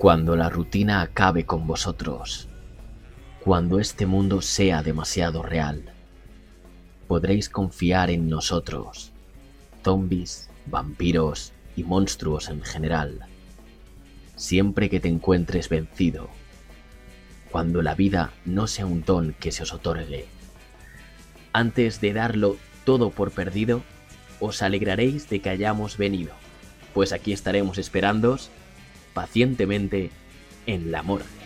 Cuando la rutina acabe con vosotros, cuando este mundo sea demasiado real, podréis confiar en nosotros, zombies, vampiros y monstruos en general, siempre que te encuentres vencido, cuando la vida no sea un don que se os otorgue. Antes de darlo todo por perdido, os alegraréis de que hayamos venido, pues aquí estaremos esperándoos pacientemente en la morgue.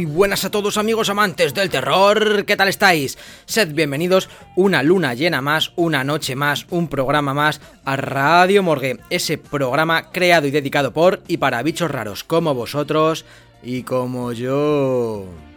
Muy buenas a todos amigos amantes del terror, ¿qué tal estáis? Sed bienvenidos una luna llena más, una noche más, un programa más a Radio Morgue, ese programa creado y dedicado por y para bichos raros como vosotros y como yo.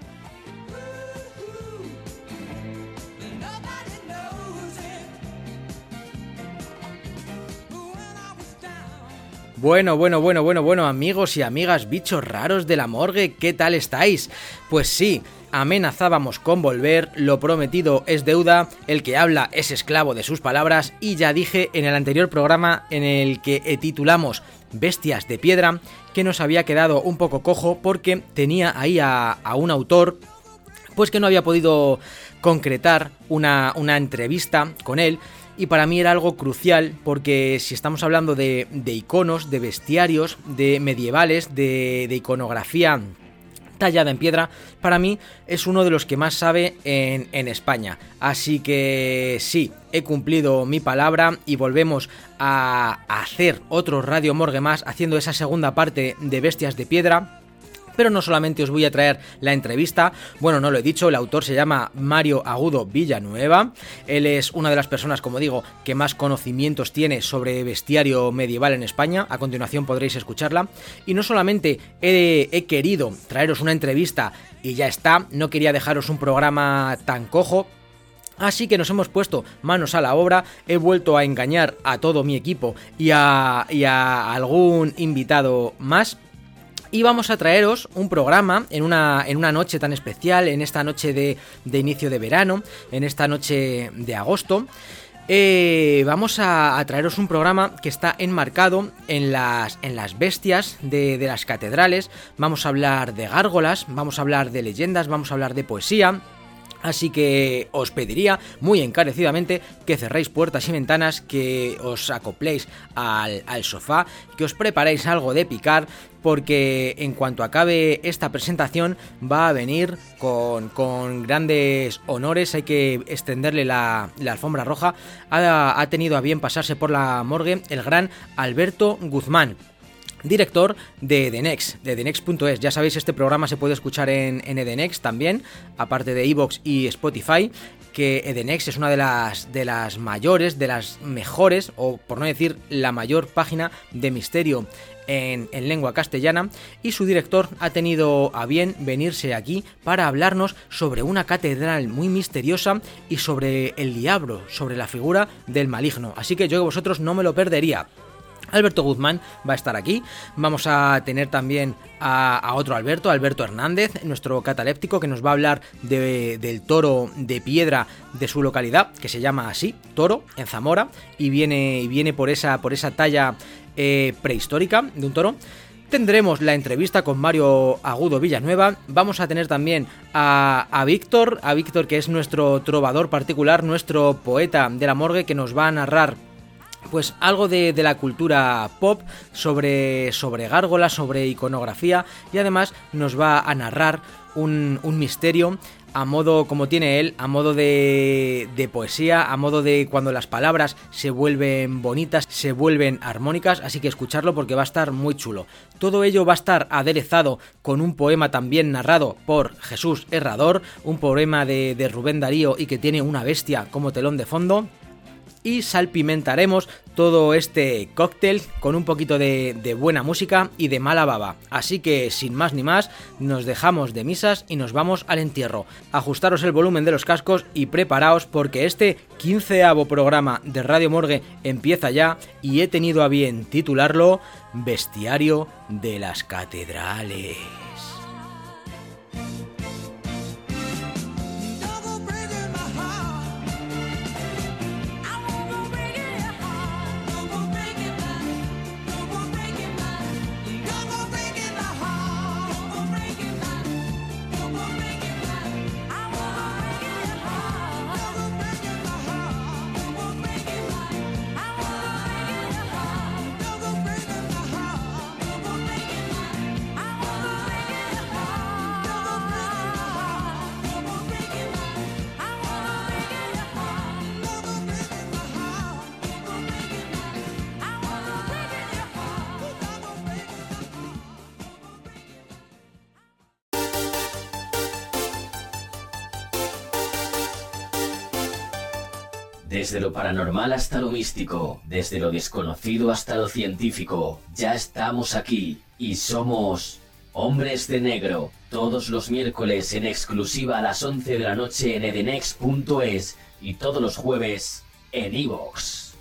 Bueno, bueno, bueno, bueno, bueno, amigos y amigas, bichos raros de la morgue, ¿qué tal estáis? Pues sí, amenazábamos con volver, lo prometido es deuda, el que habla es esclavo de sus palabras y ya dije en el anterior programa en el que titulamos Bestias de Piedra que nos había quedado un poco cojo porque tenía ahí a, un autor pues que no había podido concretar una, una entrevista con él y para mí era algo crucial porque si estamos hablando de, iconos, de bestiarios, de medievales, de, iconografía tallada en piedra, para mí es uno de los que más sabe en, en, España. Así que sí, he cumplido mi palabra y volvemos a hacer otro Radio Morgue más haciendo esa segunda parte de Bestias de Piedra pero no solamente os voy a traer la entrevista, bueno, no lo he dicho, el autor se llama Mario Agudo Villanueva, él es una de las personas, como digo, que más conocimientos tiene sobre bestiario medieval en España, a continuación podréis escucharla, y no solamente he, querido traeros una entrevista y ya está, no quería dejaros un programa tan cojo, Así que nos hemos puesto manos a la obra, he vuelto a engañar a todo mi equipo y a algún invitado más y vamos a traeros un programa en una, en una noche tan especial, en esta noche de, inicio de verano, en esta noche de agosto. Eh, vamos a, traeros un programa que está enmarcado en las, en las bestias de, de las catedrales. Vamos a hablar de gárgolas, vamos a hablar de leyendas, vamos a hablar de poesía, Así que os pediría muy encarecidamente que cerréis puertas y ventanas, que os acopléis al, sofá, que os preparéis algo de picar, porque en cuanto acabe esta presentación va a venir con, grandes honores, hay que extenderle la, alfombra roja, ha, ha tenido a bien pasarse por la morgue el gran Alberto Guzmán director de Edenex, de Edenex.es. Ya sabéis, este programa se puede escuchar en, en Edenex también, aparte de Evox y Spotify que Edenex es una de las, de las mayores, de las mejores, o por no decir la mayor página de misterio en, en, lengua castellana y su director ha tenido a bien venirse aquí para hablarnos sobre una catedral muy misteriosa y sobre el diablo, sobre la figura del maligno. Así que yo que vosotros no me lo perdería. Alberto Guzmán va a estar aquí. Vamos a tener también a, otro Alberto, Alberto Hernández, nuestro cataléptico, que nos va a hablar del toro de piedra de su localidad, que se llama así, Toro, en Zamora, y viene, viene por, esa, por esa talla eh, prehistórica de un toro. Tendremos la entrevista con Mario Agudo Villanueva. Vamos a tener también a, a Víctor, a Víctor que es nuestro trovador particular, nuestro poeta de la morgue, que nos va a narrar pues algo de, la cultura pop sobre, sobre gárgolas, sobre iconografía y además nos va a narrar un, misterio a modo, como tiene él, a modo de, de poesía, a modo de cuando las palabras se vuelven bonitas, se vuelven armónicas, así que escucharlo porque va a estar muy chulo. Todo ello va a estar aderezado con un poema también narrado por Jesús Herrador, un poema de, de Rubén Darío y que tiene una bestia como telón de fondo y salpimentaremos todo este cóctel con un poquito de, buena música y de mala baba. Así que sin más ni más, nos dejamos de misas y nos vamos al entierro. Ajustaros el volumen de los cascos y preparaos porque este quinceavo programa de Radio Morgue empieza ya y he tenido a bien titularlo Bestiario de las Catedrales. Desde lo paranormal hasta lo místico, desde lo desconocido hasta lo científico, ya estamos aquí y somos Hombres de Negro, todos los miércoles en exclusiva a las 11 de la noche en edenex.es y todos los jueves en iVoox.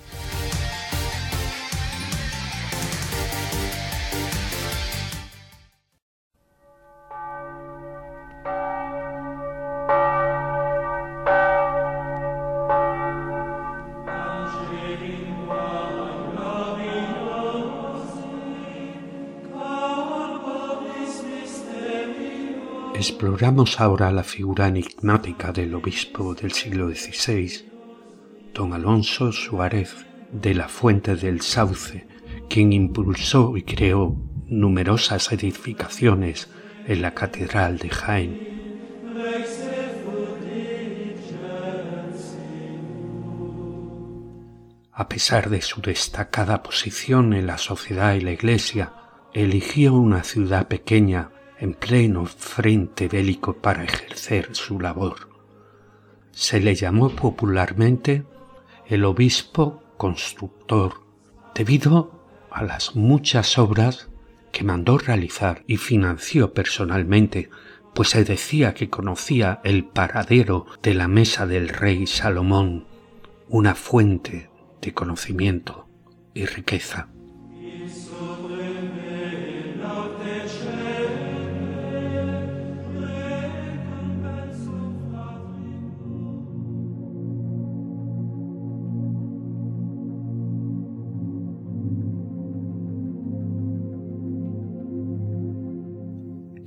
Exploramos ahora la figura enigmática del obispo del siglo XVI, don Alonso Suárez de la Fuente del Sauce, quien impulsó y creó numerosas edificaciones en la Catedral de Jaén. A pesar de su destacada posición en la sociedad y la Iglesia, eligió una ciudad pequeña en pleno frente bélico para ejercer su labor. Se le llamó popularmente el obispo constructor debido a las muchas obras que mandó realizar y financió personalmente, pues se decía que conocía el paradero de la mesa del rey Salomón, una fuente de conocimiento y riqueza.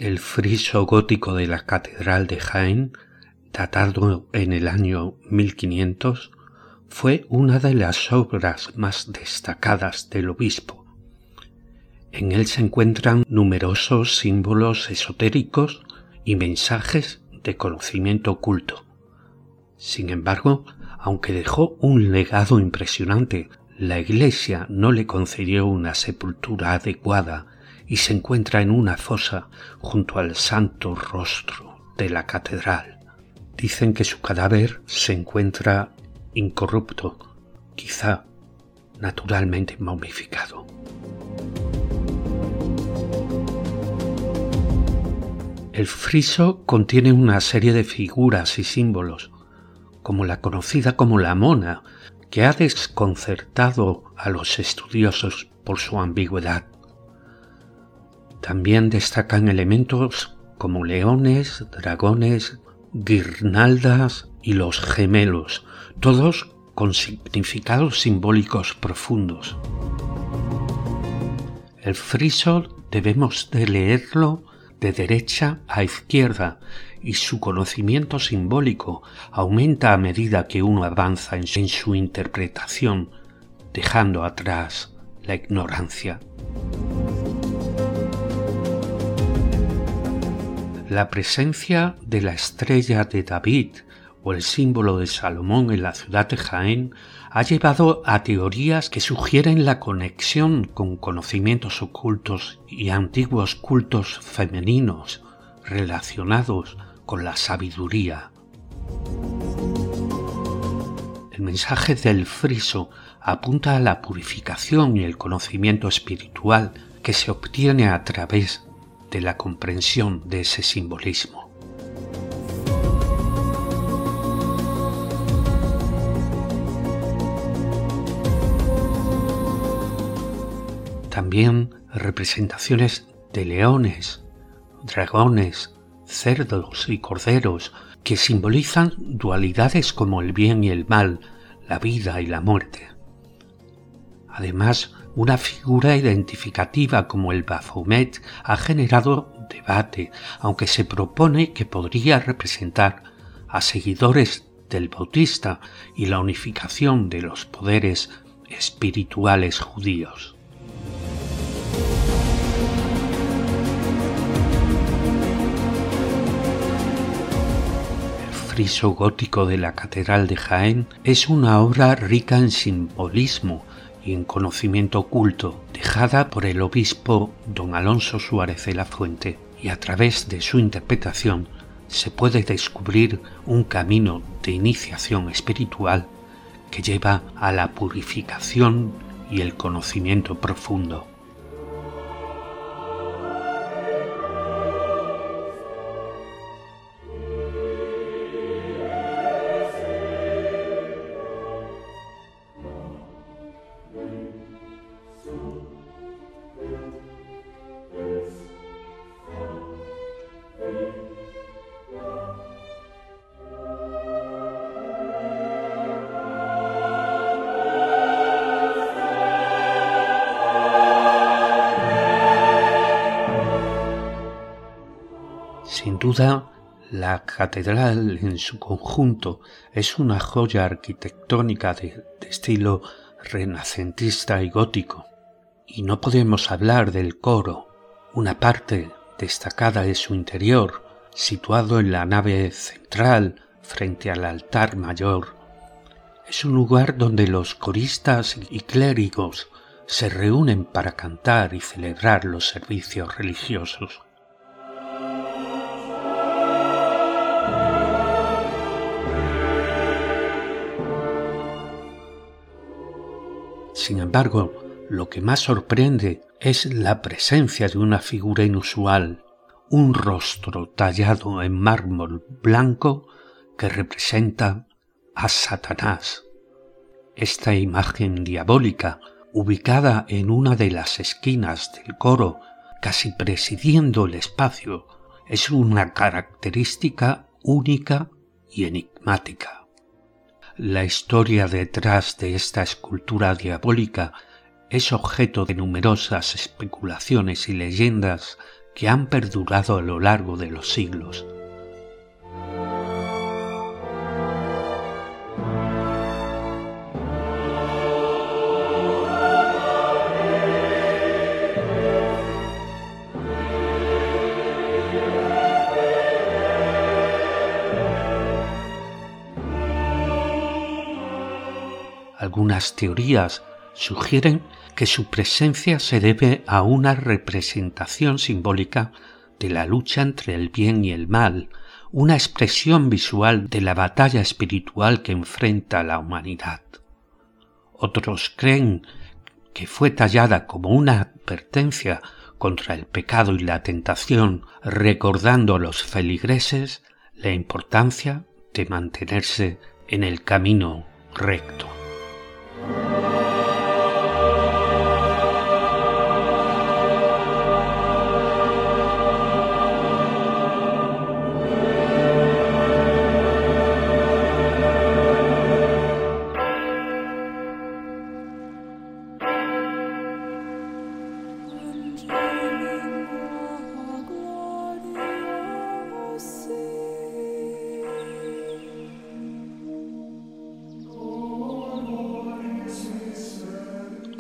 El friso gótico de la Catedral de Jaén, datado en el año 1500, fue una de las obras más destacadas del obispo. En él se encuentran numerosos símbolos esotéricos y mensajes de conocimiento oculto. Sin embargo, aunque dejó un legado impresionante, la Iglesia no le concedió una sepultura adecuada y se encuentra en una fosa junto al santo rostro de la catedral. Dicen que su cadáver se encuentra incorrupto, quizá naturalmente momificado. El friso contiene una serie de figuras y símbolos, como la conocida como la mona, que ha desconcertado a los estudiosos por su ambigüedad. También destacan elementos como leones, dragones, guirnaldas y los gemelos, todos con significados simbólicos profundos. El friso debemos de leerlo de derecha a izquierda y su conocimiento simbólico aumenta a medida que uno avanza en su interpretación, dejando atrás la ignorancia. La presencia de la estrella de David o el símbolo de Salomón en la ciudad de Jaén ha llevado a teorías que sugieren la conexión con conocimientos ocultos y antiguos cultos femeninos relacionados con la sabiduría. El mensaje del friso apunta a la purificación y el conocimiento espiritual que se obtiene a través de la comprensión de ese simbolismo. También representaciones de leones, dragones, cerdos y corderos que simbolizan dualidades como el bien y el mal, la vida y la muerte. Además, una figura identificativa como el Baphomet ha generado debate, aunque se propone que podría representar a seguidores del Bautista y la unificación de los poderes espirituales judíos. friso gótico de la Catedral de Jaén es una obra rica en simbolismo y en conocimiento oculto, dejada por el obispo don Alonso Suárez de la Fuente, y a través de su interpretación se puede descubrir un camino de iniciación espiritual que lleva a la purificación y el conocimiento profundo. La catedral en su conjunto es una joya arquitectónica de, estilo renacentista y gótico. Y no podemos hablar del coro, una parte destacada de su interior, situado en la nave central frente al altar mayor. Es un lugar donde los coristas y clérigos se reúnen para cantar y celebrar los servicios religiosos. Sin embargo, lo que más sorprende es la presencia de una figura inusual, un rostro tallado en mármol blanco que representa a Satanás. Esta imagen diabólica, ubicada en una de las esquinas del coro, casi presidiendo el espacio, es una característica única y enigmática. La historia detrás de esta escultura diabólica es objeto de numerosas especulaciones y leyendas que han perdurado a lo largo de los siglos. Algunas teorías sugieren que su presencia se debe a una representación simbólica de la lucha entre el bien y el mal, una expresión visual de la batalla espiritual que enfrenta la humanidad. Otros creen que fue tallada como una advertencia contra el pecado y la tentación, recordando a los feligreses la importancia de mantenerse en el camino recto. Bye.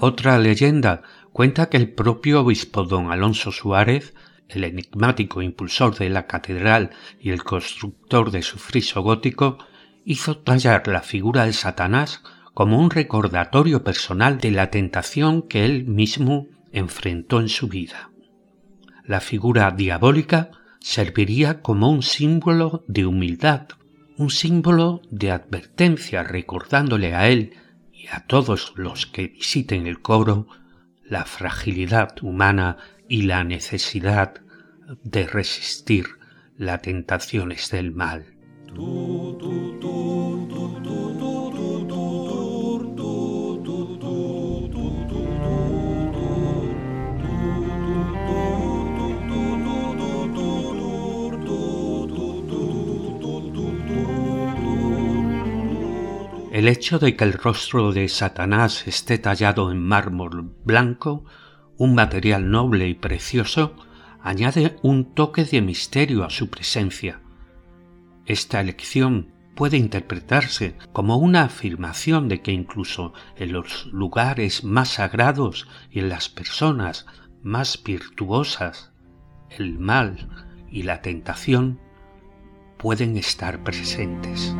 Otra leyenda cuenta que el propio obispo don Alonso Suárez el enigmático impulsor de la catedral y el constructor de su friso gótico, hizo tallar la figura de Satanás como un recordatorio personal de la tentación que él mismo enfrentó en su vida. La figura diabólica serviría como un símbolo de humildad, un símbolo de advertencia recordándole a él a todos los que visiten el coro la fragilidad humana y la necesidad de resistir las tentaciones del mal. El hecho de que el rostro de Satanás esté tallado en mármol blanco, un material noble y precioso, añade un toque de misterio a su presencia. Esta elección puede interpretarse como una afirmación de que incluso en los lugares más sagrados y en las personas más virtuosas, el mal y la tentación pueden estar presentes.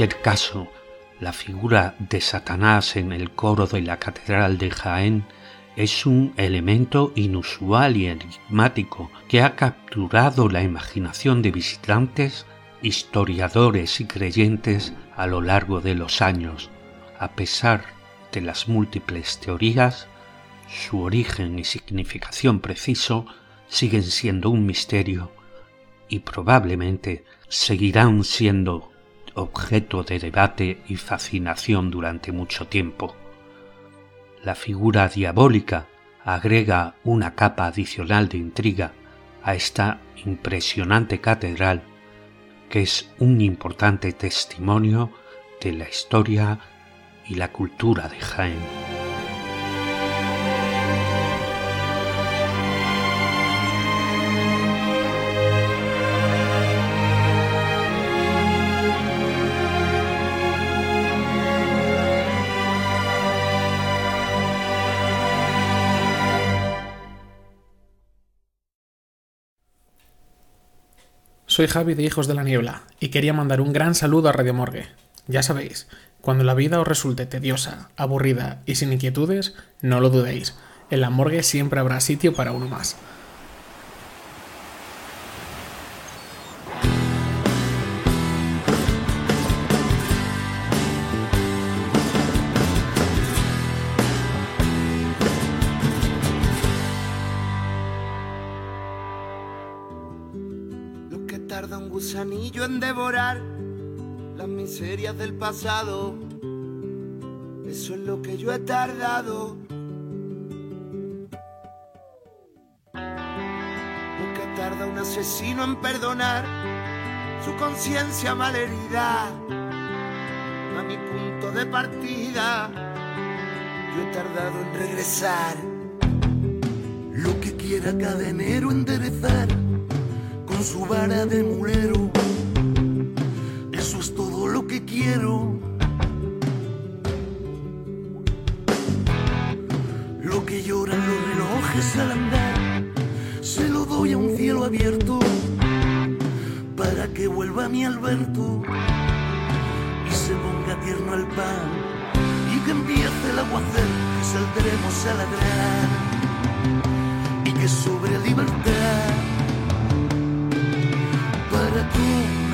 Cualquier caso, la figura de Satanás en el coro de la Catedral de Jaén es un elemento inusual y enigmático que ha capturado la imaginación de visitantes, historiadores y creyentes a lo largo de los años. A pesar de las múltiples teorías, su origen y significación preciso siguen siendo un misterio y probablemente seguirán siendo objeto de debate y fascinación durante mucho tiempo. La figura diabólica agrega una capa adicional de intriga a esta impresionante catedral que es un importante testimonio de la historia y la cultura de Jaén. Soy Javi de Hijos de la Niebla y quería mandar un gran saludo a Radio Morgue. Ya sabéis, cuando la vida os resulte tediosa, aburrida y sin inquietudes, no lo dudéis. En la morgue siempre habrá sitio para uno más. En devorar las miserias del pasado. Eso es lo que yo he tardado. Lo que tarda un asesino en perdonar su conciencia malherida. A mi punto de partida, yo he tardado en regresar. Lo que quiera cada enero enderezar con su vara de mulero. Que quiero. Lo que lloran los relojes al andar, se lo doy a un cielo abierto para que vuelva mi Alberto y se ponga tierno al pan y que empiece el aguacero, que saldremos a ladrar y que sobre libertad para comenzar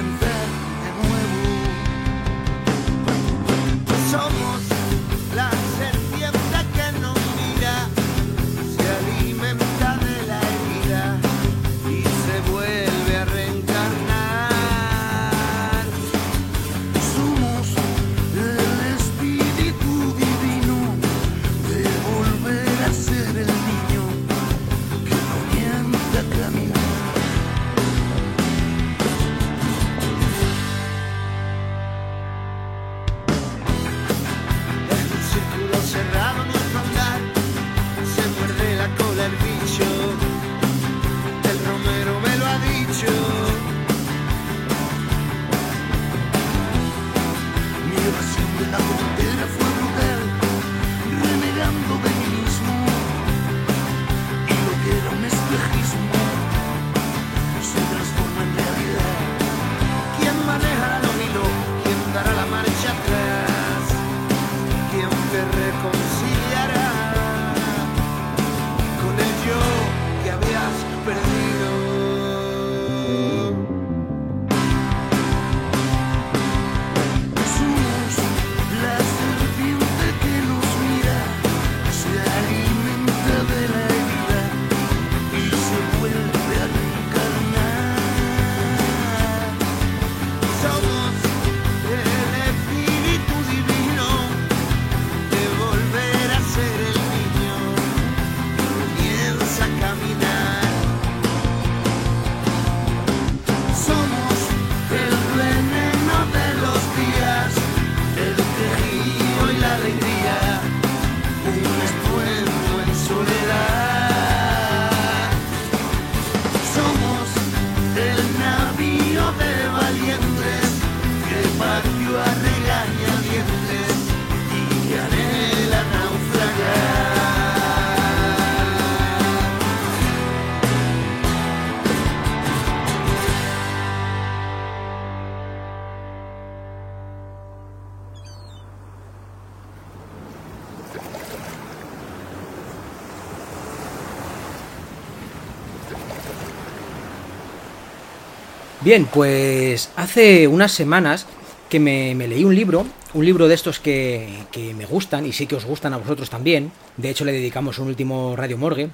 Bien, pues hace unas semanas que me, leí un libro, un libro de estos que, que, me gustan y sé que os gustan a vosotros también. De hecho, le dedicamos un último Radio Morgue.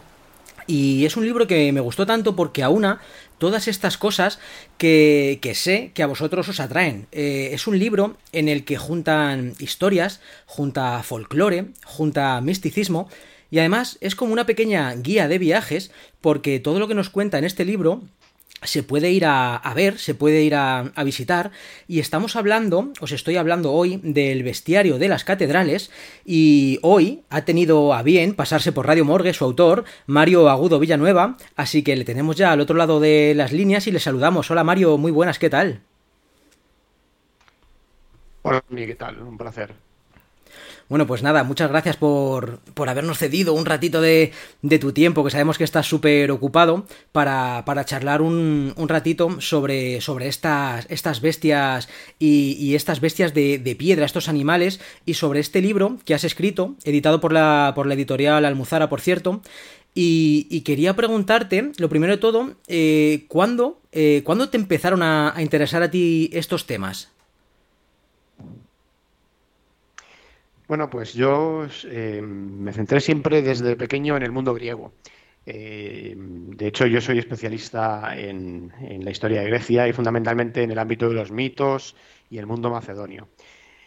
Y es un libro que me gustó tanto porque aúna todas estas cosas que, que sé que a vosotros os atraen. Eh, es un libro en el que juntan historias, junta folclore, junta misticismo y además es como una pequeña guía de viajes porque todo lo que nos cuenta en este libro se puede ir a, ver, se puede ir a, visitar, y estamos hablando, os estoy hablando hoy del bestiario de las catedrales, y hoy ha tenido a bien pasarse por Radio Morgue su autor, Mario Agudo Villanueva, así que le tenemos ya al otro lado de las líneas y le saludamos. Hola Mario, muy buenas, ¿qué tal? Hola, ¿qué tal? Un placer. Bueno, pues nada, muchas gracias por, por habernos cedido un ratito de, de tu tiempo, que sabemos que estás súper ocupado, para, para charlar un, un, ratito sobre, sobre estas, estas bestias y, y estas bestias de, de, piedra, estos animales, y sobre este libro que has escrito, editado por la, por la editorial Almuzara, por cierto, y, quería preguntarte, lo primero de todo, eh, ¿cuándo, eh, ¿cuándo, te empezaron a, a, interesar a ti estos temas? Bueno, pues yo eh, me centré siempre desde pequeño en el mundo griego. Eh, de hecho, yo soy especialista en, la historia de Grecia y fundamentalmente en el ámbito de los mitos y el mundo macedonio.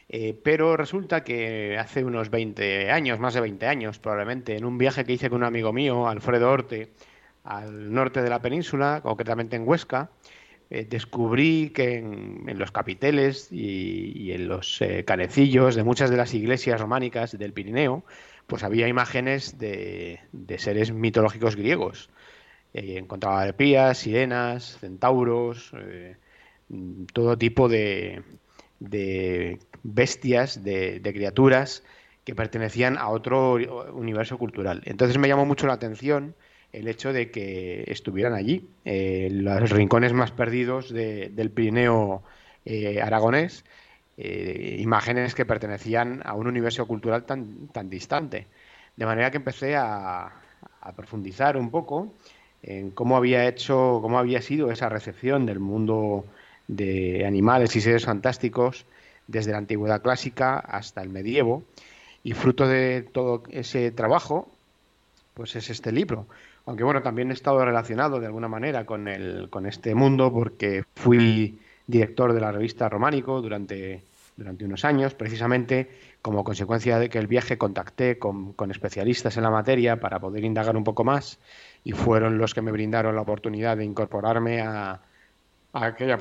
Eh, pero resulta que hace unos 20 años, más de 20 años probablemente, en un viaje que hice con un amigo mío, Alfredo Orte, al norte de la península, concretamente en Huesca, eh, descubrí que en, los capiteles y, en los eh, canecillos de muchas de las iglesias románicas del Pirineo, pues había imágenes de, seres mitológicos griegos. Eh, encontraba arpías, sirenas, centauros, todo tipo de, bestias, de, de criaturas que pertenecían a otro universo cultural. Entonces me llamó mucho la atención el hecho de que estuvieran allí, eh, los rincones más perdidos del Pirineo eh, aragonés, eh, imágenes que pertenecían a un universo cultural tan, tan distante. De manera que empecé a, profundizar un poco en cómo había hecho, cómo había sido esa recepción del mundo de animales y seres fantásticos desde la antigüedad clásica hasta el medievo. Y fruto de todo ese trabajo, pues es este libro, aunque bueno, también he estado relacionado de alguna manera con, el, con este mundo porque fui director de la revista Románico durante, durante unos años, precisamente como consecuencia de que el viaje contacté con, con especialistas en la materia para poder indagar un poco más y fueron los que me brindaron la oportunidad de incorporarme a, a aquella,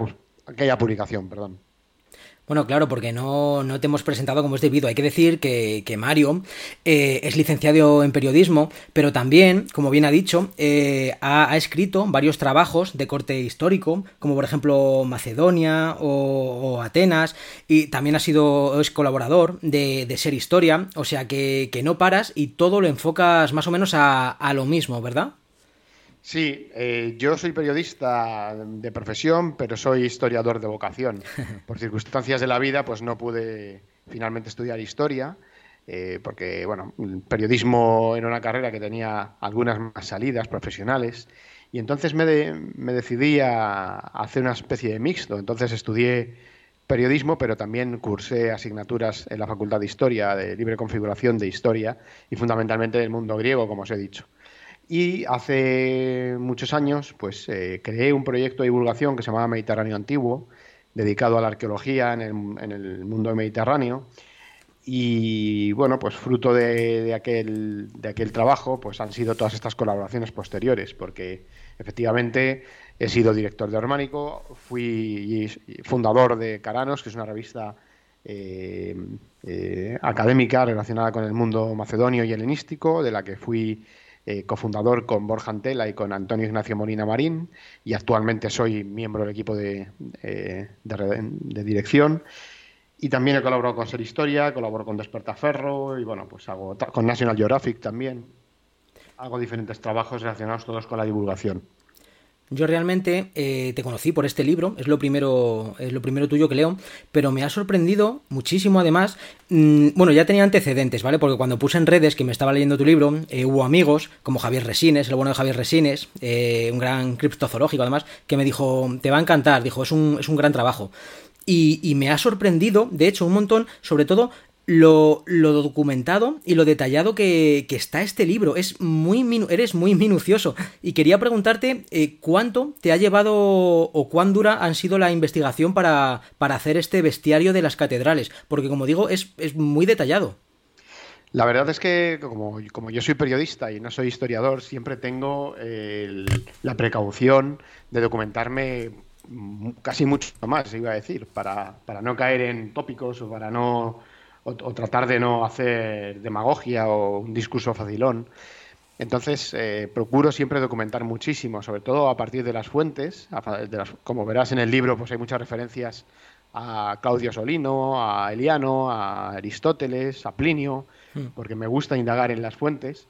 aquella publicación. Perdón. Bueno, claro, porque no, no, te hemos presentado como es debido. Hay que decir que, que Mario eh, es licenciado en periodismo, pero también, como bien ha dicho, eh, ha, escrito varios trabajos de corte histórico, como por ejemplo Macedonia o, o Atenas, y también ha sido es colaborador de, de, Ser Historia, o sea que, que, no paras y todo lo enfocas más o menos a, a lo mismo, ¿verdad? Sí, eh, yo soy periodista de profesión, pero soy historiador de vocación. Por circunstancias de la vida, pues no pude finalmente estudiar historia, eh, porque, bueno, el periodismo era una carrera que tenía algunas más salidas profesionales, y entonces me, me decidí a, hacer una especie de mixto. Entonces estudié periodismo, pero también cursé asignaturas en la Facultad de Historia, de libre configuración de historia, y fundamentalmente del mundo griego, como os he dicho. Y hace muchos años, pues eh, creé un proyecto de divulgación que se llamaba Mediterráneo Antiguo, dedicado a la arqueología en el, mundo mediterráneo. Y bueno, pues fruto de, aquel, de aquel trabajo, pues han sido todas estas colaboraciones posteriores, porque efectivamente he sido director de Ormánico, fui fundador de Caranos, que es una revista eh, eh, académica relacionada con el mundo macedonio y helenístico, de la que fui eh, cofundador con Borja Antela y con Antonio Ignacio Molina Marín, y actualmente soy miembro del equipo de, eh, de, dirección. Y también he colaborado con Ser Historia, colaboro con Despertaferro y bueno, pues hago con National Geographic también. Hago diferentes trabajos relacionados todos con la divulgación. Yo realmente eh, te conocí por este libro, es lo primero, es lo primero tuyo que leo, pero me ha sorprendido muchísimo además. Mm, bueno, ya tenía antecedentes, ¿vale? Porque cuando puse en redes que me estaba leyendo tu libro, eh, hubo amigos como Javier Resines, el bueno de Javier Resines, eh, un gran criptozoológico además, que me dijo, te va a encantar, dijo, es un, es un gran trabajo. Y, y, me ha sorprendido, de hecho, un montón, sobre todo lo, lo, documentado y lo detallado que, está este libro. Es muy eres muy minucioso. Y quería preguntarte eh, cuánto te ha llevado o cuán dura han sido la investigación para, para hacer este bestiario de las catedrales. Porque como digo, es, es muy detallado. La verdad es que como, como, yo soy periodista y no soy historiador, siempre tengo la precaución de documentarme casi mucho más, iba a decir, para, para no caer en tópicos o para no o, tratar de no hacer demagogia o un discurso facilón. Entonces, eh, procuro siempre documentar muchísimo, sobre todo a partir de las fuentes. De las, como verás en el libro, pues hay muchas referencias a Claudio Solino, a Eliano, a Aristóteles, a Plinio, hmm. porque me gusta indagar en las fuentes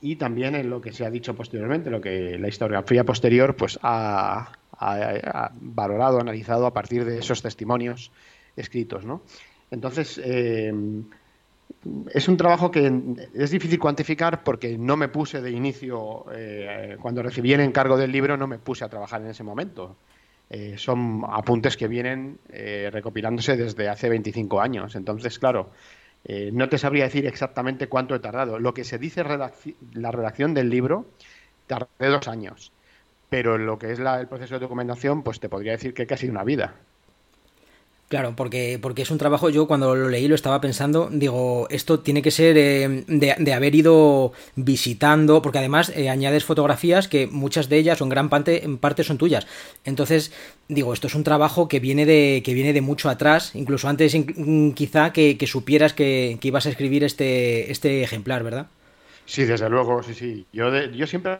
y también en lo que se ha dicho posteriormente, lo que la historiografía posterior pues ha, ha valorado, analizado a partir de esos testimonios escritos, ¿no? Entonces, eh, es un trabajo que es difícil cuantificar porque no me puse de inicio, eh, cuando recibí el encargo del libro, no me puse a trabajar en ese momento. Eh, son apuntes que vienen recopilándose desde hace 25 años. Entonces, claro, no te sabría decir exactamente cuánto he tardado. Lo que se dice la redacción del libro, tardé dos años. Pero lo que es el proceso de documentación, pues te podría decir que casi una vida. Claro, porque, porque es un trabajo, yo cuando lo leí lo estaba pensando, digo, esto tiene que ser eh, de, haber ido visitando, porque además eh, añades fotografías que muchas de ellas o en gran parte, en parte son tuyas. Entonces, digo, esto es un trabajo que viene de, que viene de mucho atrás, incluso antes quizá que, supieras que, ibas a escribir este, este ejemplar, ¿verdad? Sí, desde luego, sí, sí. Yo, yo siempre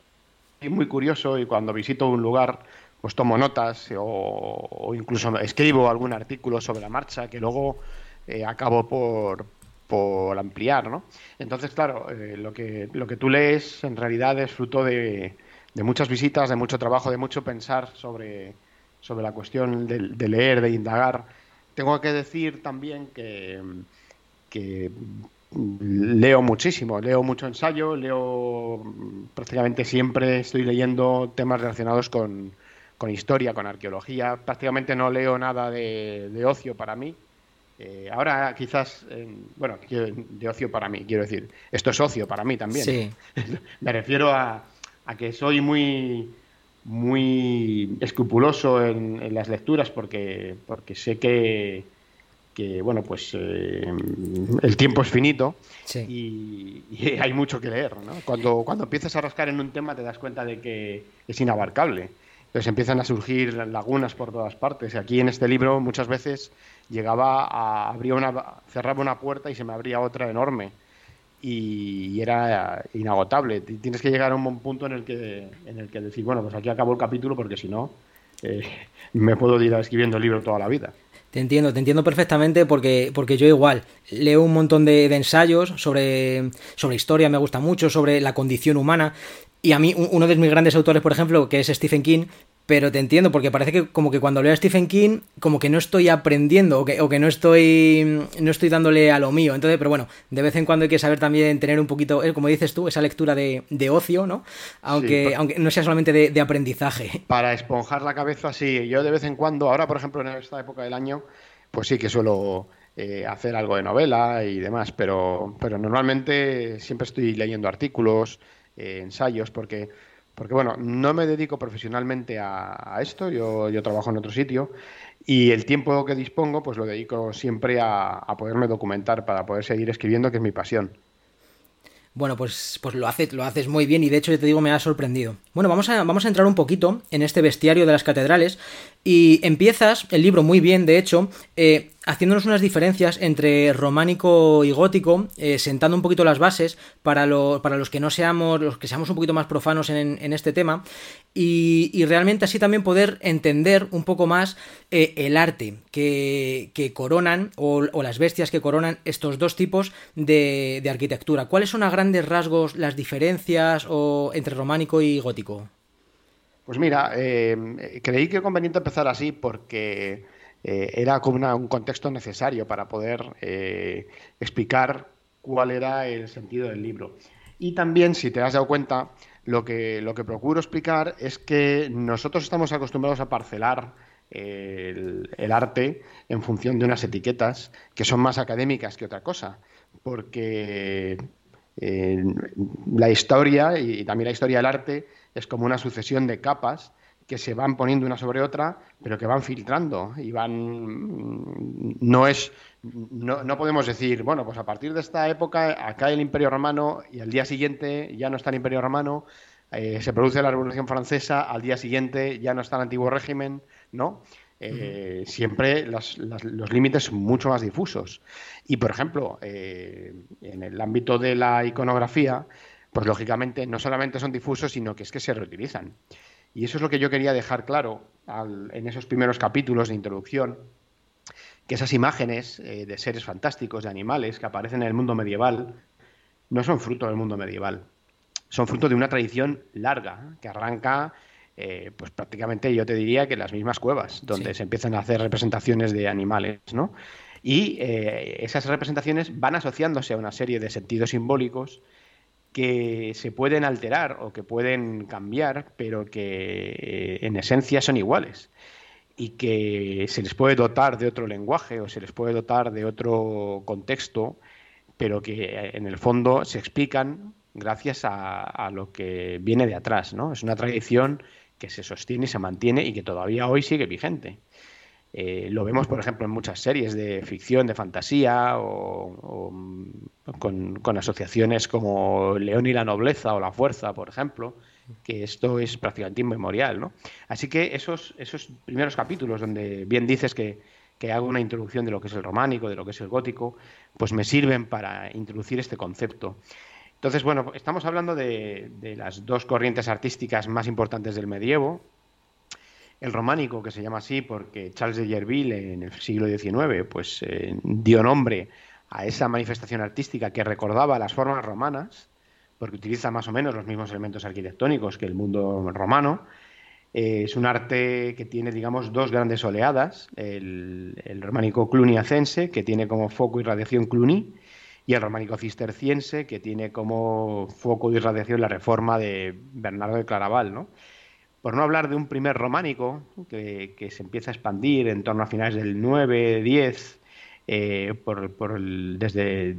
soy muy curioso y cuando visito un lugar pues tomo notas o, incluso escribo algún artículo sobre la marcha que luego eh, acabo por, por, ampliar, ¿no? Entonces, claro, eh, lo, que, lo que tú lees en realidad es fruto de, de, muchas visitas, de mucho trabajo, de mucho pensar sobre, sobre la cuestión de, leer, de indagar. Tengo que decir también que, que leo muchísimo, leo mucho ensayo, leo prácticamente siempre estoy leyendo temas relacionados con, con historia, con arqueología. Prácticamente no leo nada de, ocio para mí. Eh, ahora quizás, bueno, de ocio para mí, quiero decir, esto es ocio para mí también. Sí. Me refiero a, que soy muy, muy escrupuloso en, las lecturas porque, porque sé que, que bueno, pues eh, el tiempo es finito y, y, hay mucho que leer. ¿no? Cuando, cuando empiezas a rascar en un tema te das cuenta de que es inabarcable. Entonces empiezan a surgir lagunas por todas partes. Y aquí en este libro muchas veces llegaba a abría una, cerraba una puerta y se me abría otra enorme. Y, era inagotable. Tienes que llegar a un punto en el que, en el que decir, bueno, pues aquí acabó el capítulo porque si no, eh, me puedo ir escribiendo el libro toda la vida. Te entiendo, te entiendo perfectamente porque, porque yo igual leo un montón de, de, ensayos sobre, sobre historia, me gusta mucho, sobre la condición humana y a mí, uno de mis grandes autores, por ejemplo, que es Stephen King, pero te entiendo, porque parece que como que cuando leo a Stephen King, como que no estoy aprendiendo, o que, o que no estoy no estoy dándole a lo mío. Entonces, pero bueno, de vez en cuando hay que saber también tener un poquito, eh, como dices tú, esa lectura de, de ocio, ¿no? Aunque, aunque no sea solamente de, aprendizaje. Para esponjar la cabeza, sí. Yo de vez en cuando, ahora por ejemplo en esta época del año, pues sí que suelo eh, hacer algo de novela y demás, pero, pero normalmente siempre estoy leyendo artículos, eh, ensayos, porque, porque bueno, no me dedico profesionalmente a, esto, yo, yo, trabajo en otro sitio y el tiempo que dispongo pues lo dedico siempre a, a poderme documentar para poder seguir escribiendo, que es mi pasión. Bueno, pues, pues lo, haces, lo haces muy bien y de hecho, te digo, me ha sorprendido. Bueno, vamos a, vamos a entrar un poquito en este bestiario de las catedrales y empiezas el libro muy bien, de hecho, eh, haciéndonos unas diferencias entre románico y gótico, eh, sentando un poquito las bases para, para los que no seamos, los que seamos un poquito más profanos en, este tema, y, realmente así también poder entender un poco más eh, el arte que, coronan, o, las bestias que coronan estos dos tipos de, arquitectura. ¿Cuáles son a grandes rasgos las diferencias o, entre románico y gótico? Pues mira, eh, creí que conveniente empezar así porque eh, era como un contexto necesario para poder eh, explicar cuál era el sentido del libro. Y también, si te has dado cuenta, lo que, lo que procuro explicar es que nosotros estamos acostumbrados a parcelar el, arte en función de unas etiquetas que son más académicas que otra cosa, porque eh, la historia y también la historia del arte es como una sucesión de capas que se van poniendo una sobre otra, pero que van filtrando y van. No es. No, no, podemos decir, bueno, pues a partir de esta época acá el Imperio Romano y al día siguiente ya no está el Imperio Romano, eh, se produce la Revolución Francesa, al día siguiente ya no está el antiguo régimen, ¿no? Eh, siempre los límites son mucho más difusos. Y, por ejemplo, eh, en el ámbito de la iconografía, pues lógicamente no solamente son difusos, sino que es que se reutilizan. Y eso es lo que yo quería dejar claro en esos primeros capítulos de introducción, que esas imágenes eh, de seres fantásticos, de animales que aparecen en el mundo medieval, no son fruto del mundo medieval, son fruto de una tradición larga, que arranca eh, pues prácticamente yo te diría que las mismas cuevas, donde se empiezan a hacer representaciones de animales, ¿no? Y eh, esas representaciones van asociándose a una serie de sentidos simbólicos que se pueden alterar o que pueden cambiar, pero que eh, en esencia son iguales y que se les puede dotar de otro lenguaje o se les puede dotar de otro contexto, pero que eh, en el fondo se explican gracias a, lo que viene de atrás, ¿no? Es una tradición que se sostiene y se mantiene y que todavía hoy sigue vigente. Eh, lo vemos, por ejemplo, en muchas series de ficción, de fantasía, o, con, asociaciones como León y la Nobleza o La Fuerza, por ejemplo, que esto es prácticamente inmemorial. ¿no? Así que esos, esos primeros capítulos, donde bien dices que, hago una introducción de lo que es el románico, de lo que es el gótico, pues me sirven para introducir este concepto. Entonces, bueno, estamos hablando de, de las dos corrientes artísticas más importantes del medievo, el románico, que se llama así porque Charles de Yerville en el siglo XIX pues, eh, dio nombre a esa manifestación artística que recordaba las formas romanas, porque utiliza más o menos los mismos elementos arquitectónicos que el mundo romano. Eh, es un arte que tiene, digamos, dos grandes oleadas, el, románico cluniacense, que tiene como foco y radiación Cluny, y el románico cisterciense, que tiene como foco y radiación la reforma de Bernardo de Claraval, ¿no? Por no hablar de un primer románico que, se empieza a expandir en torno a finales del 9, 10, eh, por, el, desde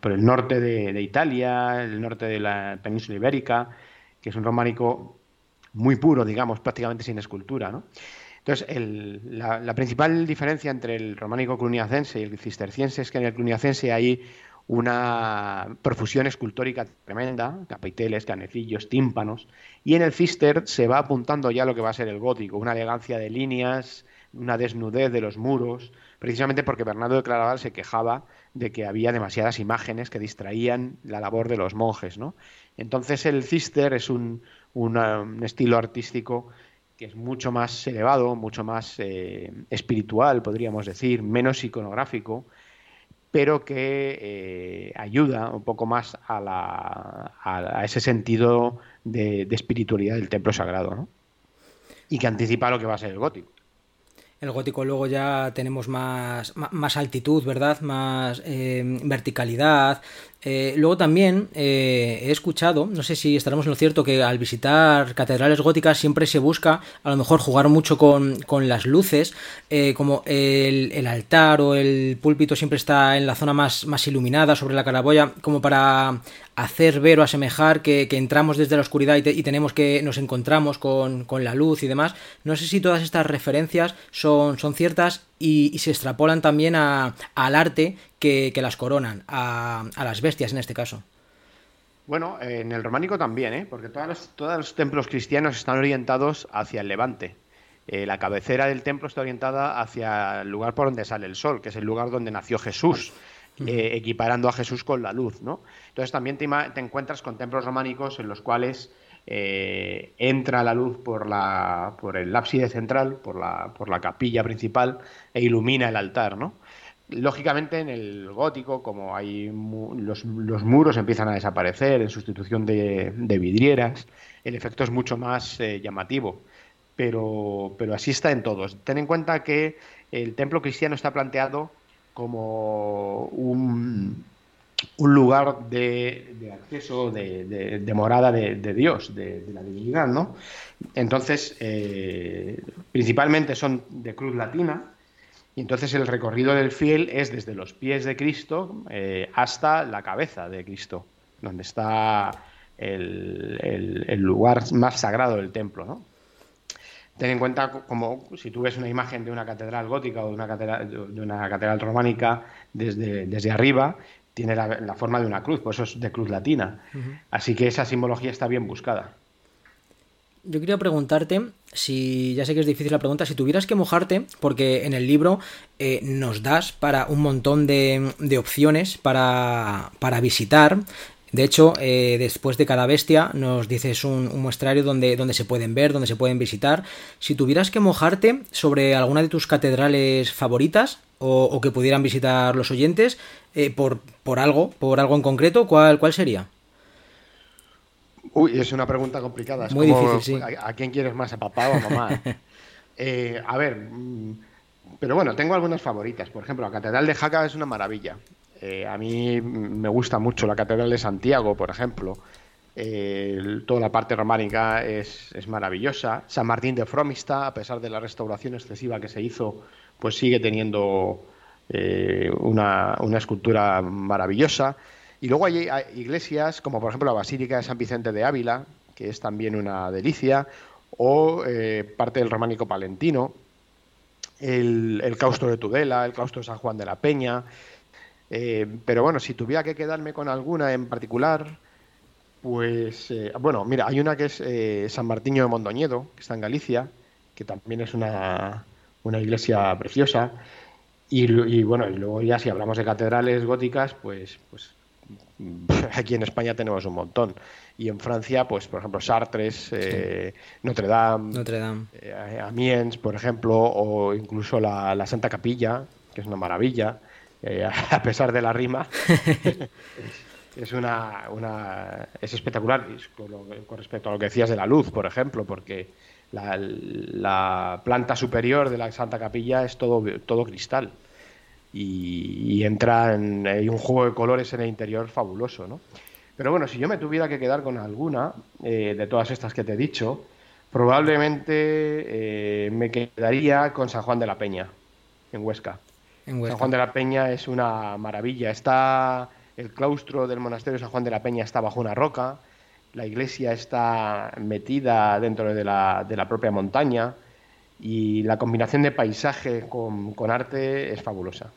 por el norte de, Italia, el norte de la península ibérica, que es un románico muy puro, digamos, prácticamente sin escultura. ¿no? Entonces, la, la, principal diferencia entre el románico cluniacense y el cisterciense es que en el cluniacense hay una profusión escultórica tremenda, capiteles, canecillos, tímpanos, y en el cister se va apuntando ya lo que va a ser el gótico, una elegancia de líneas, una desnudez de los muros, precisamente porque Bernardo de Claraval se quejaba de que había demasiadas imágenes que distraían la labor de los monjes, ¿no? Entonces el cister es un, estilo artístico que es mucho más elevado, mucho más eh, espiritual, podríamos decir, menos iconográfico, pero que eh, ayuda un poco más a, ese sentido de, espiritualidad del templo sagrado, ¿no? Y que anticipa lo que va a ser el gótico. El gótico luego ya tenemos más, más, altitud, ¿verdad? Más eh, verticalidad, eh, luego también eh, he escuchado, no sé si estaremos en lo cierto, que al visitar catedrales góticas siempre se busca a lo mejor jugar mucho con, las luces, eh, como el, altar o el púlpito siempre está en la zona más, más iluminada sobre la caraboya, como para hacer ver o asemejar que, entramos desde la oscuridad y, tenemos que nos encontramos con, la luz y demás. No sé si todas estas referencias son, son ciertas y, se extrapolan también al arte que, las coronan, a, las bestias en este caso. Bueno, en el románico también, ¿eh? porque todos los, todos los templos cristianos están orientados hacia el levante. Eh, la cabecera del templo está orientada hacia el lugar por donde sale el sol, que es el lugar donde nació Jesús. Eh, equiparando a Jesús con la luz, ¿no? Entonces también te, encuentras con templos románicos en los cuales eh, entra la luz por, la, por el ábside central, por la, por la capilla principal e ilumina el altar, ¿no? Lógicamente en el gótico, como hay los, muros empiezan a desaparecer en sustitución de, vidrieras, el efecto es mucho más eh, llamativo. pero, pero así está en todos. Ten en cuenta que el templo cristiano está planteado como un, un lugar de, acceso, de, morada de, Dios, de, la divinidad, ¿no? Entonces, eh, principalmente son de cruz latina, y entonces el recorrido del fiel es desde los pies de Cristo eh, hasta la cabeza de Cristo, donde está el, lugar más sagrado del templo, ¿no? Ten en cuenta como si tú ves una imagen de una catedral gótica o de una catedral, de una catedral románica desde arriba, tiene la, forma de una cruz, por eso es de cruz latina. Así que esa simbología está bien buscada. Yo quería preguntarte, si ya sé que es difícil la pregunta, si tuvieras que mojarte, porque en el libro eh, nos das para un montón de, de opciones para, para visitar, de hecho, eh, después de cada bestia nos dices un, muestrario donde, donde, se pueden ver, donde se pueden visitar. Si tuvieras que mojarte sobre alguna de tus catedrales favoritas o, que pudieran visitar los oyentes, eh, por, por, algo, por algo en concreto, ¿cuál, cuál sería? Uy, es una pregunta complicada. Muy difícil, sí. ¿a, quién quieres más, a papá o a mamá? Eh, a ver, mm, pero bueno, tengo algunas favoritas. Por ejemplo, la Catedral de Jaca es una maravilla. Eh, a mí me gusta mucho la Catedral de Santiago, por ejemplo. Eh, toda la parte románica es, maravillosa. San Martín de Fromista, a pesar de la restauración excesiva que se hizo, pues sigue teniendo eh, una, escultura maravillosa. Y luego hay, iglesias como por ejemplo la Basílica de San Vicente de Ávila, que es también una delicia, o parte del románico palentino, el, el claustro de Tudela, el claustro de San Juan de la Peña, eh, pero bueno, si tuviera que quedarme con alguna en particular, pues eh, bueno, mira, hay una que es eh, San Martiño de Mondoñedo, que está en Galicia, que también es una, iglesia preciosa. Y, bueno, y luego ya si hablamos de catedrales góticas, pues, pues aquí en España tenemos un montón. Y en Francia, pues por ejemplo, Notre Dame, Notre Dame. Amiens, por ejemplo, o incluso la, la Santa Capilla, que es una maravilla. Eh, a pesar de la rima. es una, una, es espectacular con, respecto a lo que decías de la luz, por ejemplo, porque la, planta superior de la Santa Capilla es todo, todo cristal y, entra en hay un juego de colores en el interior fabuloso, ¿no? Pero bueno, si yo me tuviera que quedar con alguna eh, de todas estas que te he dicho, probablemente eh, me quedaría con San Juan de la Peña, en Huesca. San Juan de la Peña es una maravilla. Está el claustro del monasterio de San Juan de la Peña está bajo una roca, la iglesia está metida dentro de la, de la propia montaña y la combinación de paisaje con, arte es fabulosa.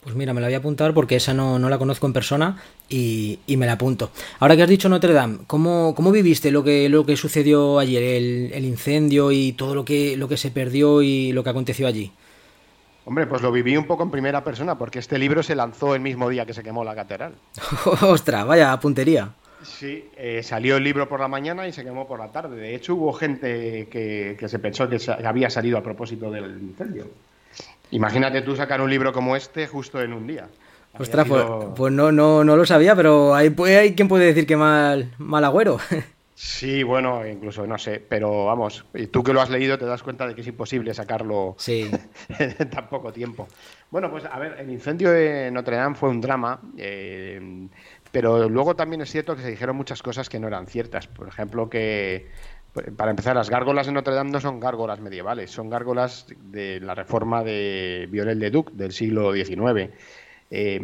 Pues mira, me la voy a apuntar porque esa no, la conozco en persona y, me la apunto. Ahora que has dicho Notre Dame, ¿cómo, cómo viviste lo que, lo que sucedió ayer, el, el, incendio y todo lo que, lo que se perdió y lo que aconteció allí? Hombre, pues lo viví un poco en primera persona, porque este libro se lanzó el mismo día que se quemó la catedral. ¡Ostras! Vaya puntería. Sí, eh, salió el libro por la mañana y se quemó por la tarde. De hecho, hubo gente que, se pensó que había salido a propósito del incendio. Imagínate tú sacar un libro como este justo en un día. Ostras, pues, pues, no, no, no lo sabía, pero hay, hay quien puede decir que mal, mal agüero. Sí, bueno, incluso no sé, pero vamos, tú que lo has leído te das cuenta de que es imposible sacarlo en tan poco tiempo. Bueno, pues a ver, el incendio de Notre Dame fue un drama, eh, pero luego también es cierto que se dijeron muchas cosas que no eran ciertas. Por ejemplo, que para empezar, las gárgolas de Notre Dame no son gárgolas medievales, son gárgolas de la reforma de Violel de Duc del siglo XIX. Eh,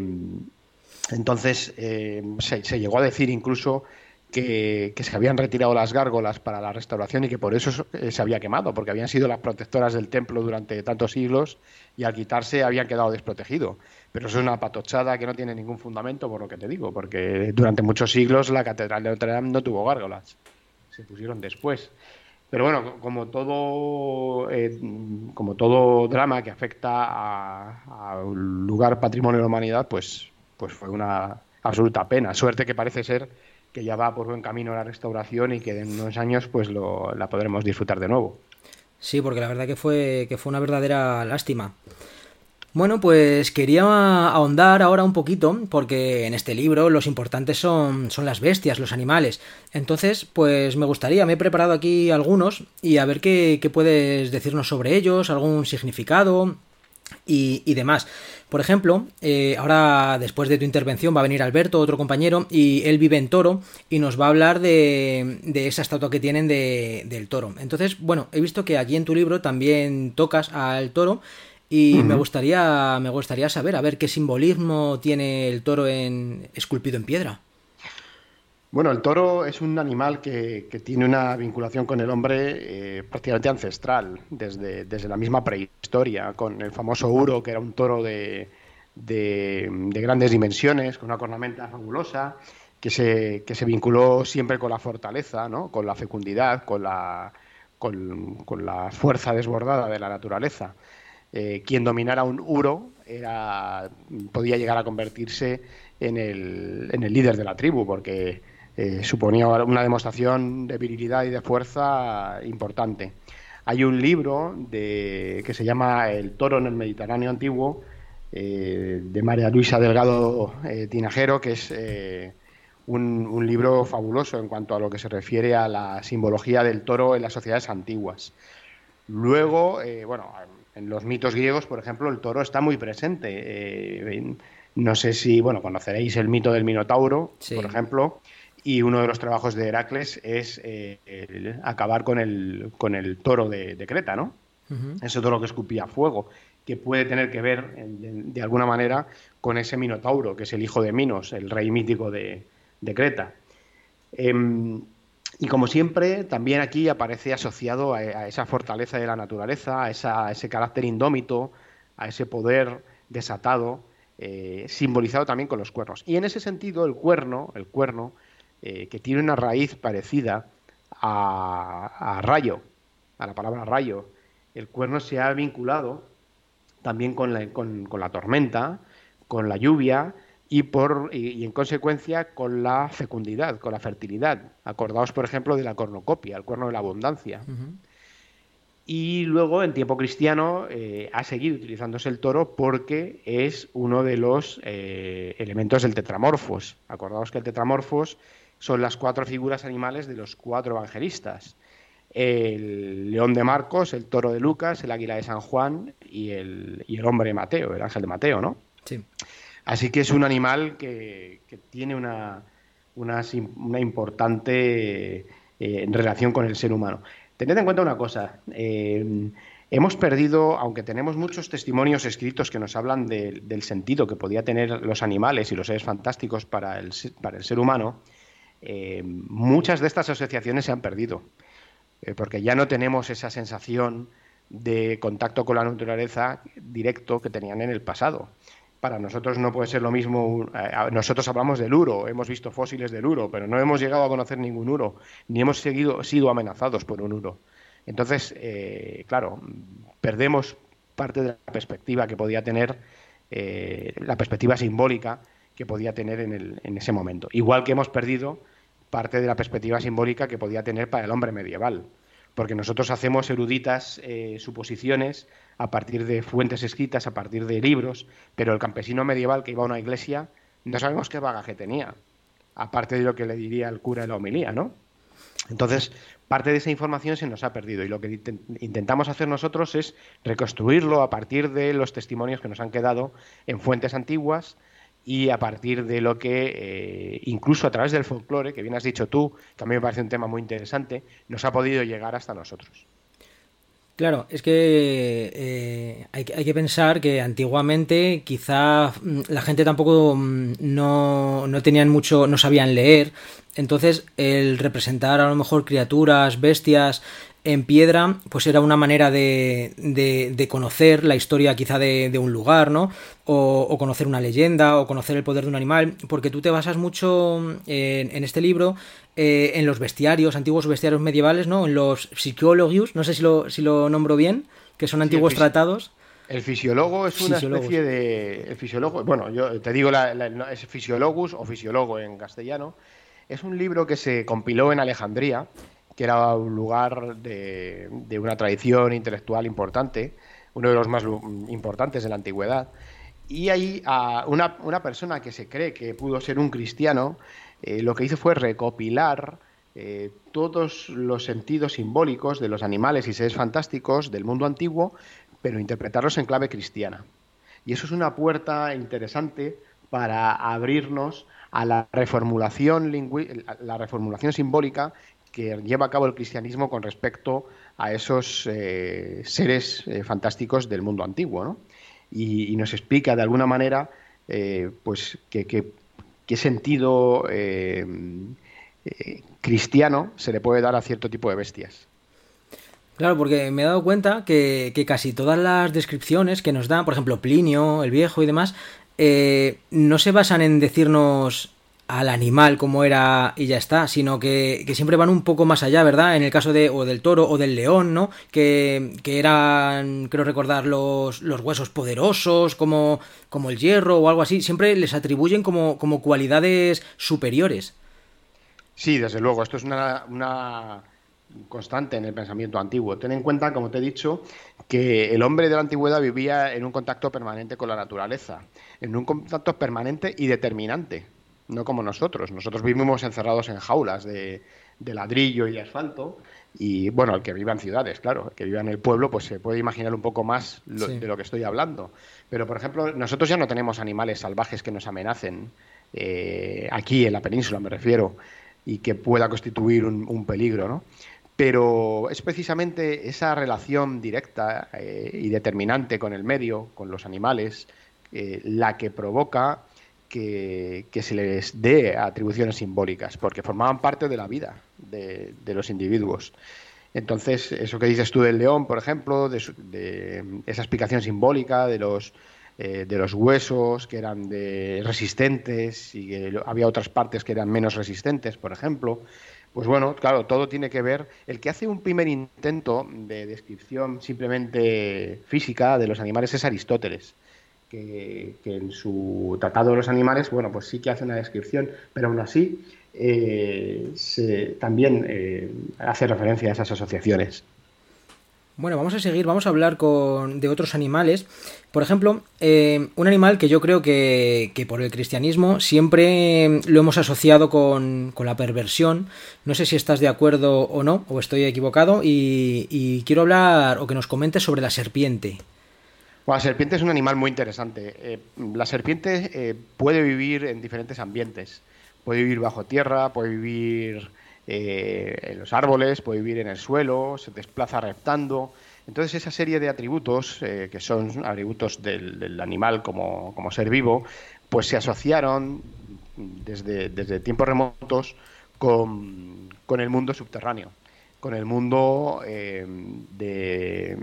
entonces, eh, se llegó a decir incluso que, se habían retirado las gárgolas para la restauración y que por eso eh, se había quemado, porque habían sido las protectoras del templo durante tantos siglos y al quitarse habían quedado desprotegidos. Pero eso es una patochada que no tiene ningún fundamento, por lo que te digo, porque durante muchos siglos la Catedral de Notre Dame no tuvo gárgolas, se pusieron después. Pero bueno, como todo, eh, como todo drama que afecta a, a, un lugar patrimonio de la humanidad, pues, pues fue una absoluta pena. Suerte que parece ser que ya va por buen camino la restauración y que en unos años pues lo, la podremos disfrutar de nuevo. Sí, porque la verdad que fue, que fue una verdadera lástima. Bueno, pues quería ahondar ahora un poquito, porque en este libro los importantes son, son las bestias, los animales. Entonces, pues me gustaría, me he preparado aquí algunos y a ver qué, qué puedes decirnos sobre ellos, algún significado y, y demás. Por ejemplo, eh, ahora después de tu intervención va a venir Alberto, otro compañero, y él vive en Toro y nos va a hablar de, de esa estatua que tienen de, del toro. Entonces, bueno, he visto que aquí en tu libro también tocas al toro y me gustaría me gustaría saber a ver qué simbolismo tiene el toro en esculpido en piedra. Bueno, el toro es un animal que, tiene una vinculación con el hombre eh, prácticamente ancestral, desde, desde, la misma prehistoria, con el famoso Uro, que era un toro de, de, de grandes dimensiones, con una cornamenta fabulosa, que se, que se, vinculó siempre con la fortaleza, ¿no? con la fecundidad, con la, con, con la fuerza desbordada de la naturaleza eh, quien dominara un uro era, podía llegar a convertirse en el, en el líder de la tribu, porque eh, suponía una demostración de virilidad y de fuerza importante. Hay un libro de, que se llama El toro en el Mediterráneo antiguo, eh, de María Luisa Delgado eh, Tinajero, que es un, un, libro fabuloso en cuanto a lo que se refiere a la simbología del toro en las sociedades antiguas. Luego, bueno, en los mitos griegos, por ejemplo, el toro está muy presente. No sé si, bueno, conoceréis el mito del Minotauro, sí. por ejemplo, y uno de los trabajos de Heracles es eh, el, acabar con el, con el toro de, de Creta, ¿no? Uh -huh. Ese toro que escupía fuego, que puede tener que ver, de, de, alguna manera, con ese Minotauro, que es el hijo de Minos, el rey mítico de, de Creta. Eh, y como siempre, también aquí aparece asociado a, a esa fortaleza de la naturaleza, a, esa, a, ese carácter indómito, a ese poder desatado, eh, simbolizado también con los cuernos. Y en ese sentido, el cuerno, el cuerno, eh, que tiene una raíz parecida a, a, rayo, a la palabra rayo, el cuerno se ha vinculado también con la, con, con la tormenta, con la lluvia, y, por, y, y, en consecuencia con la fecundidad, con la fertilidad. Acordaos, por ejemplo, de la cornocopia, el cuerno de la abundancia. Uh -huh. Y luego, en tiempo cristiano, eh, ha seguido utilizándose el toro porque es uno de los eh, elementos del tetramorfos. Acordaos que el tetramorfos son las cuatro figuras animales de los cuatro evangelistas. El león de Marcos, el toro de Lucas, el águila de San Juan y el, y el hombre de Mateo, el ángel de Mateo, ¿no? Sí. Así que es un animal que, que tiene una, una, una importante eh, relación con el ser humano. Tened en cuenta una cosa, eh, hemos perdido, aunque tenemos muchos testimonios escritos que nos hablan de, del sentido que podía tener los animales y los seres fantásticos para el, para el ser humano, eh, muchas de estas asociaciones se han perdido, eh, porque ya no tenemos esa sensación de contacto con la naturaleza directo que tenían en el pasado para nosotros no puede ser lo mismo. Eh, nosotros hablamos del uro, hemos visto fósiles del uro, pero no hemos llegado a conocer ningún uro, ni hemos seguido, sido amenazados por un uro. Entonces, claro, perdemos parte de la perspectiva que podía tener, la perspectiva simbólica que podía tener en ese momento. Igual que hemos perdido parte de la perspectiva simbólica que podía tener para el hombre medieval porque nosotros hacemos eruditas eh, suposiciones a partir de fuentes escritas, a partir de libros, pero el campesino medieval que iba a una iglesia no sabemos qué bagaje tenía, aparte de lo que le diría el cura de la homilía, ¿no? Entonces, parte de esa información se nos ha perdido y lo que intentamos hacer nosotros es reconstruirlo a partir de los testimonios que nos han quedado en fuentes antiguas, y a partir de lo que, eh, incluso a través del folclore, que bien has dicho tú, que a mí me parece un tema muy interesante, nos ha podido llegar hasta nosotros. Claro, es que eh, hay, hay, que pensar que antiguamente quizá mm, la gente tampoco mm, no, no tenían mucho, no sabían leer, entonces el representar a lo mejor criaturas, bestias, en piedra, pues era una manera de, de, de conocer la historia quizá de, de un lugar, ¿no? O, o, conocer una leyenda, o conocer el poder de un animal, porque tú te basas mucho en, en este libro eh, en los bestiarios, antiguos bestiarios medievales, ¿no? En los psicólogos, no sé si lo, si lo nombro bien, que son antiguos sí, tratados. El fisiólogo es una especie de... El fisiólogo, bueno, yo te digo, la, la, es fisiologus o fisiólogo en castellano. Es un libro que se compiló en Alejandría, que era un lugar de, de una tradición intelectual importante, uno de los más importantes de la antigüedad. Y ahí a una, una, persona que se cree que pudo ser un cristiano, eh, lo que hizo fue recopilar eh, todos los sentidos simbólicos de los animales y seres fantásticos del mundo antiguo, pero interpretarlos en clave cristiana. Y eso es una puerta interesante para abrirnos a la reformulación, la reformulación simbólica que lleva a cabo el cristianismo con respecto a esos eh, seres eh, fantásticos del mundo antiguo. Y, nos explica de alguna manera pues qué sentido cristiano se le puede dar a cierto tipo de bestias. Claro, porque me he dado cuenta que, casi todas las descripciones que nos dan, por ejemplo, Plinio, el viejo y demás, eh, no se basan en decirnos al animal como era y ya está, sino que, siempre van un poco más allá, ¿verdad? En el caso de o del toro o del león, ¿no? Que, eran, creo recordar, los, los huesos poderosos, como, como el hierro o algo así, siempre les atribuyen como, como cualidades superiores. Sí, desde luego, esto es una, constante en el pensamiento antiguo. Ten en cuenta, como te he dicho, que el hombre de la antigüedad vivía en un contacto permanente con la naturaleza, en un contacto permanente y determinante, no como nosotros. Nosotros vivimos encerrados en jaulas de, ladrillo y de asfalto, y bueno, el que viva en ciudades, claro, el que viva en el pueblo, pues se puede imaginar un poco más de lo que estoy hablando. Pero, por ejemplo, nosotros ya no tenemos animales salvajes que nos amenacen, eh, aquí en la península me refiero y que pueda constituir un, peligro, ¿no? Pero es precisamente esa relación directa eh, y determinante con el medio, con los animales, eh, la que provoca que, se les dé atribuciones simbólicas, porque formaban parte de la vida de, los individuos. Entonces, eso que dices tú del león, por ejemplo, de esa explicación simbólica de los eh, de los huesos que eran de resistentes y que había otras partes que eran menos resistentes, por ejemplo. Pues bueno, claro, todo tiene que ver. El que hace un primer intento de descripción simplemente física de los animales es Aristóteles, que, en su Tratado de los Animales, bueno, pues sí que hace una descripción, pero aún así eh, también eh, hace referencia a esas asociaciones. Bueno, vamos a seguir, vamos a hablar con, de otros animales. Por ejemplo, eh, un animal que yo creo que, por el cristianismo siempre lo hemos asociado con, la perversión. No sé si estás de acuerdo o no, o estoy equivocado, y, quiero hablar o que nos comentes sobre la serpiente. La serpiente es un animal muy interesante. Eh, la serpiente eh, puede vivir en diferentes ambientes. Puede vivir bajo tierra, puede vivir eh, en los árboles, puede vivir en el suelo, se desplaza reptando. Entonces esa serie de atributos, que son atributos del, animal como, ser vivo, pues se asociaron desde, desde tiempos remotos con, el mundo subterráneo, con el mundo eh, de,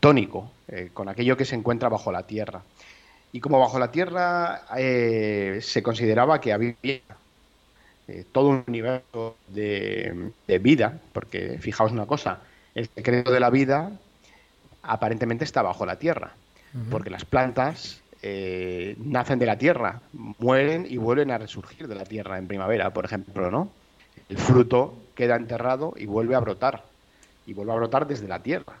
tónico, con aquello que se encuentra bajo la tierra. Y como bajo la tierra se consideraba que había eh, todo un universo de, vida, porque fijaos una cosa, el secreto de la vida aparentemente está bajo la tierra, porque las plantas eh, nacen de la tierra, mueren y vuelven a resurgir de la tierra en primavera, por ejemplo, ¿no? El fruto queda enterrado y vuelve a brotar, y vuelve a brotar desde la tierra.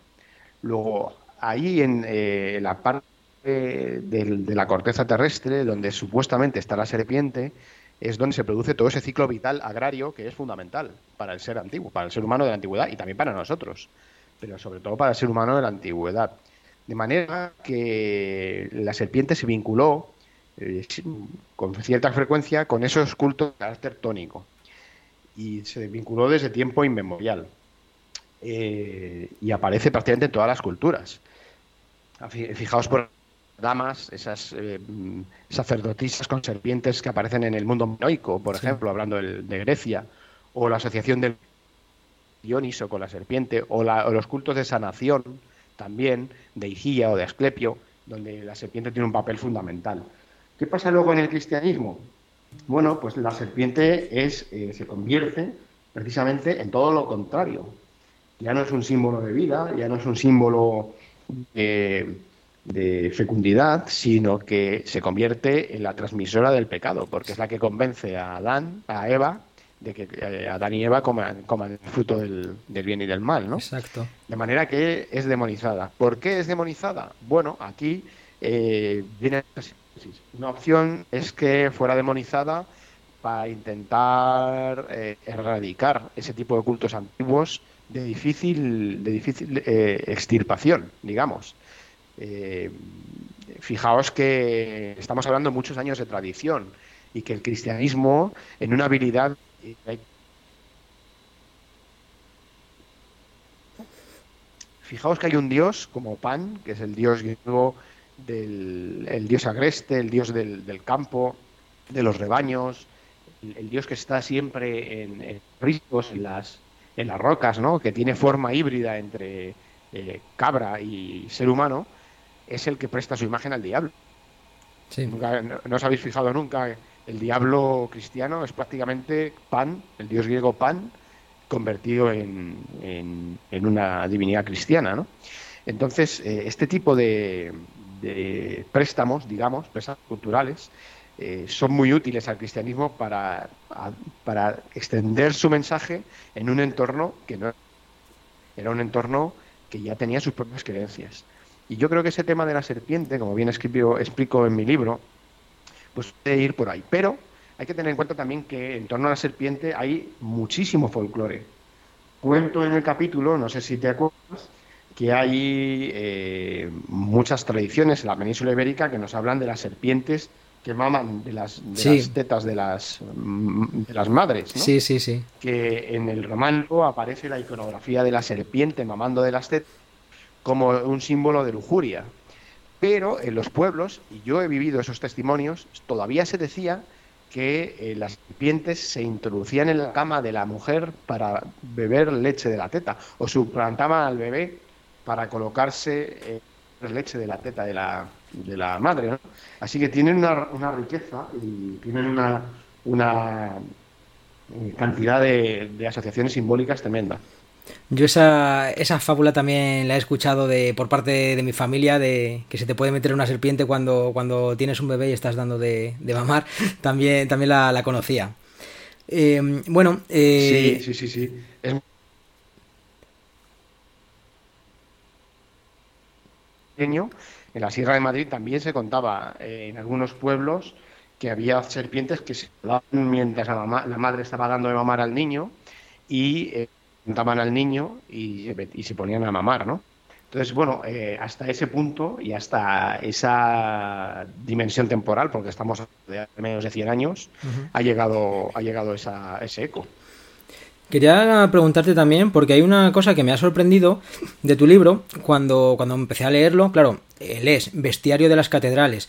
Luego, ahí en eh, la parte de la corteza terrestre, donde supuestamente está la serpiente, es donde se produce todo ese ciclo vital agrario que es fundamental para el ser antiguo, para el ser humano de la antigüedad y también para nosotros, pero sobre todo para el ser humano de la antigüedad. De manera que la serpiente se vinculó eh, con cierta frecuencia con esos cultos de carácter tónico y se vinculó desde tiempo inmemorial eh, y aparece prácticamente en todas las culturas. Fijaos por damas, esas eh, sacerdotisas con serpientes que aparecen en el mundo minoico, por ejemplo, hablando de, Grecia, o la asociación del Dioniso con la serpiente, o, los cultos de sanación también, de Higia o de Asclepio, donde la serpiente tiene un papel fundamental. ¿Qué pasa luego en el cristianismo? Bueno, pues la serpiente es, eh, se convierte precisamente en todo lo contrario. Ya no es un símbolo de vida, ya no es un símbolo de de fecundidad, sino que se convierte en la transmisora del pecado, porque es la que convence a Adán, a Eva, de que eh, Adán y Eva coman, coman el fruto del, bien y del mal, ¿no? Exacto. De manera que es demonizada. ¿Por qué es demonizada? Bueno, aquí eh, viene una opción es que fuera demonizada para intentar eh, erradicar ese tipo de cultos antiguos de difícil, de difícil extirpación, digamos. fijaos que estamos hablando muchos años de tradición y que el cristianismo, en una habilidad Fijaos que hay un dios como Pan, que es el dios griego del el dios agreste, el dios del, campo, de los rebaños, el, dios que está siempre en, riscos, en las, en las rocas, ¿no? que tiene forma híbrida entre eh, cabra y ser humano, es el que presta su imagen al diablo. no, os habéis fijado nunca el diablo cristiano es prácticamente Pan, el dios griego Pan, convertido en, en, una divinidad cristiana. ¿no? Entonces, eh, este tipo de, préstamos, digamos, préstamos culturales, eh, son muy útiles al cristianismo para, para extender su mensaje en un entorno que no era un entorno que ya tenía sus propias creencias. Y yo creo que ese tema de la serpiente, como bien explico en mi libro, pues puede ir por ahí. Pero hay que tener en cuenta también que en torno a la serpiente hay muchísimo folclore. Cuento en el capítulo, no sé si te acuerdas, que hay eh, muchas tradiciones en la península ibérica que nos hablan de las serpientes que maman de las, tetas de las, de las madres. ¿no? Sí, sí, sí. Que en el románico aparece la iconografía de la serpiente mamando de las tetas como un símbolo de lujuria. Pero en los pueblos, y yo he vivido esos testimonios, todavía se decía que eh, las serpientes se introducían en la cama de la mujer para beber leche de la teta, o suplantaban al bebé para colocarse eh, leche de la teta de la, de la madre. Así que tienen una, una, riqueza y tienen una, una eh, cantidad de, de asociaciones simbólicas tremenda. Yo esa, esa fábula también la he escuchado de, por parte de mi familia, de que se te puede meter una serpiente cuando, cuando tienes un bebé y estás dando de, mamar. También, también la, conocía. Eh, bueno. Eh... Sí, sí, sí, sí. Es... En la Sierra de Madrid también se contaba eh, en algunos pueblos que había serpientes que se daban mientras la, la madre estaba dando de mamar al niño y eh, juntaban al niño y, se ponían a mamar, ¿no? Entonces, bueno, eh, hasta ese punto y hasta esa dimensión temporal, porque estamos de menos de 100 años, ha llegado, ha llegado ese eco. Quería preguntarte también, porque hay una cosa que me ha sorprendido de tu libro, cuando, cuando empecé a leerlo, claro, lees Bestiario de las Catedrales,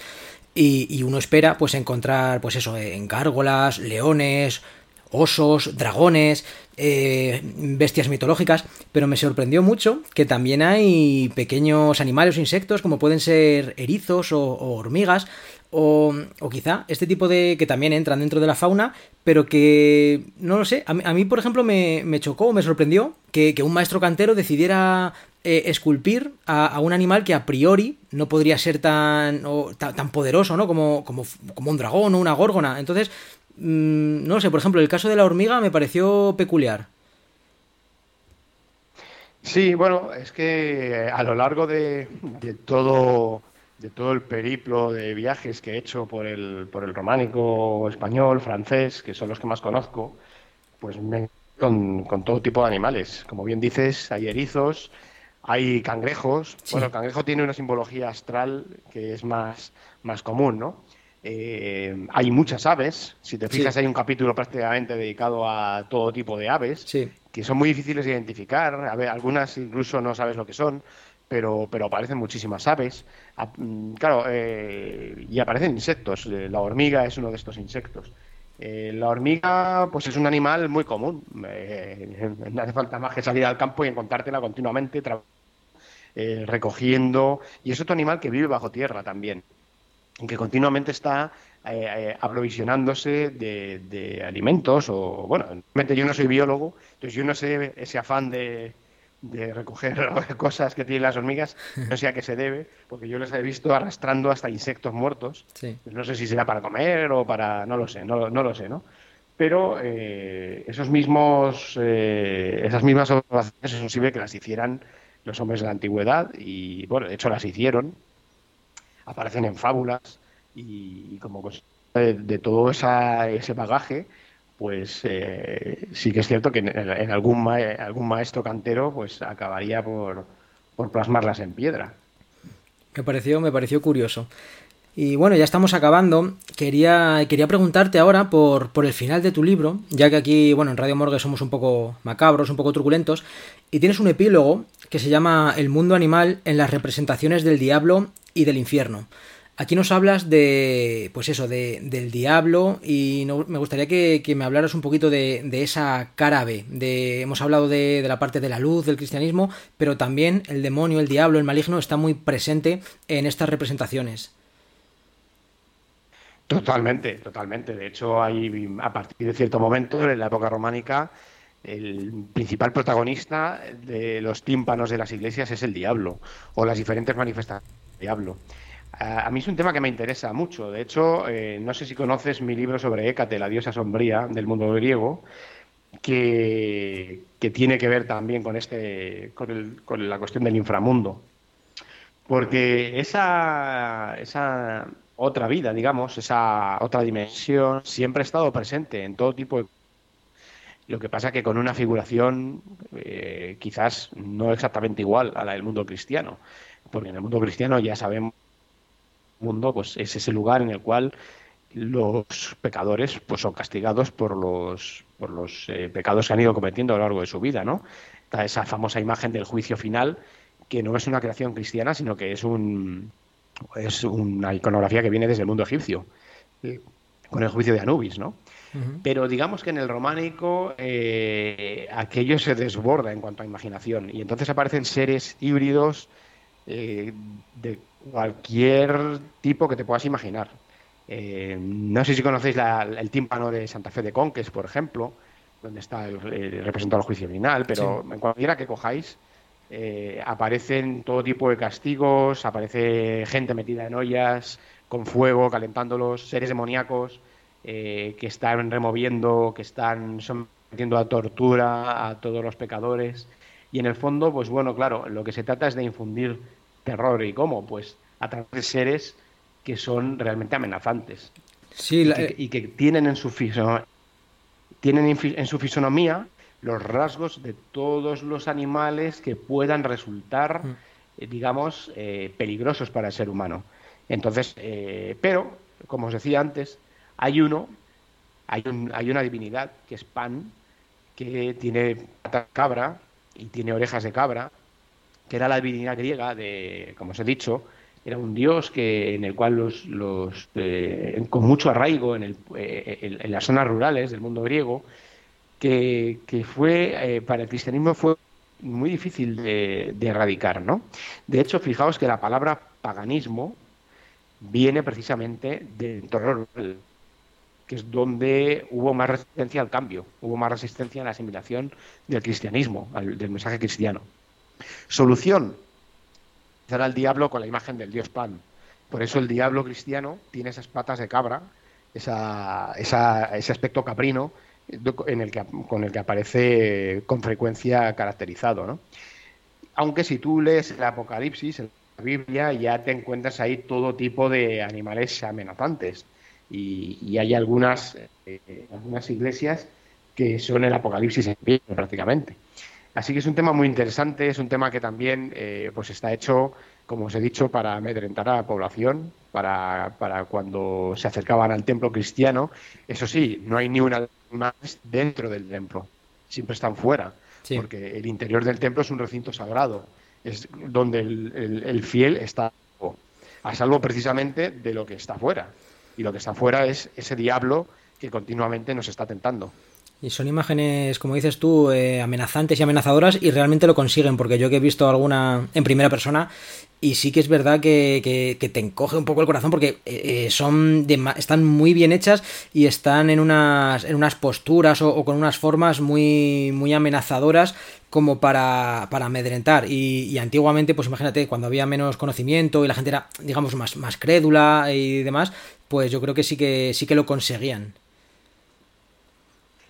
y, y uno espera pues encontrar, pues eso, encárgolas, leones, osos, dragones, eh, bestias mitológicas, pero me sorprendió mucho que también hay pequeños animales o insectos como pueden ser erizos o, hormigas o, quizá este tipo de que también entran dentro de la fauna, pero que no lo sé, a mí, por ejemplo me, me, chocó, me sorprendió que, un maestro cantero decidiera eh, esculpir a, un animal que a priori no podría ser tan, tan, poderoso, ¿no? Como, como, como un dragón o una górgona. Entonces, Mm, no sé, por ejemplo, el caso de la hormiga me pareció peculiar. Sí, bueno, es que a lo largo de, todo de todo el periplo de viajes que he hecho por el, por el románico español, francés, que son los que más conozco, pues me con, con todo tipo de animales. Como bien dices, hay erizos, hay cangrejos. Bueno, el cangrejo tiene una simbología astral que es más, más común, ¿no? Eh, hay muchas aves, si te fijas hay un capítulo prácticamente dedicado a todo tipo de aves, que son muy difíciles de identificar, a ver, algunas incluso no sabes lo que son, pero, pero aparecen muchísimas aves. Mm, claro, eh, y aparecen insectos, eh, la hormiga es uno de estos insectos. la hormiga, pues es un animal muy común. no hace falta más que salir al campo y encontrártela continuamente recogiendo. Y es otro animal que vive bajo tierra también que continuamente está eh, eh, aprovisionándose de, alimentos o, bueno, yo no soy biólogo, entonces yo no sé ese afán de, recoger cosas que tienen las hormigas, no sé a qué se debe, porque yo les he visto arrastrando hasta insectos muertos. No sé si será para comer o para, no lo sé, no, no lo sé, ¿no? pero eh, esos mismos, eh, esas mismas observaciones es posible que las hicieran los hombres de la antigüedad y, bueno, de hecho las hicieron, aparecen en fábulas y, como de, todo ese bagaje, pues eh, sí que es cierto que en, algún, algún maestro cantero pues acabaría por, por plasmarlas en piedra. Me pareció, me pareció curioso. Y bueno, ya estamos acabando. Quería, quería preguntarte ahora por, por el final de tu libro, ya que aquí, bueno, en Radio Morgue somos un poco macabros, un poco truculentos, y tienes un epílogo que se llama El mundo animal en las representaciones del diablo y del infierno. Aquí nos hablas de, pues eso, de, del diablo y me gustaría que, me hablaras un poquito de, esa cara B. De, hemos hablado de, la parte de la luz del cristianismo, pero también el demonio, el diablo, el maligno está muy presente en estas representaciones. Totalmente, totalmente. De hecho, hay, a partir de cierto momento, en la época románica, el principal protagonista de los tímpanos de las iglesias es el diablo, o las diferentes manifestaciones del diablo. A mí es un tema que me interesa mucho. De hecho, eh, no sé si conoces mi libro sobre Hécate, la diosa sombría del mundo griego, que, tiene que ver también con, este, con, la cuestión del inframundo. Porque esa, esa otra vida, digamos, esa otra dimensión, siempre ha estado presente en todo tipo de... Lo que pasa que con una figuración eh, quizás no exactamente igual a la del mundo cristiano, porque en el mundo cristiano ya sabemos mundo pues es ese lugar en el cual los pecadores pues son castigados por los por los eh, pecados que han ido cometiendo a lo largo de su vida no Está esa famosa imagen del juicio final que no es una creación cristiana sino que es un es una iconografía que viene desde el mundo egipcio eh, con el juicio de Anubis no pero digamos que en el románico eh, aquello se desborda en cuanto a imaginación y entonces aparecen seres híbridos de cualquier tipo que te puedas imaginar. Eh, no sé si conocéis el tímpano de Santa Fe de Conques, por ejemplo, donde está el, representado el juicio final, pero en cualquiera que cojáis, eh, aparecen todo tipo de castigos, aparece gente metida en ollas, con fuego, calentándolos, seres demoníacos eh, que están removiendo, que están sometiendo a tortura a todos los pecadores. Y en el fondo, pues bueno, claro, lo que se trata es de infundir terror. ¿Y cómo? Pues a través de seres que son realmente amenazantes. Sí, y, que, tienen en su fisonomía, tienen en su fisonomía los rasgos de todos los animales que puedan resultar, mm. eh, digamos, eh, peligrosos para el ser humano. Entonces, eh, pero, como os decía antes, hay uno, hay, un, hay una divinidad que es Pan, que tiene cabra y tiene orejas de cabra, que era la divinidad griega de, como os he dicho, era un dios que en el cual los, los eh, con mucho arraigo en, el, eh, en, las zonas rurales del mundo griego, que, fue eh, para el cristianismo fue muy difícil de, erradicar, ¿no? De hecho, fijaos que la palabra paganismo viene precisamente del entorno rural, que es donde hubo más resistencia al cambio, hubo más resistencia a la asimilación del cristianismo, del mensaje cristiano. Solución, al al diablo con la imagen del dios Pan. Por eso el diablo cristiano tiene esas patas de cabra, esa, ese aspecto caprino en el que, con el que aparece con frecuencia caracterizado. ¿no? Aunque si tú lees el Apocalipsis, en la Biblia, ya te encuentras ahí todo tipo de animales amenazantes. Y, hay algunas, eh, algunas iglesias que son el Apocalipsis en pie, prácticamente. Así que es un tema muy interesante, es un tema que también eh, pues está hecho, como os he dicho, para amedrentar a la población, para, para, cuando se acercaban al templo cristiano. Eso sí, no hay ni una más dentro del templo, siempre están fuera, porque el interior del templo es un recinto sagrado, es donde el, fiel está a salvo precisamente de lo que está fuera. Y lo que está fuera es ese diablo que continuamente nos está tentando. Y son imágenes, como dices tú, eh, amenazantes y amenazadoras y realmente lo consiguen, porque yo que he visto alguna en primera persona y sí que es verdad que, te encoge un poco el corazón porque eh, eh, son están muy bien hechas y están en unas, en unas posturas o, con unas formas muy, muy amenazadoras como para, para amedrentar. Y, antiguamente, pues imagínate, cuando había menos conocimiento y la gente era, digamos, más, más crédula y demás, pues yo creo que sí que sí que lo conseguían.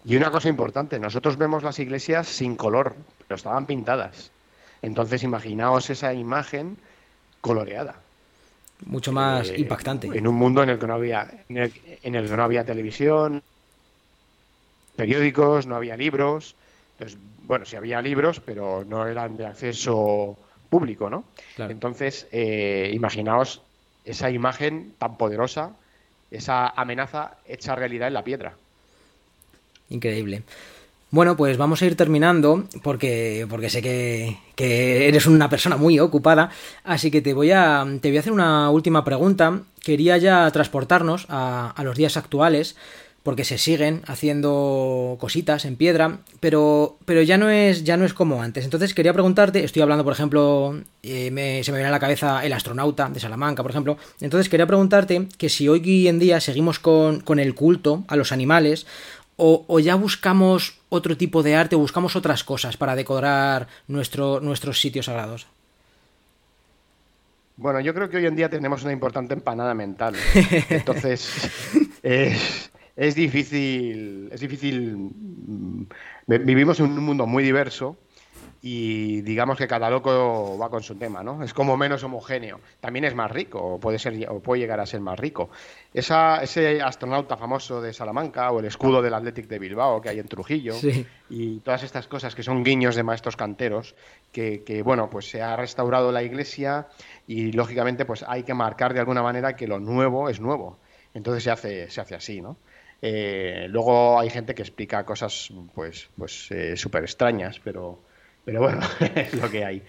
Y una cosa importante, nosotros vemos las iglesias sin color, pero estaban pintadas. Entonces imaginaos esa imagen coloreada. Mucho más Eh, impactante. En un mundo en el que no había, en el, en el que no había televisión, periódicos, no había libros. Entonces, bueno, sí había libros, pero no eran de acceso público, ¿no? Claro. Entonces, eh, imaginaos esa imagen tan poderosa, esa amenaza hecha realidad en la piedra. Increíble. Bueno, pues vamos a ir terminando porque, porque sé que, que eres una persona muy ocupada, así que te voy a, te voy a hacer una última pregunta. Quería ya transportarnos a, a los días actuales porque se siguen haciendo cositas en piedra, pero, pero ya, no es, ya no es como antes. Entonces quería preguntarte, estoy hablando, por ejemplo, eh, me- se me viene a la cabeza el astronauta de Salamanca, por ejemplo. Entonces quería preguntarte que si hoy en día seguimos con, con el culto a los animales o, o ya buscamos otro tipo de arte o buscamos otras cosas para decorar nuestro, nuestros sitios sagrados. Bueno, yo creo que hoy en día tenemos una importante empanada mental. Entonces, es, es difícil, es difícil. mm, vi- Vivimos en un mundo muy diverso y digamos que cada loco va con su tema, ¿no? Es como menos homogéneo. También es más rico, o puede ser, o puede llegar a ser más rico. Esa, ese astronauta famoso de Salamanca o el escudo del Athletic de Bilbao que hay en Trujillo Sí. y todas estas cosas que son guiños de maestros canteros que, que, bueno pues se ha restaurado la iglesia y lógicamente pues hay que marcar de alguna manera que lo nuevo es nuevo entonces se hace se hace así no Eh, luego hay gente que explica cosas pues pues súper extrañas pero pero bueno es lo que hay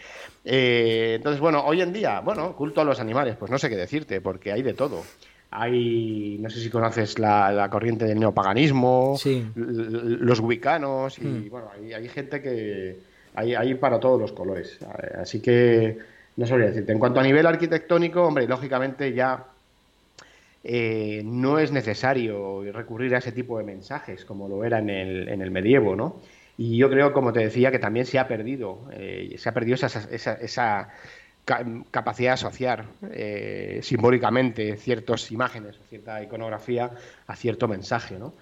Eh, entonces bueno hoy en día bueno culto a los animales pues no sé qué decirte porque hay de todo hay, no sé si conoces la, la corriente del neopaganismo, Sí. los wicanos, y Hmm. bueno, hay, hay gente que hay, hay para todos los colores. Así que no sabría decirte. En cuanto a nivel arquitectónico, hombre, lógicamente ya eh, no es necesario recurrir a ese tipo de mensajes como lo era en el, en el medievo, ¿no? Y yo creo, como te decía, que también se ha perdido, eh, se ha perdido esa, esa, esa ca- capacidad de asociar eh, simbólicamente ciertas imágenes cierta iconografía a cierto mensaje, ¿no?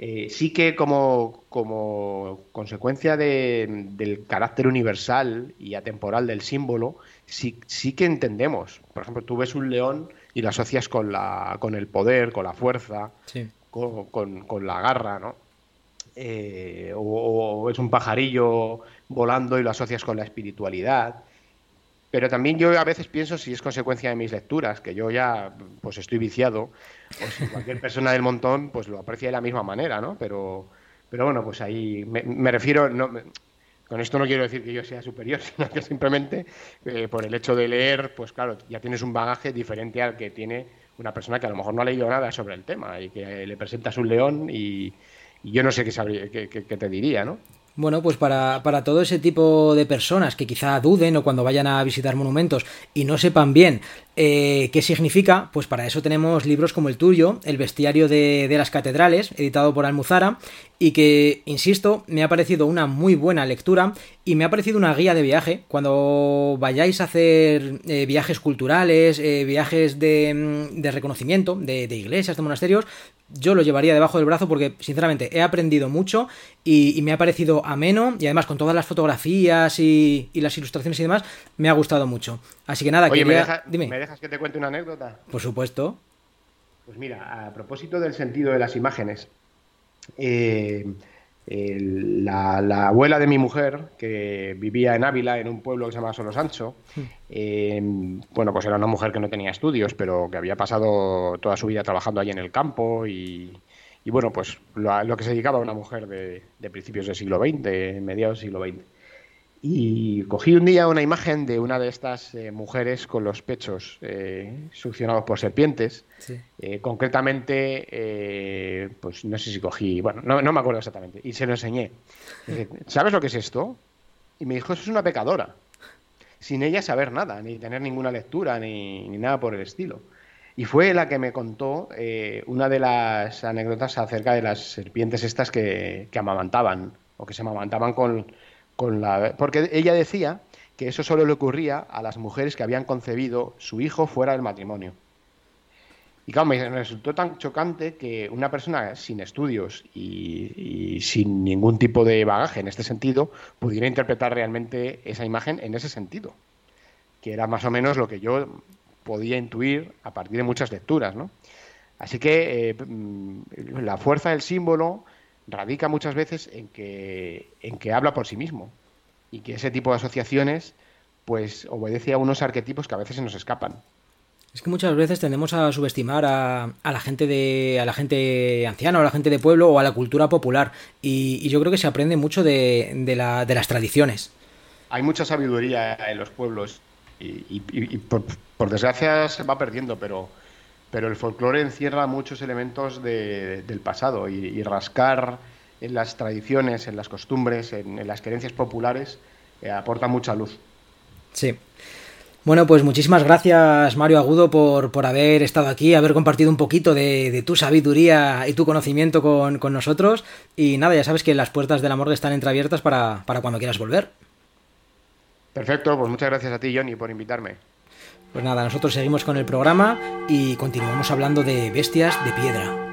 Eh, sí que como, como consecuencia de- del carácter universal y atemporal del símbolo, sí, sí que entendemos. Por ejemplo, tú ves un león y lo asocias con, la, con el poder, con la fuerza, Sí. con, con- con la garra, ¿no? Eh, o, es un pajarillo volando y lo asocias con la espiritualidad. Pero también yo a veces pienso si es consecuencia de mis lecturas, que yo ya pues estoy viciado, o si cualquier persona del montón pues lo aprecia de la misma manera, ¿no? Pero, pero bueno, pues ahí me, refiero, no, con esto no quiero decir que yo sea superior, sino que simplemente eh, por el hecho de leer, pues claro, ya tienes un bagaje diferente al que tiene una persona que a lo mejor no ha leído nada sobre el tema y que le presentas un león y, yo no sé qué, sabría- te diría, ¿no? Bueno, pues para, para todo ese tipo de personas que quizá duden o cuando vayan a visitar monumentos y no sepan bien eh, qué significa, pues para eso tenemos libros como el tuyo, El bestiario de, de las catedrales, editado por Almuzara, y que, insisto, me ha parecido una muy buena lectura y me ha parecido una guía de viaje. Cuando vayáis a hacer eh, viajes culturales, eh, viajes de, mm, de reconocimiento de, de iglesias, de monasterios, yo lo llevaría debajo del brazo porque, sinceramente, he aprendido mucho y, y me ha parecido ameno y además con todas las fotografías y, y las ilustraciones y demás, me ha gustado mucho. Así que nada, Oye, ¿me, deja- Dime, ¿me dejas que te cuente una anécdota? por supuesto. Pues mira, a propósito del sentido de las imágenes, eh, la, la abuela de mi mujer, que vivía en Ávila, en un pueblo que se llama Solo Sancho, eh, bueno, pues era una mujer que no tenía estudios, pero que había pasado toda su vida trabajando allí en el campo y, y bueno, pues lo, lo que se dedicaba a una mujer de, de principios del siglo XX, mediados del siglo XX. Y cogí un día una imagen de una de estas eh, mujeres con los pechos eh, succionados por serpientes. Sí. Eh, concretamente, pues no sé si cogí, bueno, no, no me acuerdo exactamente, y se lo enseñé. Dije, ¿Sabes lo que es esto? Y me dijo, eso es una pecadora, sin ella saber nada, ni tener ninguna lectura, ni, ni nada por el estilo. Y fue la que me contó una de las anécdotas acerca de las serpientes estas que, que amamantaban, o que se amamantaban con, Porque ella decía que eso solo le ocurría a las mujeres que habían concebido su hijo fuera del matrimonio. Y claro, me resultó tan chocante que una persona sin estudios y, sin ningún tipo de bagaje en este sentido pudiera interpretar realmente esa imagen en ese sentido, que era más o menos lo que yo podía intuir a partir de muchas lecturas, ¿no? Así que eh, mm, la fuerza del símbolo radica muchas veces en que, en que habla por sí mismo y que ese tipo de asociaciones pues obedece a unos arquetipos que a veces se nos escapan. Es que muchas veces tendemos a subestimar a, la gente de a la gente anciana o a la gente de pueblo o a la cultura popular y, yo creo que se aprende mucho de, de, la, de, las tradiciones. Hay mucha sabiduría en los pueblos y, por, desgracia se va perdiendo, pero, pero el folclore encierra muchos elementos del pasado y, rascar en las tradiciones, en las costumbres, en, las creencias populares eh, aporta mucha luz. Sí. Bueno, pues muchísimas gracias Mario Agudo por, por haber estado aquí, haber compartido un poquito de, tu sabiduría y tu conocimiento con, nosotros. Y nada, ya sabes que las puertas de la morgue están entreabiertas para, para cuando quieras volver. Perfecto, pues muchas gracias a ti Johnny por invitarme. Pues nada, nosotros seguimos con el programa y continuamos hablando de bestias de piedra.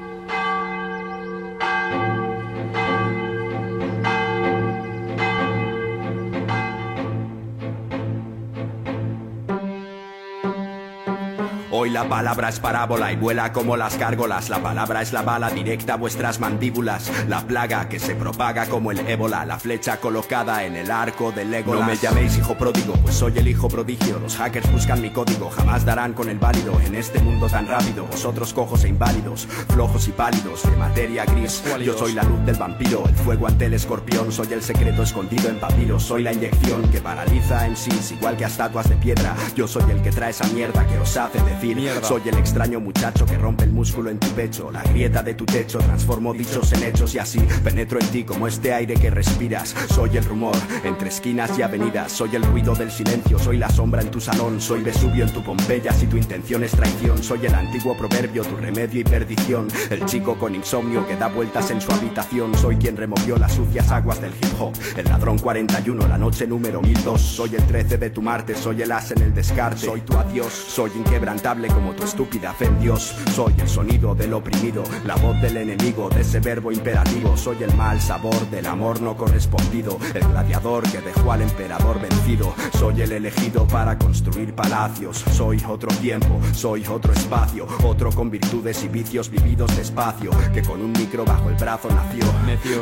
La palabra es parábola y vuela como las gárgolas. La palabra es la bala directa a vuestras mandíbulas. La plaga que se propaga como el ébola. La flecha colocada en el arco del ego. No me llaméis hijo pródigo, pues soy el hijo prodigio. Los hackers buscan mi código, jamás darán con el válido en este mundo tan rápido. Vosotros cojos e inválidos, flojos y pálidos, de materia gris. Yo soy la luz del vampiro, el fuego ante el escorpión. Soy el secreto escondido en papiros. Soy la inyección que paraliza en sí, igual que a estatuas de piedra. Yo soy el que trae esa mierda que os hace decir soy el extraño muchacho que rompe el músculo en tu pecho, la grieta de tu techo, transformo dichos en hechos y así penetro en ti como este aire que respiras. Soy el rumor entre esquinas y avenidas, soy el ruido del silencio, soy la sombra en tu salón, soy Vesubio en tu Pompeya si tu intención es traición, soy el antiguo proverbio, tu remedio y perdición, el chico con insomnio que da vueltas en su habitación, soy quien removió las sucias aguas del hip hop, el ladrón 41, la noche número 1002, soy el 13 de tu Marte, soy el as en el descarte, soy tu adiós, soy inquebrantable como tu estúpida fe en Dios. Soy el sonido del oprimido, la voz del enemigo, de ese verbo imperativo. Soy el mal sabor del amor no correspondido, el gladiador que dejó al emperador vencido. Soy el elegido para construir palacios. Soy otro tiempo, soy otro espacio, otro con virtudes y vicios vividos despacio, que con un micro bajo el brazo nació.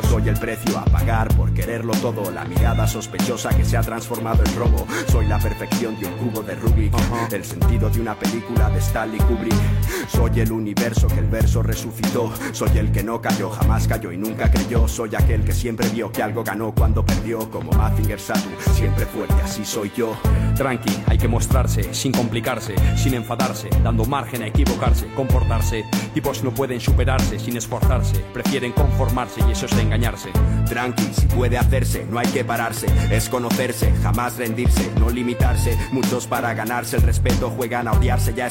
Soy el precio a pagar por quererlo todo, la mirada sospechosa que se ha transformado en robo. Soy la perfección de un cubo de Rubik, el sentido de una película de Stanley Kubrick. Soy el universo que el verso resucitó. Soy el que no cayó, jamás cayó y nunca creyó. Soy aquel que siempre vio que algo ganó cuando perdió. Como Mazinger Satu, siempre fuerte, así soy yo. Tranqui, hay que mostrarse, sin complicarse, sin enfadarse, dando margen a equivocarse, comportarse. Tipos no pueden superarse sin esforzarse, prefieren conformarse y eso es engañarse. Tranqui, si puede hacerse, no hay que pararse, es conocerse, jamás rendirse, no limitarse. Muchos para ganarse el respeto juegan a odiarse y a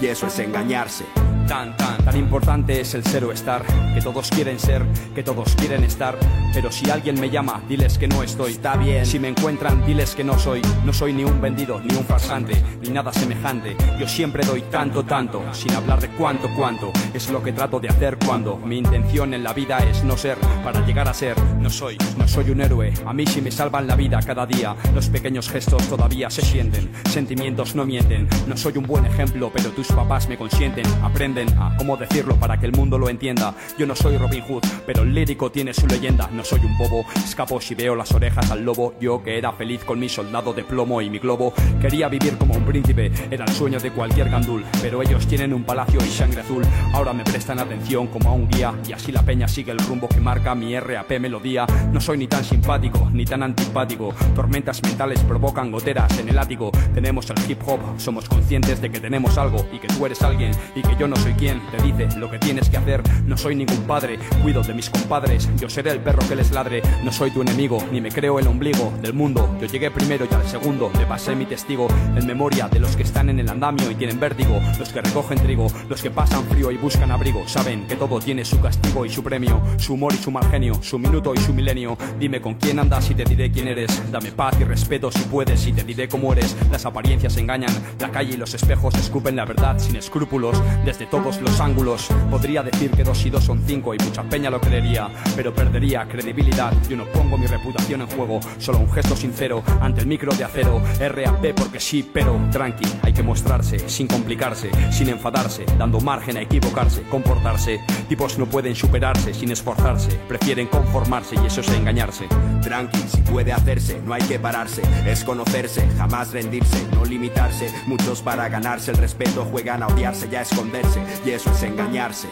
y eso es engañarse. Tan, tan, tan importante es el ser o estar, que todos quieren ser, que todos quieren estar. Pero si alguien me llama, diles que no estoy. Está bien. Si me encuentran, diles que no soy. No soy ni un vendido, ni un farsante, ni nada semejante. Yo siempre doy tanto, tanto, sin hablar de cuánto, cuánto. Es lo que trato de hacer cuando mi intención en la vida es no ser, para llegar a ser. No soy, no soy un héroe. A mí si me salvan la vida cada día. Los pequeños gestos todavía se sienten. Sentimientos no mienten. No soy un buen ejemplo, pero tus papás me consienten. Aprende a cómo decirlo para que el mundo lo entienda. Yo no soy Robin Hood, pero el lírico tiene su leyenda. No soy un bobo, escapo si veo las orejas al lobo. Yo que era feliz con mi soldado de plomo y mi globo. Quería vivir como un príncipe, era el sueño de cualquier gandul. Pero ellos tienen un palacio y sangre azul. Ahora me prestan atención como a un guía. Y así la peña sigue el rumbo que marca mi RAP melodía. No soy ni tan simpático ni tan antipático. Tormentas mentales provocan goteras en el ático. Tenemos el hip hop, somos conscientes de que tenemos algo y que tú eres alguien y que yo no soy soy quien te dice lo que tienes que hacer. No soy ningún padre, cuido de mis compadres. Yo seré el perro que les ladre. No soy tu enemigo, ni me creo el ombligo del mundo. Yo llegué primero y al segundo le pasé mi testigo. En memoria de los que están en el andamio y tienen vértigo. Los que recogen trigo, los que pasan frío y buscan abrigo. Saben que todo tiene su castigo y su premio. Su humor y su mal genio, su minuto y su milenio. Dime con quién andas y te diré quién eres. Dame paz y respeto si puedes y te diré cómo eres. Las apariencias engañan, la calle y los espejos escupen la verdad sin escrúpulos. Desde todo todos los ángulos. Podría decir que dos y dos son cinco y mucha peña lo creería, pero perdería credibilidad. Yo no pongo mi reputación en juego, solo un gesto sincero ante el micro de acero. RAP porque sí, pero tranqui, hay que mostrarse sin complicarse, sin enfadarse, dando margen a equivocarse, comportarse. Tipos no pueden superarse sin esforzarse, prefieren conformarse y eso es engañarse. Tranqui, si puede hacerse, no hay que pararse, es conocerse, jamás rendirse, no limitarse. Muchos para ganarse el respeto juegan a odiarse y a esconderse, y eso es engañarse.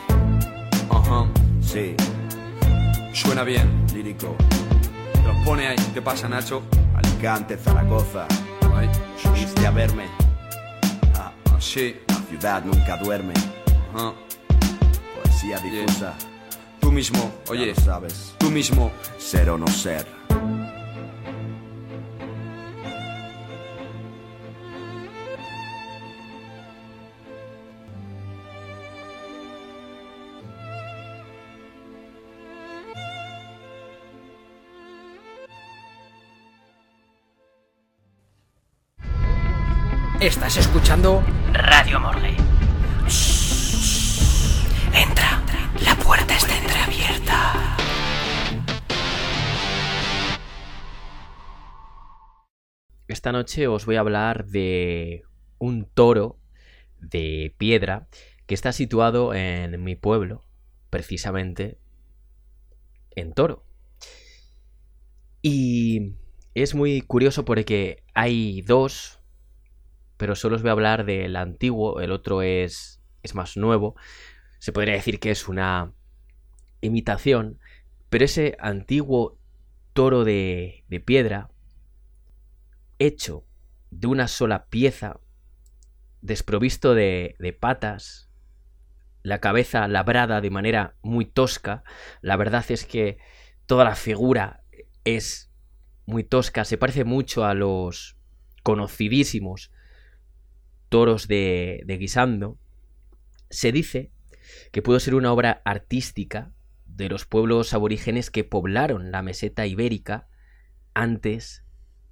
Ajá, Sí, suena bien. lírico, Te lo pone ahí, ¿qué pasa, Nacho? Alicante, Zaragoza, subiste a verme. Ah, Sí, la ciudad nunca duerme, ajá. poesía difusa, Tú mismo, ya oye, lo sabes, tú mismo. ser o no ser. Estás escuchando Radio Morgue. Entra, la puerta está entreabierta. Esta noche os voy a hablar de un toro de piedra que está situado en mi pueblo, precisamente en Toro. Y es muy curioso porque hay dos, pero solo os voy a hablar del antiguo, el otro es, es más nuevo. Se podría decir que es una imitación, pero ese antiguo toro de, de piedra hecho de una sola pieza, desprovisto de, de patas, la cabeza labrada de manera muy tosca. La verdad es que toda la figura es muy tosca, se parece mucho a los conocidísimos toros de, de Guisando. Se dice que pudo ser una obra artística de los pueblos aborígenes que poblaron la meseta ibérica antes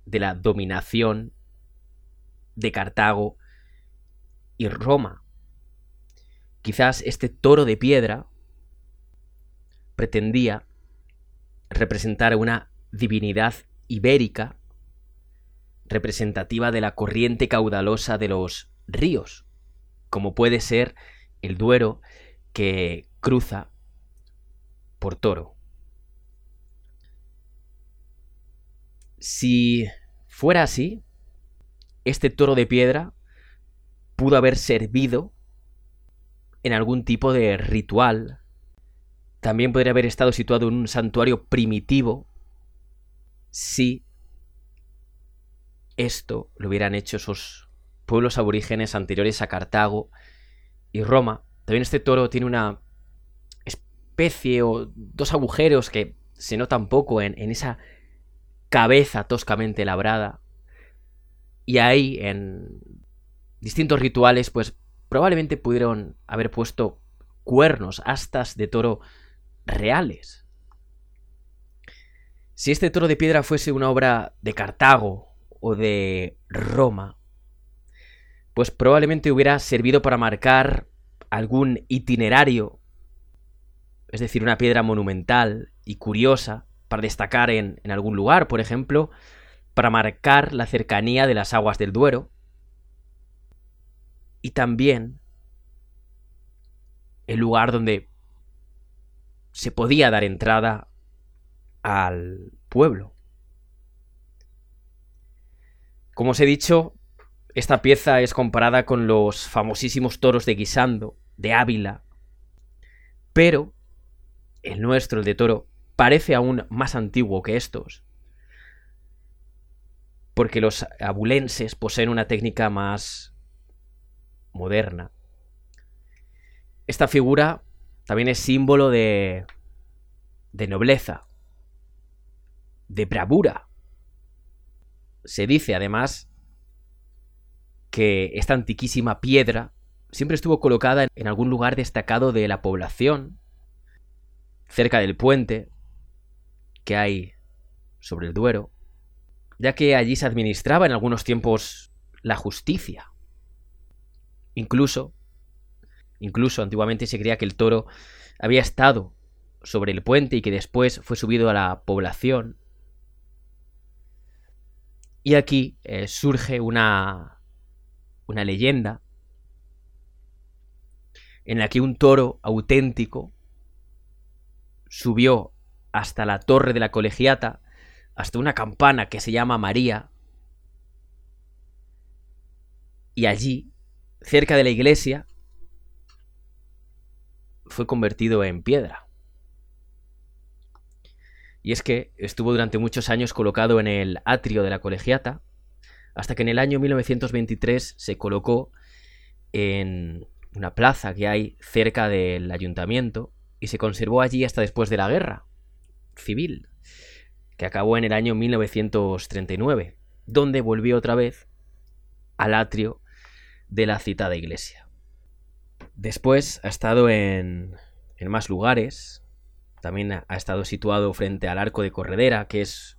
de la dominación de Cartago y Roma. Quizás este toro de piedra pretendía representar una divinidad ibérica representativa de la corriente caudalosa de los ríos, como puede ser el Duero que cruza por Toro. Si fuera así, este toro de piedra pudo haber servido en algún tipo de ritual. También podría haber estado situado en un santuario primitivo si esto lo hubieran hecho esos pueblos aborígenes anteriores a Cartago y Roma. También este toro tiene una especie o dos agujeros que se notan poco en, en esa cabeza toscamente labrada. Y ahí, en distintos rituales, pues probablemente pudieron haber puesto cuernos, astas de toro reales. Si este toro de piedra fuese una obra de Cartago o de Roma, pues probablemente hubiera servido para marcar algún itinerario, es decir, una piedra monumental y curiosa para destacar en, algún lugar, por ejemplo, para marcar la cercanía de las aguas del Duero, y también el lugar donde se podía dar entrada al pueblo. Como os he dicho, esta pieza es comparada con los famosísimos toros de Guisando, de Ávila, pero el nuestro, el de toro, parece aún más antiguo que estos, porque los abulenses poseen una técnica más moderna. Esta figura también es símbolo de, de nobleza, de bravura. Se dice además que esta antiquísima piedra siempre estuvo colocada en algún lugar destacado de la población, cerca del puente que hay sobre el Duero, ya que allí se administraba en algunos tiempos la justicia. Incluso Incluso antiguamente se creía que el toro había estado sobre el puente y que después fue subido a la población. Y aquí eh, surge una, una leyenda en la que un toro auténtico subió hasta la torre de la colegiata, hasta una campana que se llama María, y allí, cerca de la iglesia, fue convertido en piedra. Y es que estuvo durante muchos años colocado en el atrio de la colegiata, hasta que en el año 1923 se colocó en una plaza que hay cerca del ayuntamiento y se conservó allí hasta después de la guerra civil, que acabó en el año 1939, donde volvió otra vez al atrio de la citada iglesia. Después ha estado en, en más lugares, también ha estado situado frente al arco de Corredera, que es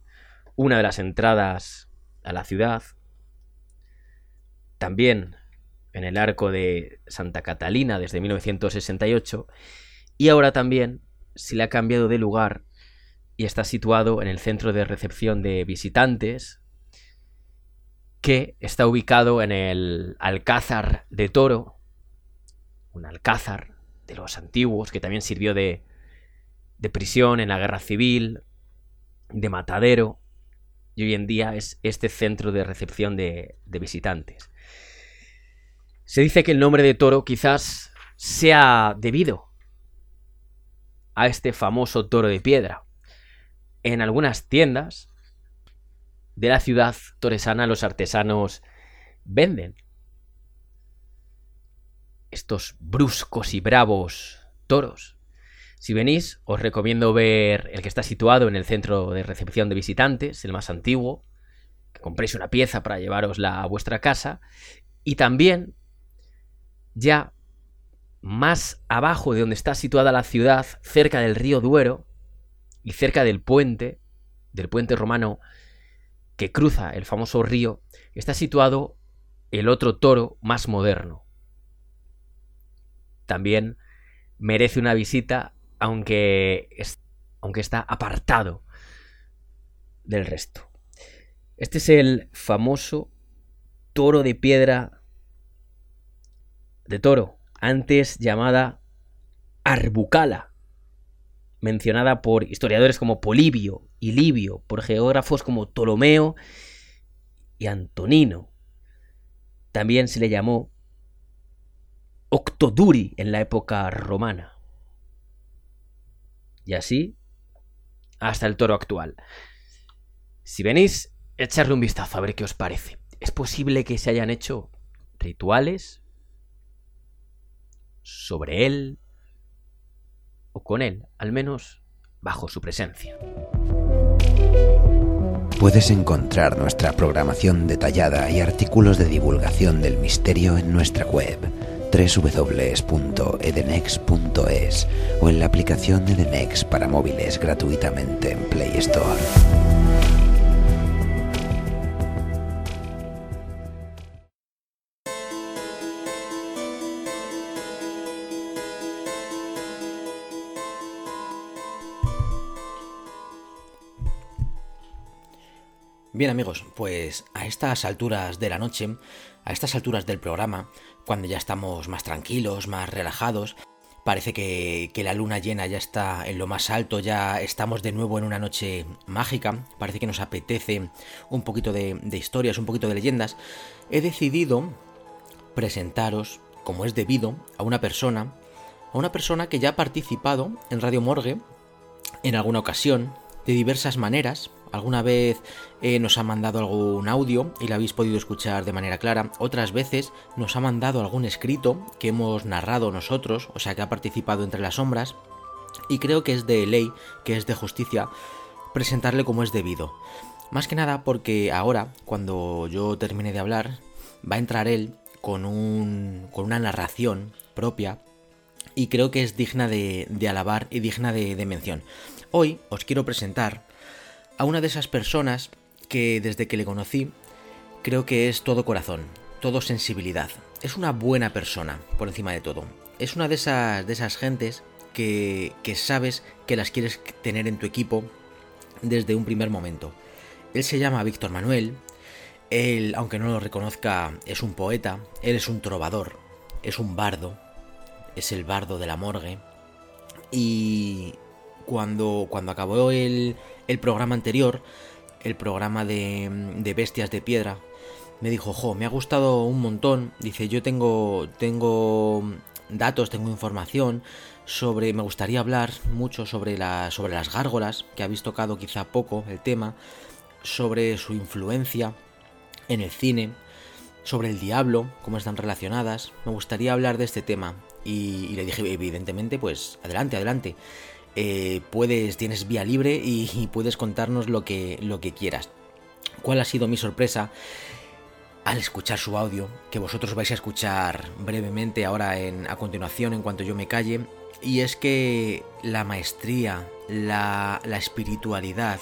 una de las entradas a la ciudad. También en el arco de Santa Catalina desde 1968. Y ahora también se le ha cambiado de lugar y está situado en el centro de recepción de visitantes, que está ubicado en el Alcázar de Toro, un alcázar de los antiguos que también sirvió de, de prisión en la guerra civil, de matadero, y hoy en día es este centro de recepción de, de visitantes. Se dice que el nombre de toro quizás sea debido a este famoso toro de piedra. En algunas tiendas de la ciudad toresana los artesanos venden estos bruscos y bravos toros. Si venís, os recomiendo ver el que está situado en el centro de recepción de visitantes, el más antiguo, que compréis una pieza para llevarosla a vuestra casa, y también ya más abajo de donde está situada la ciudad, cerca del río Duero y cerca del puente, del puente romano que cruza el famoso río, está situado el otro toro más moderno. También merece una visita, aunque, aunque está apartado del resto. Este es el famoso toro de piedra de toro, antes llamada Arbucala, mencionada por historiadores como Polibio y Livio, por geógrafos como Ptolomeo y Antonino. También se le llamó Octoduri en la época romana. Y así hasta el toro actual. Si venís, echarle un vistazo a ver qué os parece. Es posible que se hayan hecho rituales sobre él o con él, al menos bajo su presencia. Puedes encontrar nuestra programación detallada y artículos de divulgación del misterio en nuestra web www.edenex.es o en la aplicación Edenex para móviles gratuitamente en Play Store. Bien amigos, pues a estas alturas de la noche, a estas alturas del programa, cuando ya estamos más tranquilos, más relajados, parece que, la luna llena ya está en lo más alto, ya estamos de nuevo en una noche mágica, parece que nos apetece un poquito de, de historias, un poquito de leyendas, he decidido presentaros, como es debido, a una persona, a una persona que ya ha participado en Radio Morgue en alguna ocasión, de diversas maneras, Alguna vez eh, nos ha mandado algún audio y lo habéis podido escuchar de manera clara. Otras veces nos ha mandado algún escrito que hemos narrado nosotros, o sea que ha participado entre las sombras. Y creo que es de ley, que es de justicia, presentarle como es debido. Más que nada porque ahora, cuando yo termine de hablar, va a entrar él con, un, con una narración propia y creo que es digna de, alabar y digna de mención. Hoy os quiero presentar a una de esas personas que desde que le conocí creo que es todo corazón, todo sensibilidad. Es una buena persona, por encima de todo. es una de esas, de esas gentes que, que sabes que las quieres tener en tu equipo desde un primer momento. Él se llama Víctor Manuel, él, aunque no lo reconozca, es un poeta, él es un trovador, es un bardo, es el bardo de la morgue. Y cuando, cuando acabó el, el programa anterior, el programa de, Bestias de Piedra, me dijo, jo, me ha gustado un montón. Dice, yo tengo, tengo datos, tengo información sobre, me gustaría hablar mucho sobre, la, sobre las gárgolas, que habéis tocado quizá poco el tema, sobre su influencia en el cine, sobre el diablo, cómo están relacionadas. Me gustaría hablar de este tema. Y, y le dije, evidentemente, pues adelante, adelante. Eh, puedes, tienes vía libre y, puedes contarnos lo que, lo que quieras. ¿Cuál ha sido mi sorpresa? Al escuchar su audio, que vosotros vais a escuchar brevemente ahora en, a continuación en cuanto yo me calle, y es que la maestría, la, la espiritualidad,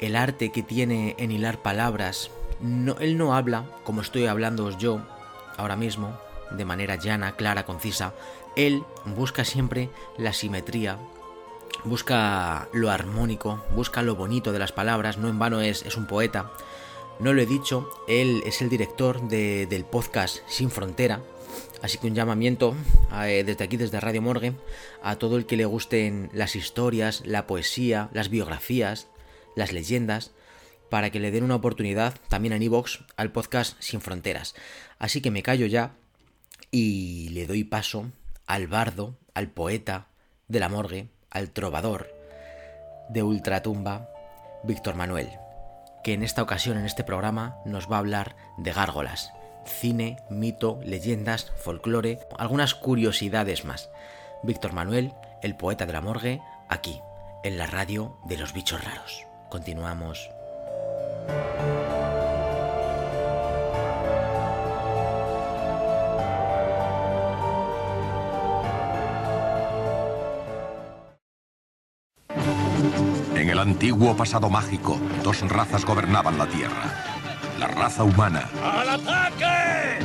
el arte que tiene en hilar palabras, no, él no habla como estoy hablando yo ahora mismo, de manera llana, clara, concisa. Él busca siempre la simetría, busca lo armónico, busca lo bonito de las palabras, no en vano es, es un poeta. No lo he dicho, él es el director de, del podcast Sin Frontera, así que un llamamiento eh, desde aquí, desde Radio Morgue, a todo el que le gusten las historias, la poesía, las biografías, las leyendas, para que le den una oportunidad también en iVoox al podcast Sin Fronteras. Así que me callo ya y le doy paso al bardo, al poeta de la morgue, al trovador de Ultratumba, Víctor Manuel, que en esta ocasión, en este programa, nos va a hablar de gárgolas, cine, mito, leyendas, folclore, algunas curiosidades más. Víctor Manuel, el poeta de la morgue, aquí, en la radio de los bichos raros. Continuamos. Antiguo pasado mágico, dos razas gobernaban la Tierra. La raza humana. ¡Al ataque!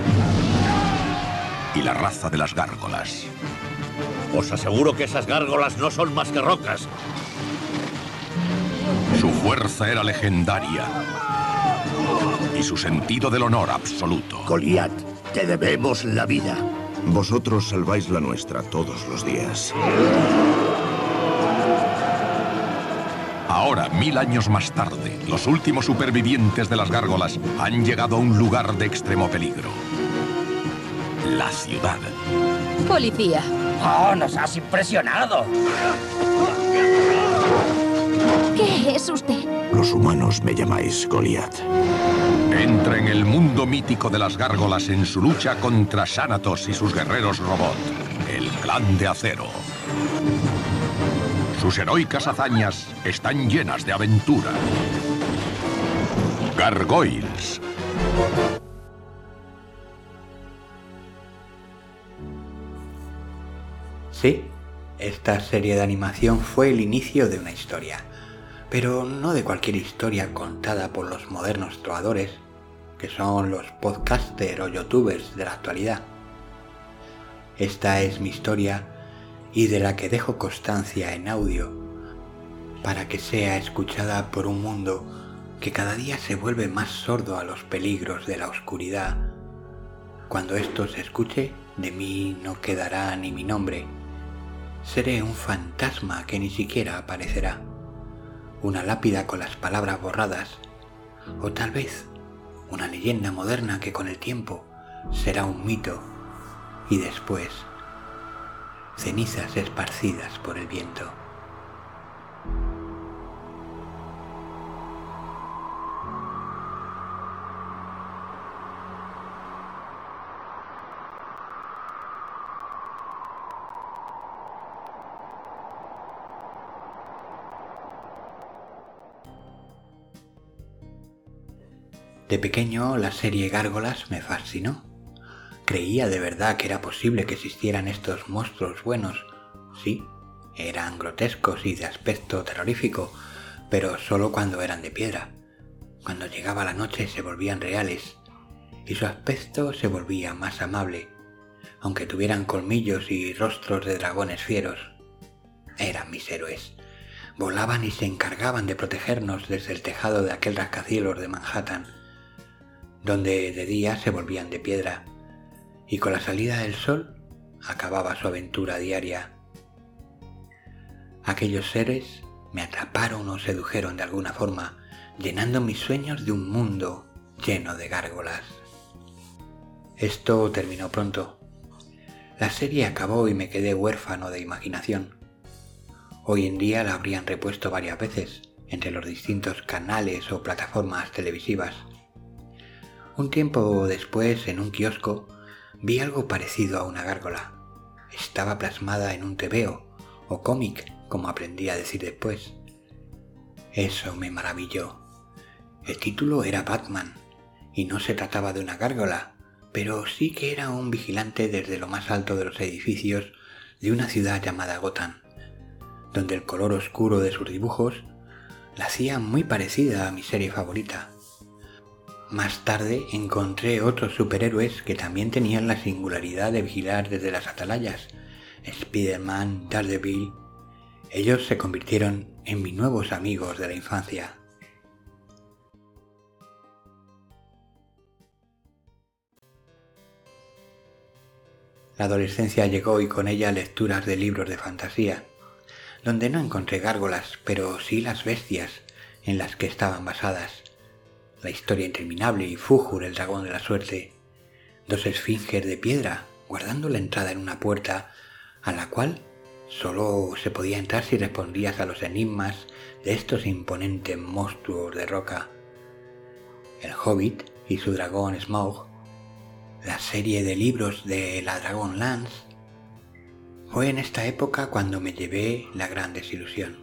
Y la raza de las gárgolas. Os aseguro que esas gárgolas no son más que rocas. Su fuerza era legendaria. Y su sentido del honor absoluto. Goliat, te debemos la vida. Vosotros salváis la nuestra todos los días. Ahora, mil años más tarde, los últimos supervivientes de las gárgolas han llegado a un lugar de extremo peligro. La ciudad. Policía. ¡Oh, nos has impresionado! ¿Qué es usted? Los humanos me llamáis Goliat. Entra en el mundo mítico de las gárgolas en su lucha contra Xanatos y sus guerreros robot, el Clan de Acero. Sus heroicas hazañas están llenas de aventura. Gargoyles. Sí, esta serie de animación fue el inicio de una historia, pero no de cualquier historia contada por los modernos trovadores, que son los podcasters o youtubers de la actualidad. Esta es mi historia y de la que dejo constancia en audio para que sea escuchada por un mundo que cada día se vuelve más sordo a los peligros de la oscuridad. Cuando esto se escuche, de mí no quedará ni mi nombre. Seré un fantasma que ni siquiera aparecerá, una lápida con las palabras borradas, o tal vez una leyenda moderna que con el tiempo será un mito y después cenizas esparcidas por el viento. De pequeño la serie Gárgolas me fascinó. Creía de verdad que era posible que existieran estos monstruos buenos. Sí, eran grotescos y de aspecto terrorífico, pero solo cuando eran de piedra. Cuando llegaba la noche se volvían reales y su aspecto se volvía más amable. aunque tuvieran colmillos y rostros de dragones fieros. Eran mis héroes. Volaban y se encargaban de protegernos desde el tejado de aquel rascacielos de Manhattan, donde de día se volvían de piedra, y con la salida del sol acababa su aventura diaria. Aquellos seres me atraparon o sedujeron de alguna forma, llenando mis sueños de un mundo lleno de gárgolas. Esto terminó pronto. La serie acabó y me quedé huérfano de imaginación. Hoy en día la habrían repuesto varias veces entre los distintos canales o plataformas televisivas. Un tiempo después, en un kiosco, vi algo parecido a una gárgola. Estaba plasmada en un tebeo o cómic, como aprendí a decir después. Eso me maravilló. El título era Batman, y no se trataba de una gárgola, pero sí que era un vigilante desde lo más alto de los edificios de una ciudad llamada Gotham, donde el color oscuro de sus dibujos la hacía muy parecida a mi serie favorita. Más tarde encontré otros superhéroes que también tenían la singularidad de vigilar desde las atalayas. Spider-Man, Daredevil. Ellos se convirtieron en mis nuevos amigos de la infancia. La adolescencia llegó y con ella lecturas de libros de fantasía, donde no encontré gárgolas, pero sí las bestias en las que estaban basadas. La historia interminable y Fújur, el dragón de la suerte, dos esfinges de piedra guardando la entrada en una puerta a la cual solo se podía entrar si respondías a los enigmas de estos imponentes monstruos de roca. El Hobbit y su dragón Smaug la serie de libros de la Dragon Lance, fue en esta época cuando me llevé la gran desilusión.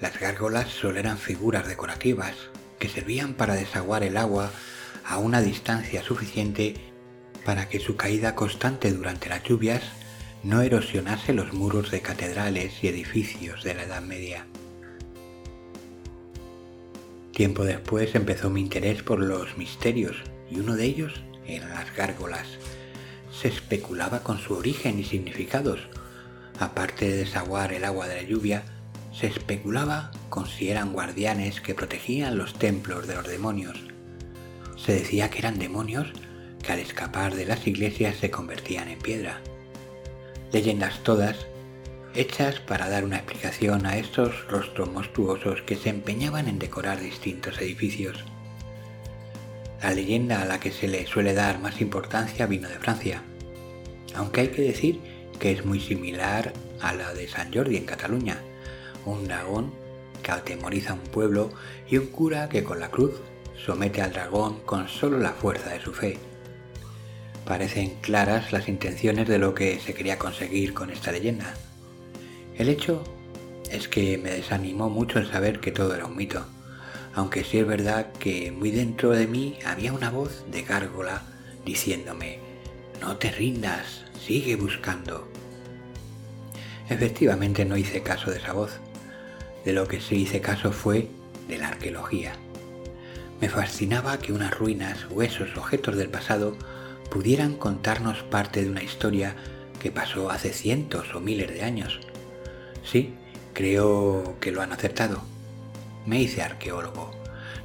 Las gárgolas solo eran figuras decorativas que servían para desaguar el agua a una distancia suficiente para que su caída constante durante las lluvias no erosionase los muros de catedrales y edificios de la Edad Media. Tiempo después empezó mi interés por los misterios y uno de ellos eran las gárgolas. Se especulaba con su origen y significados. Aparte de desaguar el agua de la lluvia, se especulaba con si eran guardianes que protegían los templos de los demonios. Se decía que eran demonios que al escapar de las iglesias se convertían en piedra. Leyendas todas hechas para dar una explicación a estos rostros monstruosos que se empeñaban en decorar distintos edificios. La leyenda a la que se le suele dar más importancia vino de Francia, aunque hay que decir que es muy similar a la de San Jordi en Cataluña, un dragón que atemoriza a un pueblo y un cura que con la cruz somete al dragón con solo la fuerza de su fe. Parecen claras las intenciones de lo que se quería conseguir con esta leyenda. El hecho es que me desanimó mucho el saber que todo era un mito aunque sí es verdad que muy dentro de mí había una voz de gárgola diciéndome, no te rindas, sigue buscando. Efectivamente no hice caso de esa voz. De lo que sí hice caso fue de la arqueología. Me fascinaba que unas ruinas, huesos, objetos del pasado pudieran contarnos parte de una historia que pasó hace cientos o miles de años. Sí, creo que lo han acertado me hice arqueólogo.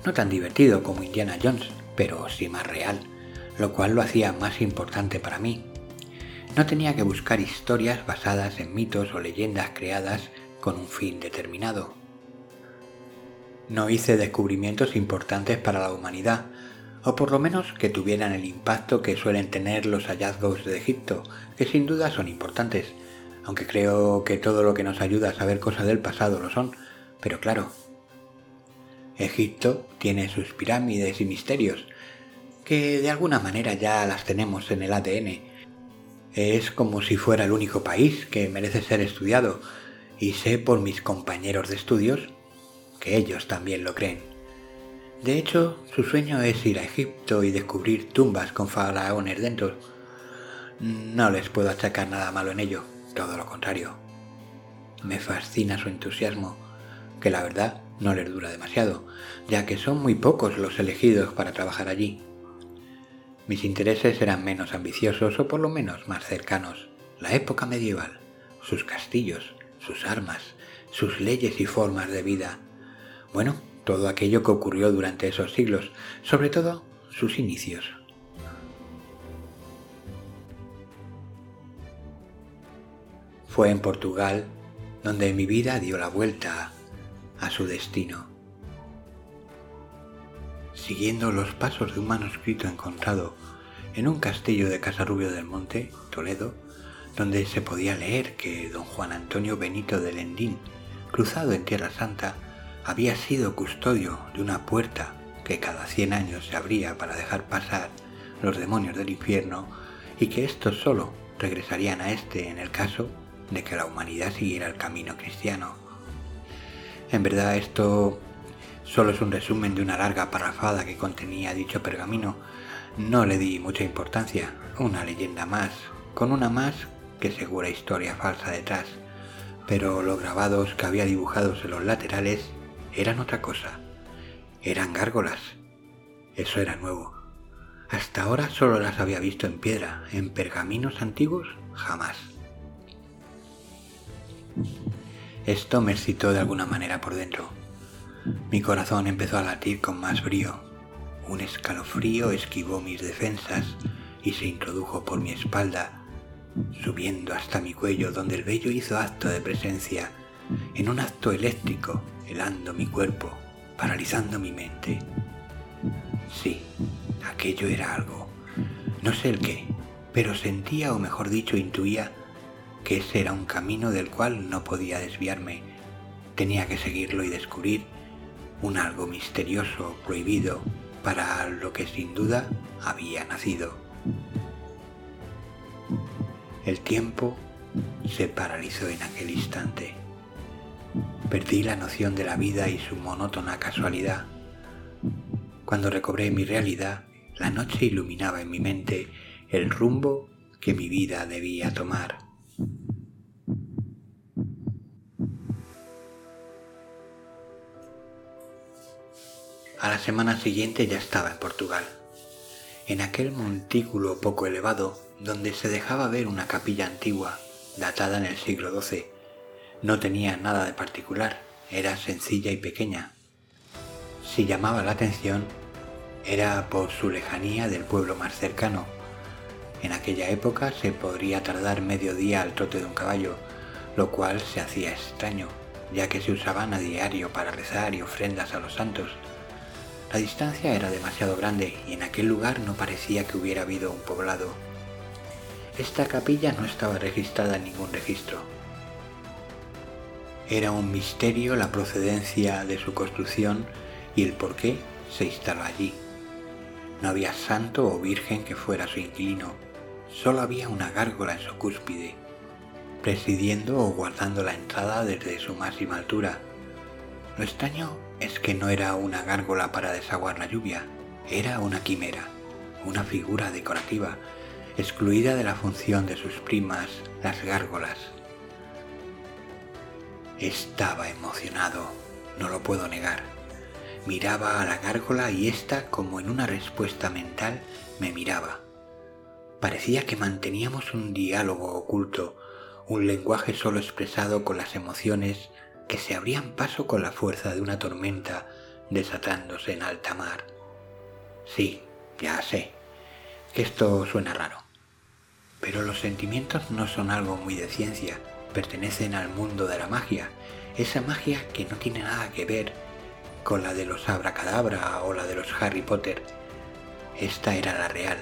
No tan divertido como Indiana Jones, pero sí más real, lo cual lo hacía más importante para mí. No tenía que buscar historias basadas en mitos o leyendas creadas con un fin determinado. No hice descubrimientos importantes para la humanidad, o por lo menos que tuvieran el impacto que suelen tener los hallazgos de Egipto, que sin duda son importantes, aunque creo que todo lo que nos ayuda a saber cosas del pasado lo son, pero claro, Egipto tiene sus pirámides y misterios, que de alguna manera ya las tenemos en el ADN. Es como si fuera el único país que merece ser estudiado, y sé por mis compañeros de estudios que ellos también lo creen. De hecho, su sueño es ir a Egipto y descubrir tumbas con faraones dentro. No les puedo achacar nada malo en ello, todo lo contrario. Me fascina su entusiasmo, que la verdad no les dura demasiado, ya que son muy pocos los elegidos para trabajar allí. Mis intereses eran menos ambiciosos o por lo menos más cercanos. La época medieval, sus castillos, sus armas, sus leyes y formas de vida. Bueno, todo aquello que ocurrió durante esos siglos, sobre todo sus inicios. Fue en Portugal donde mi vida dio la vuelta a su destino. Siguiendo los pasos de un manuscrito encontrado en un castillo de Casarrubio del Monte, Toledo, donde se podía leer que don Juan Antonio Benito de Lendín, cruzado en Tierra Santa, había sido custodio de una puerta que cada cien años se abría para dejar pasar los demonios del infierno y que estos solo regresarían a este en el caso de que la humanidad siguiera el camino cristiano. En verdad esto solo es un resumen de una larga parrafada que contenía dicho pergamino. No le di mucha importancia, una leyenda más, con una más que segura historia falsa detrás, pero los grabados que había dibujados en los laterales eran otra cosa. Eran gárgolas. Eso era nuevo. Hasta ahora solo las había visto en piedra, en pergaminos antiguos jamás. Esto me excitó de alguna manera por dentro. Mi corazón empezó a latir con más brío. Un escalofrío esquivó mis defensas y se introdujo por mi espalda, subiendo hasta mi cuello donde el vello hizo acto de presencia, en un acto eléctrico, helando mi cuerpo, paralizando mi mente. Sí, aquello era algo. No sé el qué, pero sentía, o mejor dicho, intuía, que ese era un camino del cual no podía desviarme. Tenía que seguirlo y descubrir un algo misterioso, prohibido, para lo que sin duda había nacido. El tiempo se paralizó en aquel instante. Perdí la noción de la vida y su monótona casualidad. Cuando recobré mi realidad, la noche iluminaba en mi mente el rumbo que mi vida debía tomar. A la semana siguiente ya estaba en Portugal, en aquel montículo poco elevado donde se dejaba ver una capilla antigua, datada en el siglo XII. No tenía nada de particular, era sencilla y pequeña. Si llamaba la atención, era por su lejanía del pueblo más cercano. En aquella época se podría tardar medio día al trote de un caballo, lo cual se hacía extraño, ya que se usaban a diario para rezar y ofrendas a los santos. La distancia era demasiado grande y en aquel lugar no parecía que hubiera habido un poblado. Esta capilla no estaba registrada en ningún registro. Era un misterio la procedencia de su construcción y el por qué se instaló allí. No había santo o virgen que fuera su inquilino, solo había una gárgola en su cúspide, presidiendo o guardando la entrada desde su máxima altura. Lo extraño es que no era una gárgola para desaguar la lluvia, era una quimera, una figura decorativa, excluida de la función de sus primas, las gárgolas. Estaba emocionado, no lo puedo negar. Miraba a la gárgola y ésta, como en una respuesta mental, me miraba. Parecía que manteníamos un diálogo oculto, un lenguaje solo expresado con las emociones que se abrían paso con la fuerza de una tormenta desatándose en alta mar. Sí, ya sé, que esto suena raro. Pero los sentimientos no son algo muy de ciencia, pertenecen al mundo de la magia, esa magia que no tiene nada que ver con la de los abracadabra o la de los Harry Potter. Esta era la real,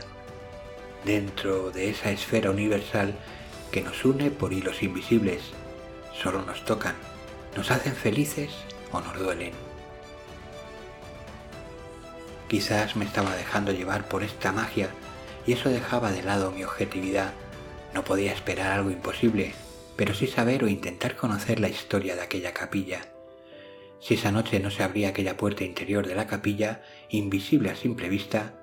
dentro de esa esfera universal que nos une por hilos invisibles, solo nos tocan nos hacen felices o nos duelen. Quizás me estaba dejando llevar por esta magia y eso dejaba de lado mi objetividad. No podía esperar algo imposible, pero sí saber o intentar conocer la historia de aquella capilla. Si esa noche no se abría aquella puerta interior de la capilla, invisible a simple vista,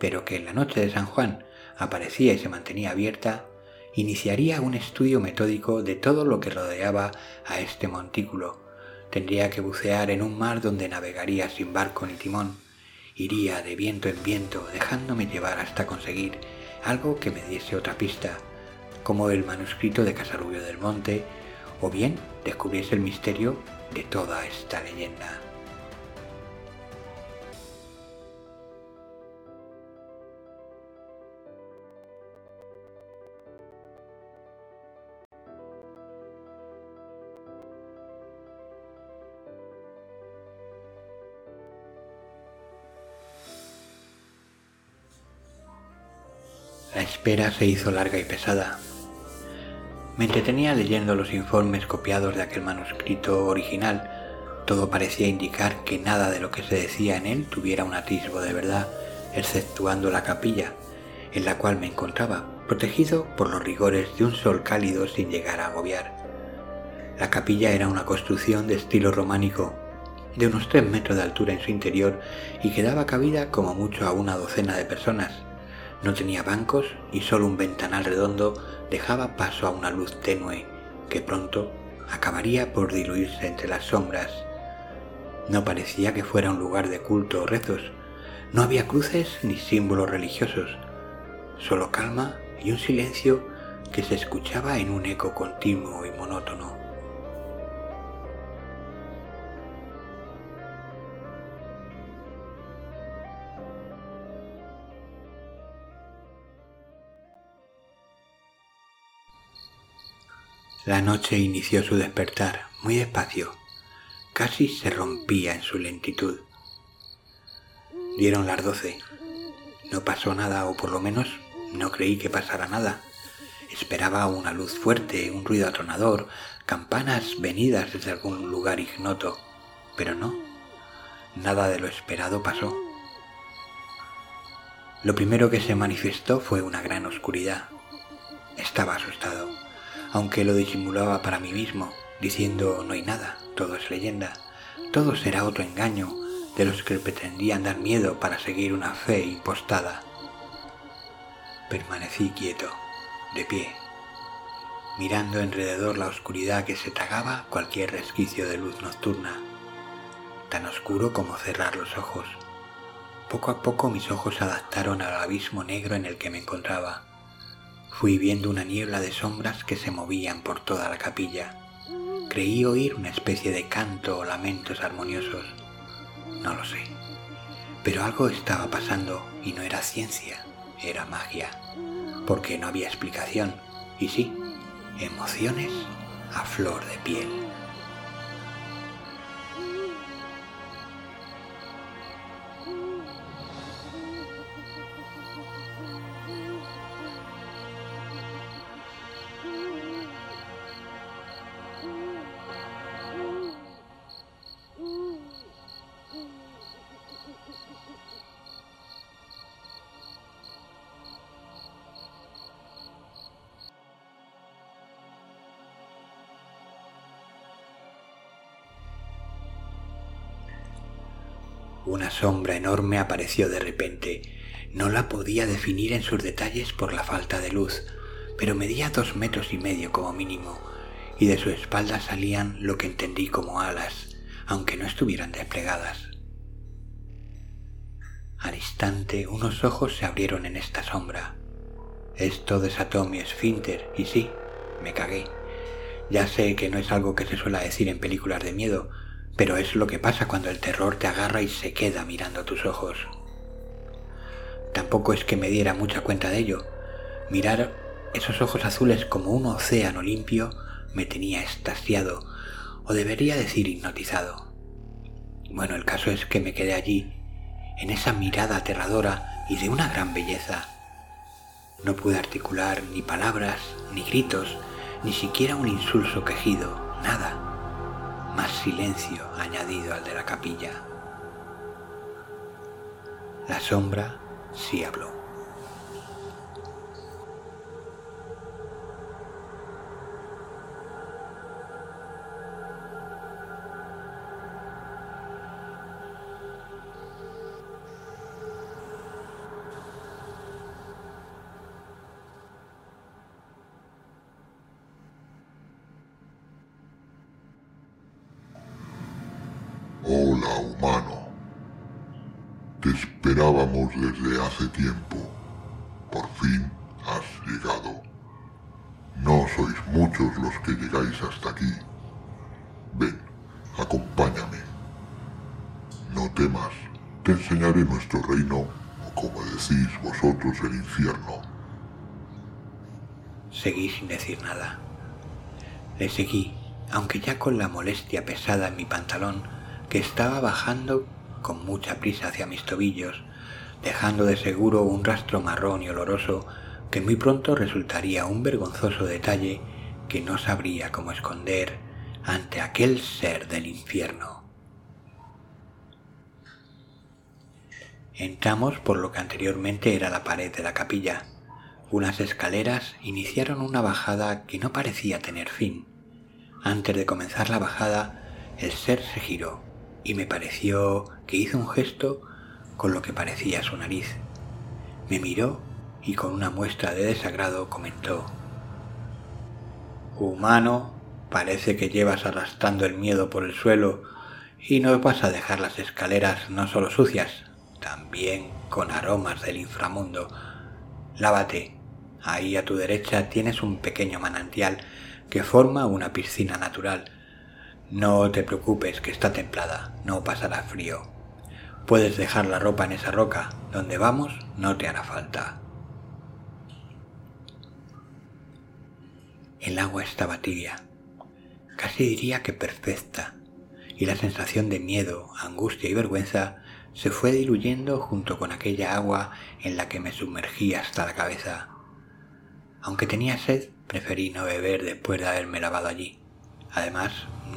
pero que en la noche de San Juan aparecía y se mantenía abierta, iniciaría un estudio metódico de todo lo que rodeaba a este montículo. Tendría que bucear en un mar donde navegaría sin barco ni timón, Iría de viento en viento, dejándome llevar hasta conseguir algo que me diese otra pista, como el manuscrito de Casarubio del Monte, o bien descubriese el misterio de toda esta leyenda. Espera se hizo larga y pesada. Me entretenía leyendo los informes copiados de aquel manuscrito original. Todo parecía indicar que nada de lo que se decía en él tuviera un atisbo de verdad, exceptuando la capilla, en la cual me encontraba, protegido por los rigores de un sol cálido sin llegar a agobiar. La capilla era una construcción de estilo románico, de unos tres metros de altura en su interior y que daba cabida como mucho a una docena de personas. No tenía bancos y solo un ventanal redondo dejaba paso a una luz tenue que pronto acabaría por diluirse entre las sombras. No parecía que fuera un lugar de culto o rezos. No había cruces ni símbolos religiosos. Solo calma y un silencio que se escuchaba en un eco continuo y monótono. La noche inició su despertar muy despacio, casi se rompía en su lentitud. Dieron las doce. No pasó nada, o por lo menos no creí que pasara nada. Esperaba una luz fuerte, un ruido atronador, campanas venidas desde algún lugar ignoto, pero no. Nada de lo esperado pasó. Lo primero que se manifestó fue una gran oscuridad. Estaba asustado aunque lo disimulaba para mí mismo, diciendo no hay nada, todo es leyenda, todo será otro engaño de los que pretendían dar miedo para seguir una fe impostada. Permanecí quieto, de pie, mirando alrededor la oscuridad que se tragaba cualquier resquicio de luz nocturna, tan oscuro como cerrar los ojos. Poco a poco mis ojos se adaptaron al abismo negro en el que me encontraba Fui viendo una niebla de sombras que se movían por toda la capilla. Creí oír una especie de canto o lamentos armoniosos. No lo sé. Pero algo estaba pasando y no era ciencia, era magia. Porque no había explicación. Y sí, emociones a flor de piel. Sombra enorme apareció de repente. No la podía definir en sus detalles por la falta de luz, pero medía dos metros y medio como mínimo, y de su espalda salían lo que entendí como alas, aunque no estuvieran desplegadas. Al instante unos ojos se abrieron en esta sombra. Esto desató mi esfínter, y sí, me cagué. Ya sé que no es algo que se suele decir en películas de miedo, pero es lo que pasa cuando el terror te agarra y se queda mirando tus ojos. Tampoco es que me diera mucha cuenta de ello. Mirar esos ojos azules como un océano limpio me tenía estasiado, o debería decir hipnotizado. Bueno, el caso es que me quedé allí, en esa mirada aterradora y de una gran belleza. No pude articular ni palabras, ni gritos, ni siquiera un insulso quejido, nada más silencio añadido al de la capilla. La sombra sí habló. Esperábamos desde hace tiempo. Por fin has llegado. No sois muchos los que llegáis hasta aquí. Ven, acompáñame. No temas, te enseñaré nuestro reino, o como decís vosotros, el infierno. Seguí sin decir nada. Le seguí, aunque ya con la molestia pesada en mi pantalón, que estaba bajando con mucha prisa hacia mis tobillos, dejando de seguro un rastro marrón y oloroso que muy pronto resultaría un vergonzoso detalle que no sabría cómo esconder ante aquel ser del infierno. Entramos por lo que anteriormente era la pared de la capilla. Unas escaleras iniciaron una bajada que no parecía tener fin. Antes de comenzar la bajada, el ser se giró y me pareció que hizo un gesto con lo que parecía su nariz. Me miró y con una muestra de desagrado comentó, Humano, parece que llevas arrastrando el miedo por el suelo y no vas a dejar las escaleras no solo sucias, también con aromas del inframundo. Lávate. Ahí a tu derecha tienes un pequeño manantial que forma una piscina natural. No te preocupes que está templada, no pasará frío. Puedes dejar la ropa en esa roca, donde vamos no te hará falta. El agua estaba tibia, casi diría que perfecta, y la sensación de miedo, angustia y vergüenza se fue diluyendo junto con aquella agua en la que me sumergí hasta la cabeza. Aunque tenía sed, preferí no beber después de haberme lavado allí. Además,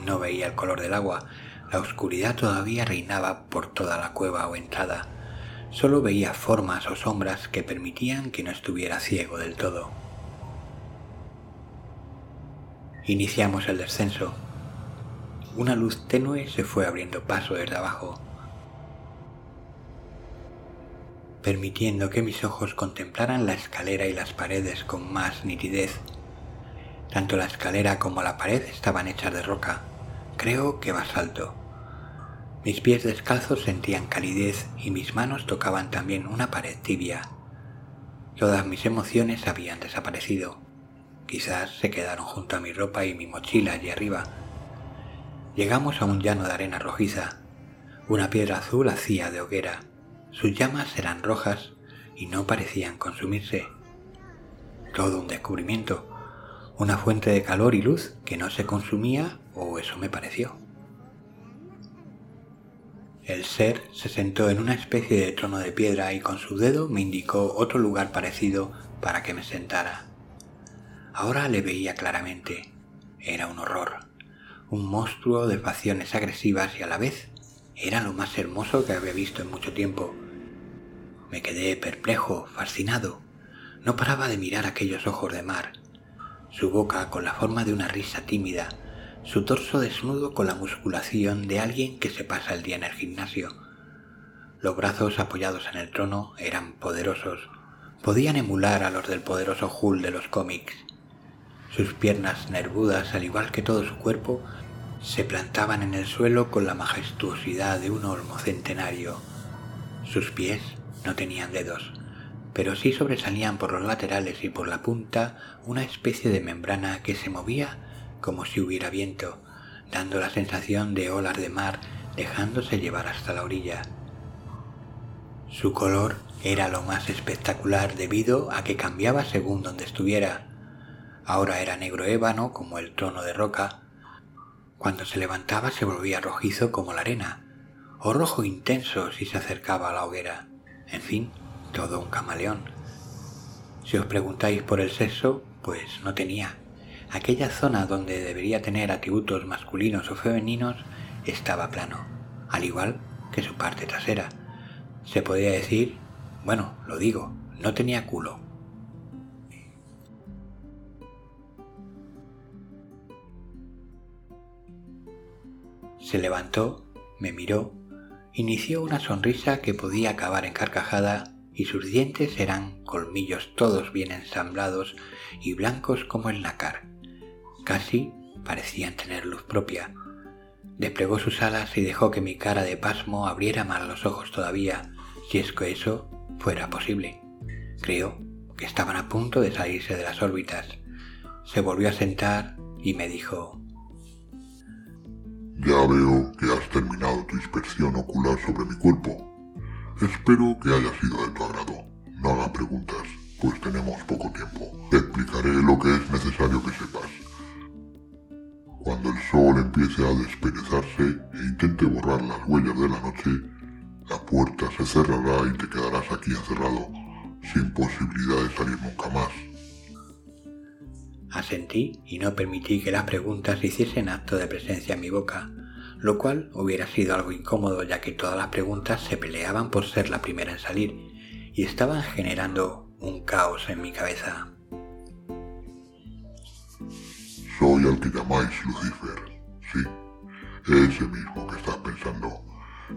no veía el color del agua, la oscuridad todavía reinaba por toda la cueva o entrada. Solo veía formas o sombras que permitían que no estuviera ciego del todo. Iniciamos el descenso. Una luz tenue se fue abriendo paso desde abajo. permitiendo que mis ojos contemplaran la escalera y las paredes con más nitidez. Tanto la escalera como la pared estaban hechas de roca, creo que basalto. Mis pies descalzos sentían calidez y mis manos tocaban también una pared tibia. Todas mis emociones habían desaparecido. Quizás se quedaron junto a mi ropa y mi mochila allí arriba. Llegamos a un llano de arena rojiza. Una piedra azul hacía de hoguera. Sus llamas eran rojas y no parecían consumirse. Todo un descubrimiento, una fuente de calor y luz que no se consumía, o eso me pareció. El ser se sentó en una especie de trono de piedra y con su dedo me indicó otro lugar parecido para que me sentara. Ahora le veía claramente. Era un horror, un monstruo de facciones agresivas y a la vez era lo más hermoso que había visto en mucho tiempo. Me quedé perplejo, fascinado. No paraba de mirar aquellos ojos de mar, su boca con la forma de una risa tímida, su torso desnudo con la musculación de alguien que se pasa el día en el gimnasio. Los brazos apoyados en el trono eran poderosos, podían emular a los del poderoso Hulk de los cómics. Sus piernas nervudas, al igual que todo su cuerpo, se plantaban en el suelo con la majestuosidad de un olmo centenario. Sus pies no tenían dedos, pero sí sobresalían por los laterales y por la punta una especie de membrana que se movía como si hubiera viento, dando la sensación de olas de mar dejándose llevar hasta la orilla. Su color era lo más espectacular debido a que cambiaba según donde estuviera. Ahora era negro ébano como el trono de roca, cuando se levantaba se volvía rojizo como la arena, o rojo intenso si se acercaba a la hoguera. En fin, todo un camaleón. Si os preguntáis por el sexo, pues no tenía. Aquella zona donde debería tener atributos masculinos o femeninos estaba plano, al igual que su parte trasera. Se podría decir, bueno, lo digo, no tenía culo. Se levantó, me miró, inició una sonrisa que podía acabar en carcajada y sus dientes eran colmillos todos bien ensamblados y blancos como el nácar. Casi parecían tener luz propia. Desplegó sus alas y dejó que mi cara de pasmo abriera más los ojos todavía, si es que eso fuera posible. Creo que estaban a punto de salirse de las órbitas. Se volvió a sentar y me dijo Ya veo que has terminado tu inspección ocular sobre mi cuerpo. Espero que haya sido de tu agrado. No hagas preguntas, pues tenemos poco tiempo. Te explicaré lo que es necesario que sepas. Cuando el sol empiece a desperezarse e intente borrar las huellas de la noche, la puerta se cerrará y te quedarás aquí encerrado, sin posibilidad de salir nunca más. Asentí y no permití que las preguntas hiciesen acto de presencia en mi boca, lo cual hubiera sido algo incómodo ya que todas las preguntas se peleaban por ser la primera en salir y estaban generando un caos en mi cabeza. Soy al que llamáis Lucifer, sí, ese mismo que estás pensando,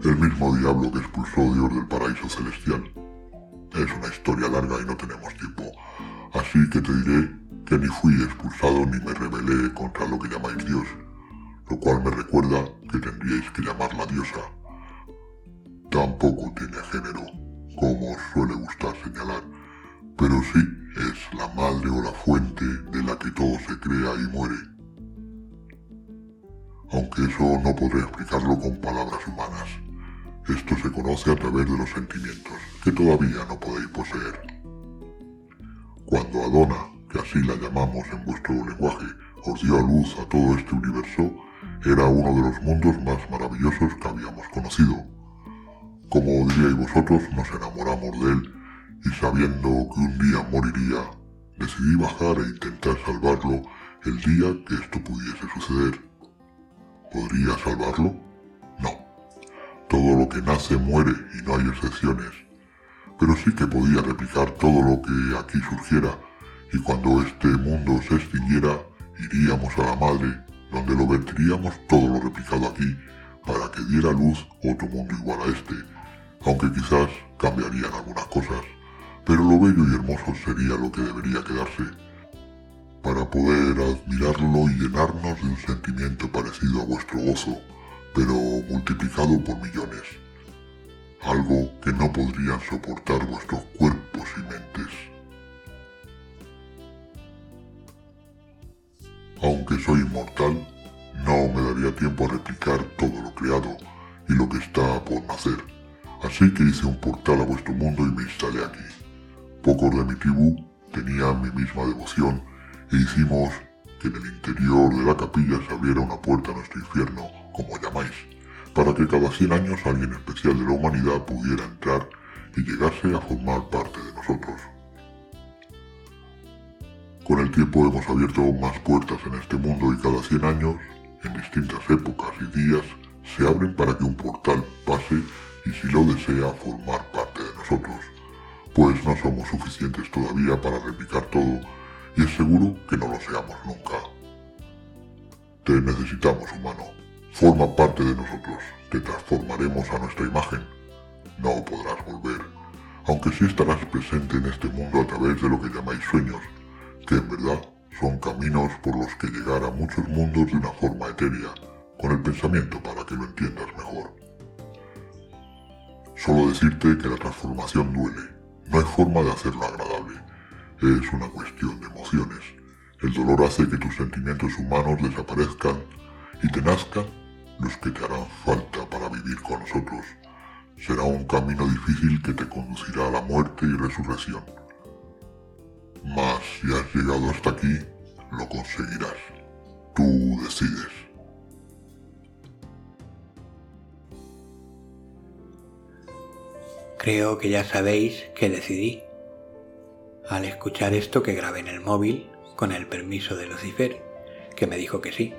el mismo diablo que expulsó Dios del paraíso celestial. Es una historia larga y no tenemos tiempo, así que te diré que ni fui expulsado ni me rebelé contra lo que llamáis Dios, lo cual me recuerda que tendríais que llamarla diosa. Tampoco tiene género, como os suele gustar señalar, pero sí es la madre o la fuente de la que todo se crea y muere. Aunque eso no podré explicarlo con palabras humanas. Esto se conoce a través de los sentimientos, que todavía no podéis poseer. Cuando Adona, que así la llamamos en vuestro lenguaje, os dio a luz a todo este universo, era uno de los mundos más maravillosos que habíamos conocido. Como diríais vosotros, nos enamoramos de él y sabiendo que un día moriría, decidí bajar e intentar salvarlo el día que esto pudiese suceder. ¿Podría salvarlo? No. Todo lo que nace muere y no hay excepciones. Pero sí que podía replicar todo lo que aquí surgiera y cuando este mundo se extinguiera, iríamos a la madre donde lo vertiríamos todo lo replicado aquí para que diera luz otro mundo igual a este, aunque quizás cambiarían algunas cosas, pero lo bello y hermoso sería lo que debería quedarse, para poder admirarlo y llenarnos de un sentimiento parecido a vuestro gozo, pero multiplicado por millones, algo que no podrían soportar vuestros cuerpos y mentes. Aunque soy inmortal, no me daría tiempo a replicar todo lo creado y lo que está por nacer. Así que hice un portal a vuestro mundo y me instalé aquí. Pocos de mi tribu tenían mi misma devoción e hicimos que en el interior de la capilla se abriera una puerta a nuestro infierno, como llamáis, para que cada 100 años alguien especial de la humanidad pudiera entrar y llegase a formar parte de nosotros. Con el tiempo hemos abierto más puertas en este mundo y cada 100 años, en distintas épocas y días, se abren para que un portal pase y si lo desea formar parte de nosotros, pues no somos suficientes todavía para replicar todo y es seguro que no lo seamos nunca. Te necesitamos, humano. Forma parte de nosotros. Te transformaremos a nuestra imagen. No podrás volver, aunque sí estarás presente en este mundo a través de lo que llamáis sueños, que en verdad son caminos por los que llegar a muchos mundos de una forma etérea, con el pensamiento para que lo entiendas mejor. Solo decirte que la transformación duele, no hay forma de hacerlo agradable, es una cuestión de emociones. El dolor hace que tus sentimientos humanos desaparezcan y te nazcan los que te harán falta para vivir con nosotros. Será un camino difícil que te conducirá a la muerte y resurrección. Mas si has llegado hasta aquí, lo conseguirás. Tú decides. Creo que ya sabéis que decidí. Al escuchar esto que grabé en el móvil, con el permiso de Lucifer, que me dijo que sí,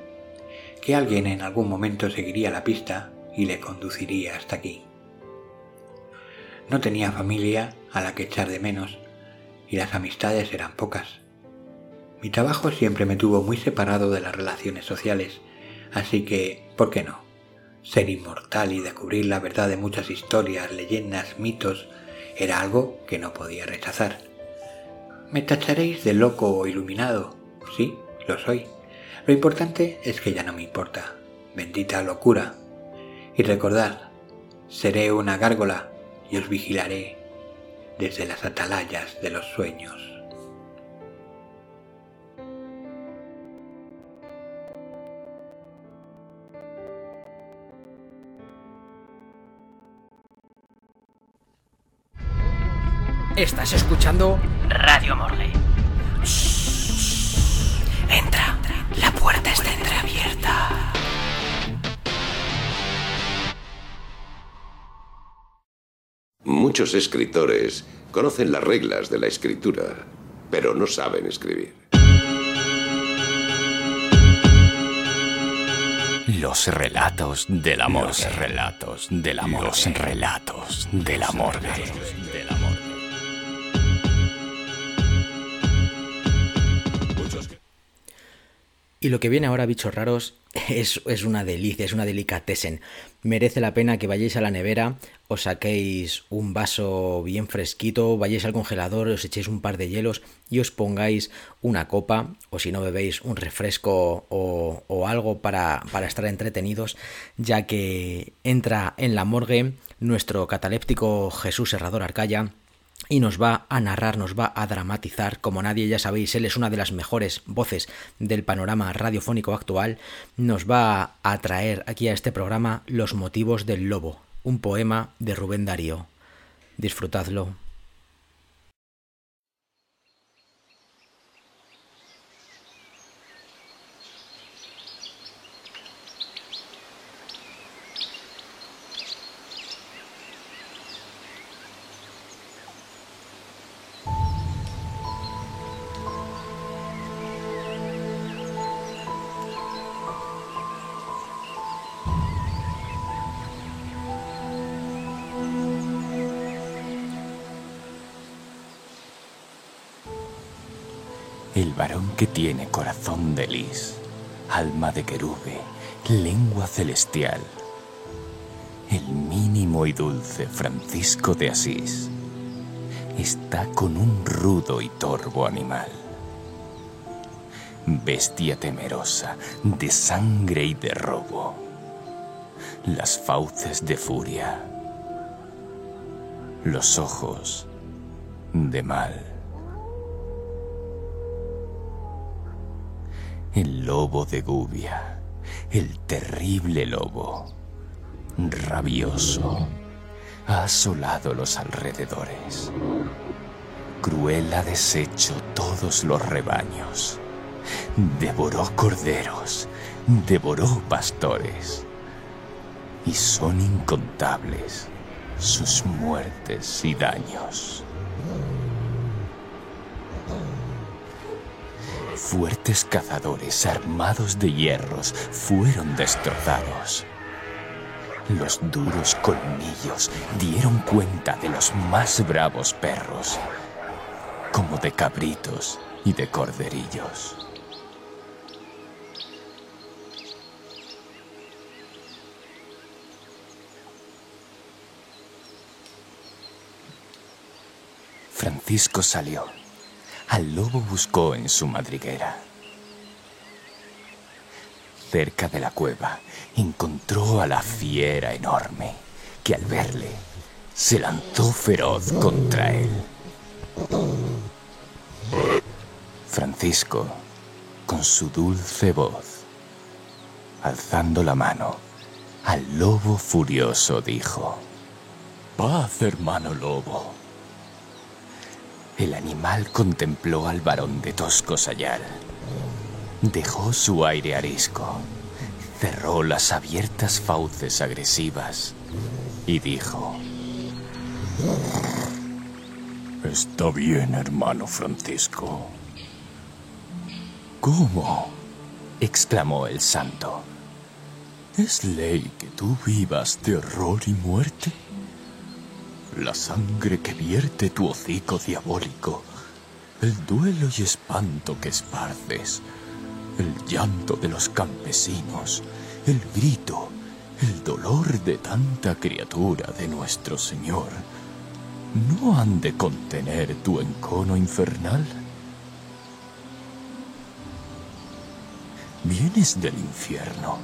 que alguien en algún momento seguiría la pista y le conduciría hasta aquí. No tenía familia a la que echar de menos y las amistades eran pocas. Mi trabajo siempre me tuvo muy separado de las relaciones sociales, así que, ¿por qué no? Ser inmortal y descubrir la verdad de muchas historias, leyendas, mitos, era algo que no podía rechazar. Me tacharéis de loco o iluminado. Sí, lo soy. Lo importante es que ya no me importa. Bendita locura. Y recordad, seré una gárgola y os vigilaré desde las atalayas de los sueños. Estás escuchando Radio Morgue. Entra, la puerta está entreabierta. Muchos escritores conocen las reglas de la escritura, pero no saben escribir. Los relatos del amor. Los relatos del amor. Los relatos del amor. Del amor. Y lo que viene ahora, bichos raros, es, es, una delicia, es una delicatessen. Merece la pena que vayáis a la nevera, os saquéis un vaso bien fresquito, vayáis al congelador, os echéis un par de hielos y os pongáis una copa, o si no bebéis un refresco o, algo para, para estar entretenidos, ya que entra en la morgue nuestro cataléptico Jesús Herrador Arcaya y nos va a narrar, nos va a dramatizar, como nadie ya sabéis, él es una de las mejores voces del panorama radiofónico actual, nos va a traer aquí a este programa Los motivos del lobo, un poema de Rubén Darío. Disfrutadlo. Tiene corazón de lis, alma de querube, lengua celestial. El mínimo y dulce Francisco de Asís está con un rudo y torvo animal. Bestia temerosa de sangre y de robo. Las fauces de furia. Los ojos de mal. El lobo de Gubia, el terrible lobo, rabioso, ha asolado los alrededores. Cruel ha deshecho todos los rebaños. Devoró corderos, devoró pastores. Y son incontables sus muertes y daños. Fuertes cazadores armados de hierros fueron destrozados. Los duros colmillos dieron cuenta de los más bravos perros, como de cabritos y de corderillos. Francisco salió. Al lobo buscó en su madriguera. Cerca de la cueva encontró a la fiera enorme, que al verle se lanzó feroz contra él. Francisco, con su dulce voz, alzando la mano, al lobo furioso dijo, Paz, hermano lobo. El animal contempló al varón de tosco sayal. Dejó su aire arisco, cerró las abiertas fauces agresivas y dijo: Está bien, hermano Francisco. ¿Cómo? exclamó el santo. ¿Es ley que tú vivas de horror y muerte? La sangre que vierte tu hocico diabólico, el duelo y espanto que esparces, el llanto de los campesinos, el grito, el dolor de tanta criatura de nuestro Señor, ¿no han de contener tu encono infernal? Vienes del infierno,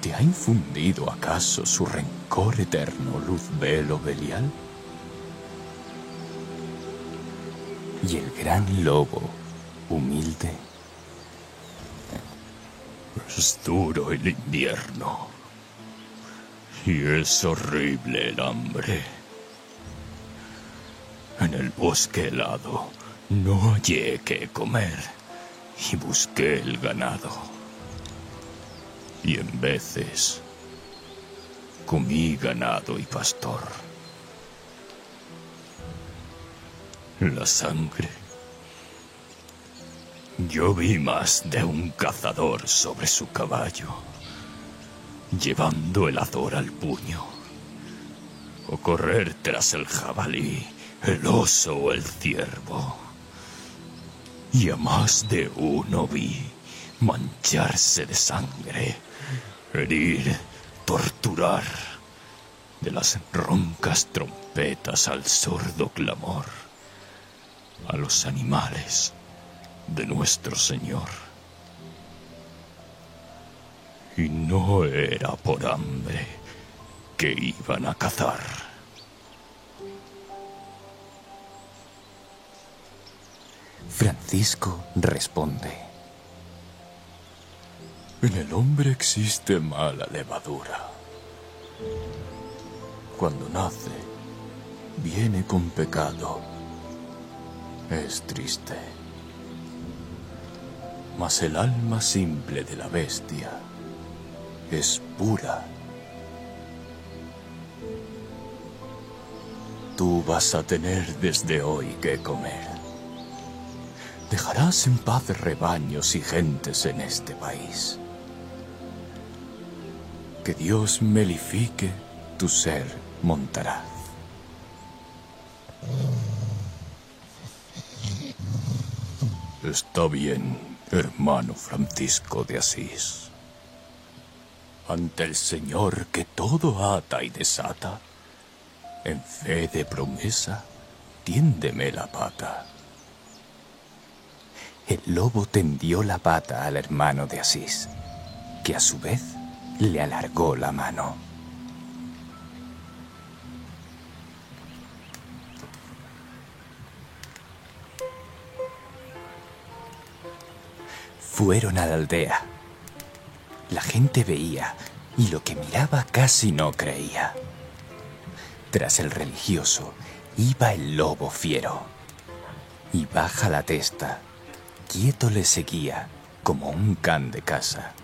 ¿Te ha infundido acaso su rencor eterno Luzbel o Belial? Y el gran lobo, humilde, es duro el invierno y es horrible el hambre. En el bosque helado no hallé qué comer y busqué el ganado. Y en veces comí ganado y pastor. La sangre. Yo vi más de un cazador sobre su caballo, llevando el azor al puño, o correr tras el jabalí, el oso o el ciervo. Y a más de uno vi mancharse de sangre, herir, torturar, de las roncas trompetas al sordo clamor, a los animales de nuestro Señor. Y no era por hambre que iban a cazar. Francisco responde. En el hombre existe mala levadura. Cuando nace, viene con pecado. Es triste. Mas el alma simple de la bestia es pura. Tú vas a tener desde hoy que comer. Dejarás en paz rebaños y gentes en este país. Que Dios melifique tu ser montaraz. Está bien, hermano Francisco de Asís. Ante el Señor que todo ata y desata, en fe de promesa, tiéndeme la pata. El lobo tendió la pata al hermano de Asís, que a su vez le alargó la mano. Fueron a la aldea. La gente veía y lo que miraba casi no creía. Tras el religioso iba el lobo fiero. Y baja la testa, quieto le seguía como un can de casa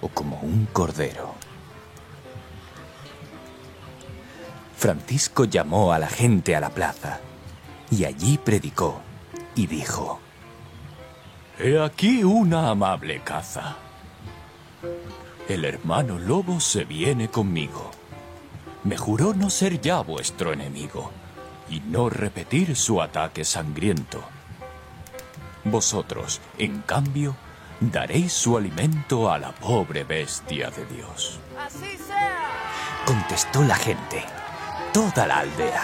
o como un cordero. Francisco llamó a la gente a la plaza y allí predicó y dijo, He aquí una amable caza. El hermano lobo se viene conmigo. Me juró no ser ya vuestro enemigo y no repetir su ataque sangriento. Vosotros, en cambio, daréis su alimento a la pobre bestia de Dios. Así sea. Contestó la gente, toda la aldea.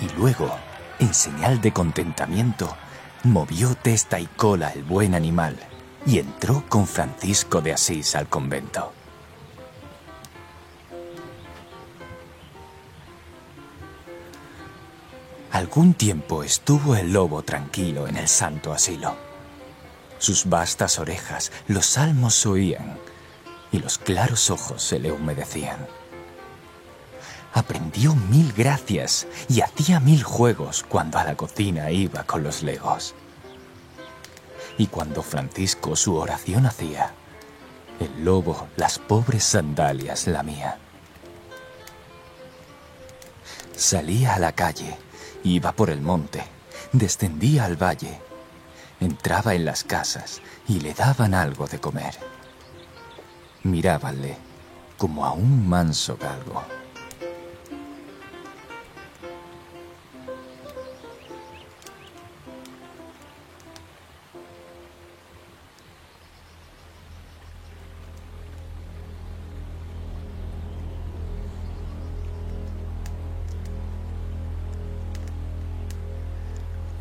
Y luego, en señal de contentamiento, movió testa y cola el buen animal y entró con Francisco de Asís al convento. Algún tiempo estuvo el lobo tranquilo en el santo asilo. Sus vastas orejas los salmos oían y los claros ojos se le humedecían. Aprendió mil gracias y hacía mil juegos cuando a la cocina iba con los legos. Y cuando Francisco su oración hacía, el lobo las pobres sandalias lamía. Salía a la calle, iba por el monte, descendía al valle, entraba en las casas y le daban algo de comer. Mirábanle como a un manso galgo.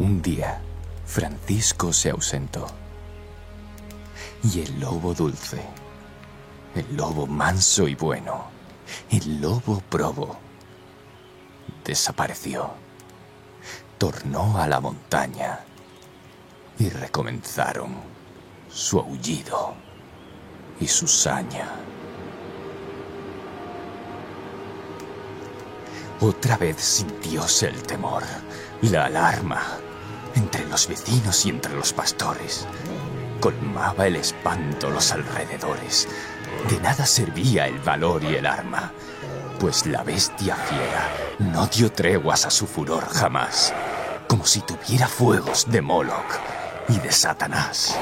Un día, Francisco se ausentó. y el lobo dulce, el lobo manso y bueno, el lobo probo, desapareció, tornó a la montaña y recomenzaron su aullido y su saña. Otra vez sintióse el temor, la alarma, entre los vecinos y entre los pastores. Colmaba el espanto los alrededores. De nada servía el valor y el arma, pues la bestia fiera no dio treguas a su furor jamás, como si tuviera fuegos de Moloch y de Satanás.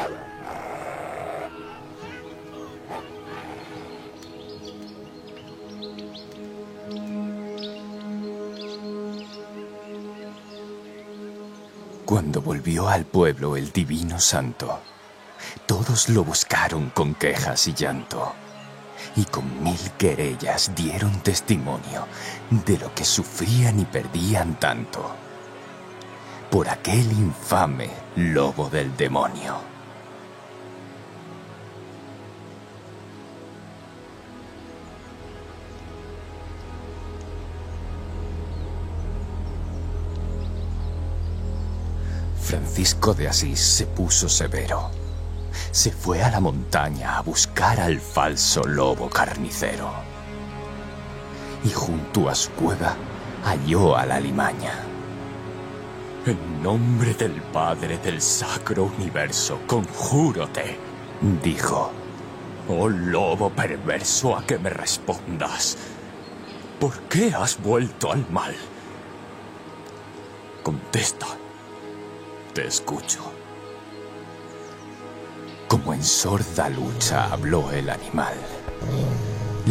Cuando volvió al pueblo el divino santo, todos lo buscaron con quejas y llanto, y con mil querellas dieron testimonio de lo que sufrían y perdían tanto por aquel infame lobo del demonio. Francisco de Asís se puso severo. Se fue a la montaña a buscar al falso lobo carnicero. Y junto a su cueva halló a la limaña. En nombre del Padre del Sacro Universo, conjúrote, dijo, oh lobo perverso a que me respondas, ¿por qué has vuelto al mal? Contesta, te escucho. Como en sorda lucha habló el animal,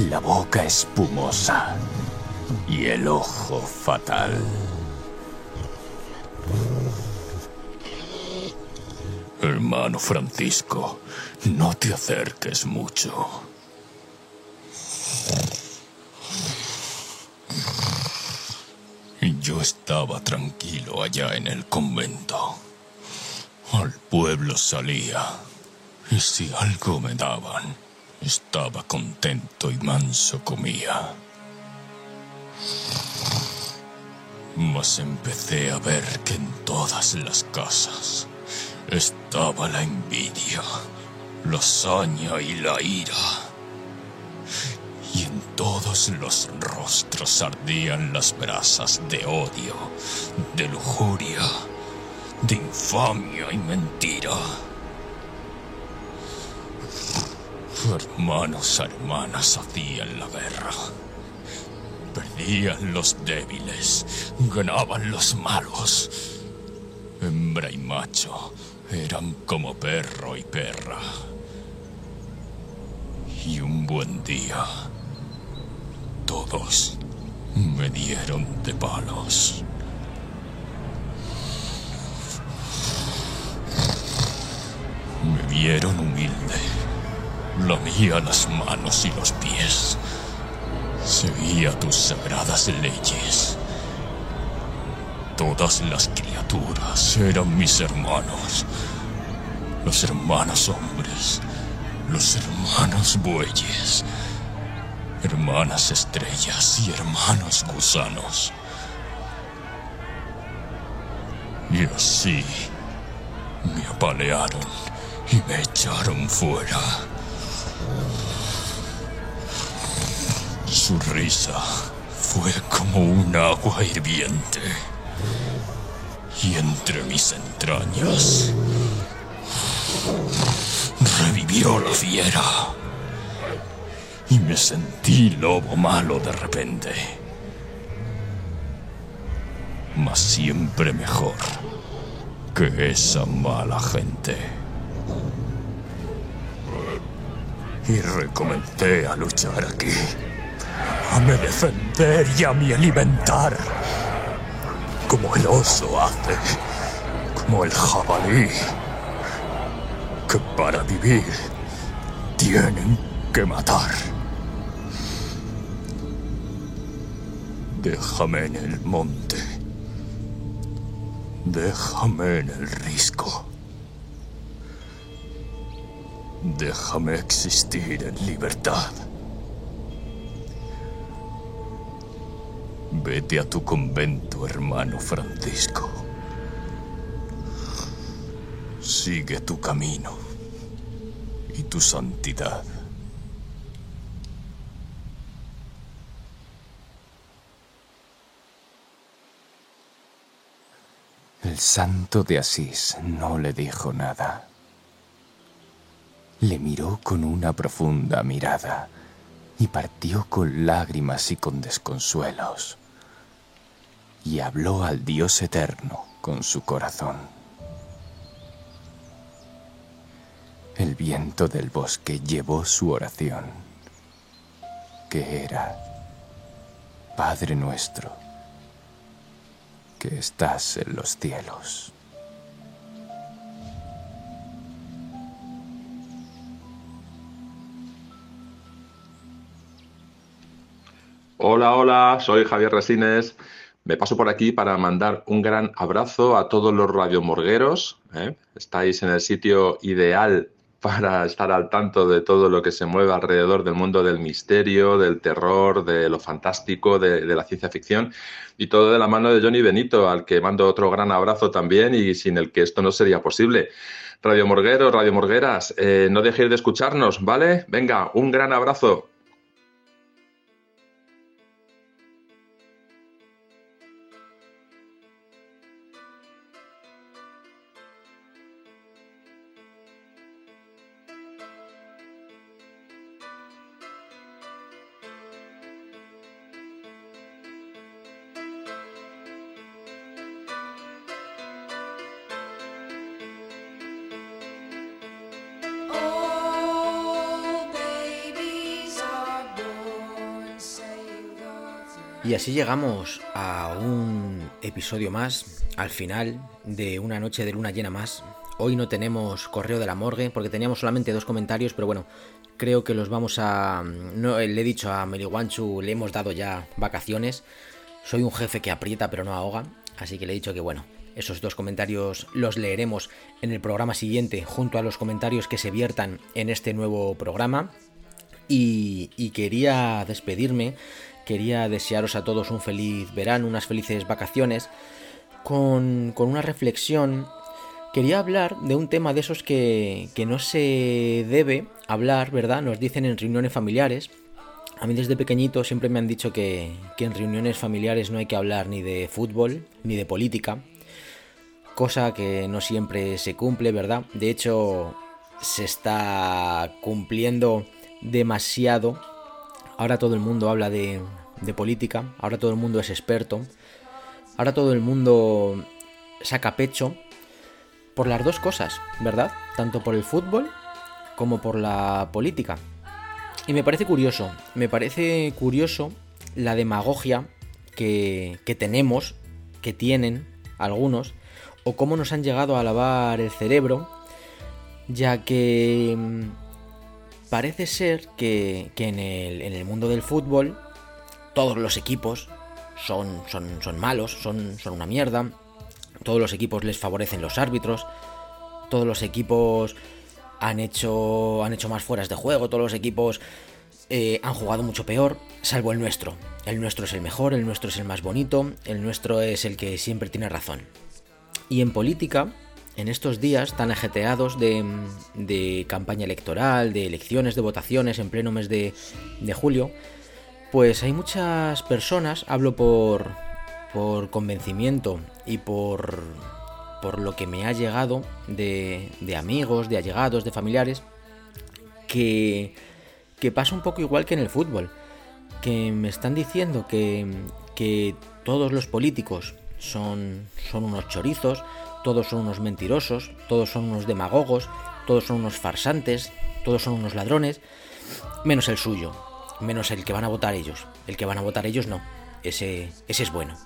la boca espumosa y el ojo fatal. Hermano Francisco, no te acerques mucho. Yo estaba tranquilo allá en el convento. Al pueblo salía. Y si algo me daban, estaba contento y manso comía. Mas empecé a ver que en todas las casas estaba la envidia, la saña y la ira. Y en todos los rostros ardían las brasas de odio, de lujuria, de infamia y mentira. Hermanos, hermanas hacían la guerra. Perdían los débiles, ganaban los malos. Hembra y macho eran como perro y perra. Y un buen día, todos me dieron de palos. Me vieron humilde, lamía las manos y los pies, seguía tus sagradas leyes. Todas las criaturas eran mis hermanos, los hermanos hombres, los hermanos bueyes, hermanas estrellas y hermanos gusanos. Y así me apalearon y me echaron fuera. Su risa fue como un agua hirviente. Y entre mis entrañas revivió la fiera. Y me sentí lobo malo de repente. Mas siempre mejor que esa mala gente. Y recomencé a luchar aquí, a me defender y a me alimentar, como el oso hace, como el jabalí, que para vivir tienen que matar. Déjame en el monte. Déjame en el risco. Déjame existir en libertad. Vete a tu convento, hermano Francisco. Sigue tu camino y tu santidad. El santo de Asís no le dijo nada. Le miró con una profunda mirada y partió con lágrimas y con desconsuelos. Y habló al Dios eterno con su corazón. El viento del bosque llevó su oración, que era, Padre nuestro, que estás en los cielos. Hola, hola, soy Javier Resines. Me paso por aquí para mandar un gran abrazo a todos los radiomorgueros. ¿eh? Estáis en el sitio ideal para estar al tanto de todo lo que se mueve alrededor del mundo del misterio, del terror, de lo fantástico, de, la ciencia ficción y todo de la mano de Johnny Benito, al que mando otro gran abrazo también y sin el que esto no sería posible. Radio Morgueros, Radio Morgueras, eh, no dejéis de escucharnos, ¿vale? Venga, un gran abrazo. Así llegamos a un episodio más, al final de una noche de luna llena más. Hoy no tenemos correo de la morgue porque teníamos solamente dos comentarios, pero bueno, creo que los vamos a... No, le he dicho a Meliwanchu, le hemos dado ya vacaciones. Soy un jefe que aprieta pero no ahoga, así que le he dicho que bueno, esos dos comentarios los leeremos en el programa siguiente junto a los comentarios que se viertan en este nuevo programa. Y quería despedirme quería desearos a todos un feliz verano, unas felices vacaciones, con, con una reflexión. Quería hablar de un tema de esos que, que no se debe hablar, ¿verdad? Nos dicen en reuniones familiares. A mí desde pequeñito siempre me han dicho que, que en reuniones familiares no hay que hablar ni de fútbol ni de política, cosa que no siempre se cumple, ¿verdad? De hecho, se está cumpliendo demasiado Ahora todo el mundo habla de, política, ahora todo el mundo es experto, ahora todo el mundo saca pecho por las dos cosas, ¿verdad? Tanto por el fútbol como por la política. Y me parece curioso, me parece curioso la demagogia que, que tenemos, que tienen algunos, o cómo nos han llegado a lavar el cerebro, ya que parece ser que, que en, el, en, el, mundo del fútbol todos los equipos son, son, son malos, son, son, una mierda, todos los equipos les favorecen los árbitros, todos los equipos han hecho, han hecho más fueras de juego, todos los equipos eh, han jugado mucho peor, salvo el nuestro. El nuestro es el mejor, el nuestro es el más bonito, el nuestro es el que siempre tiene razón. Y en política, en estos días tan ajeteados de, de, campaña electoral, de elecciones, de votaciones en pleno mes de, de, julio, pues hay muchas personas, hablo por, por convencimiento y por, por lo que me ha llegado de, de amigos, de allegados, de familiares, que, que pasa un poco igual que en el fútbol, que me están diciendo que, que todos los políticos son, son unos chorizos, todos son unos mentirosos, todos son unos demagogos, todos son unos farsantes, todos son unos ladrones, menos el suyo, menos el que van a votar ellos. El que van a votar ellos no, ese, ese es bueno.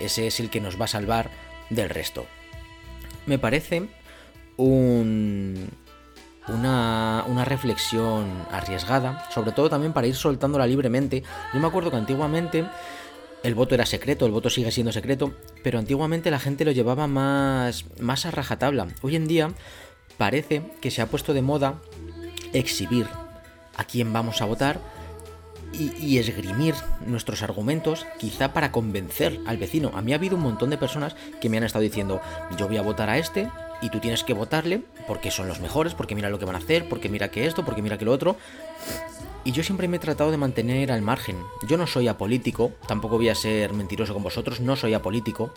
Ese es el que nos va a salvar del resto. Me parece un, una, una, reflexión arriesgada, sobre todo también para ir soltándola libremente. Yo me acuerdo que antiguamente el voto era secreto, el voto sigue siendo secreto, pero antiguamente la gente lo llevaba más, más a rajatabla. Hoy en día parece que se ha puesto de moda exhibir a quién vamos a votar y, y, esgrimir nuestros argumentos quizá para convencer al vecino. A mí ha habido un montón de personas que me han estado diciendo, yo voy a votar a este y tú tienes que votarle porque son los mejores, porque mira lo que van a hacer, porque mira que esto, porque mira que lo otro. Y yo siempre me he tratado de mantener al margen. Yo no soy apolítico, tampoco voy a ser mentiroso con vosotros, no soy apolítico.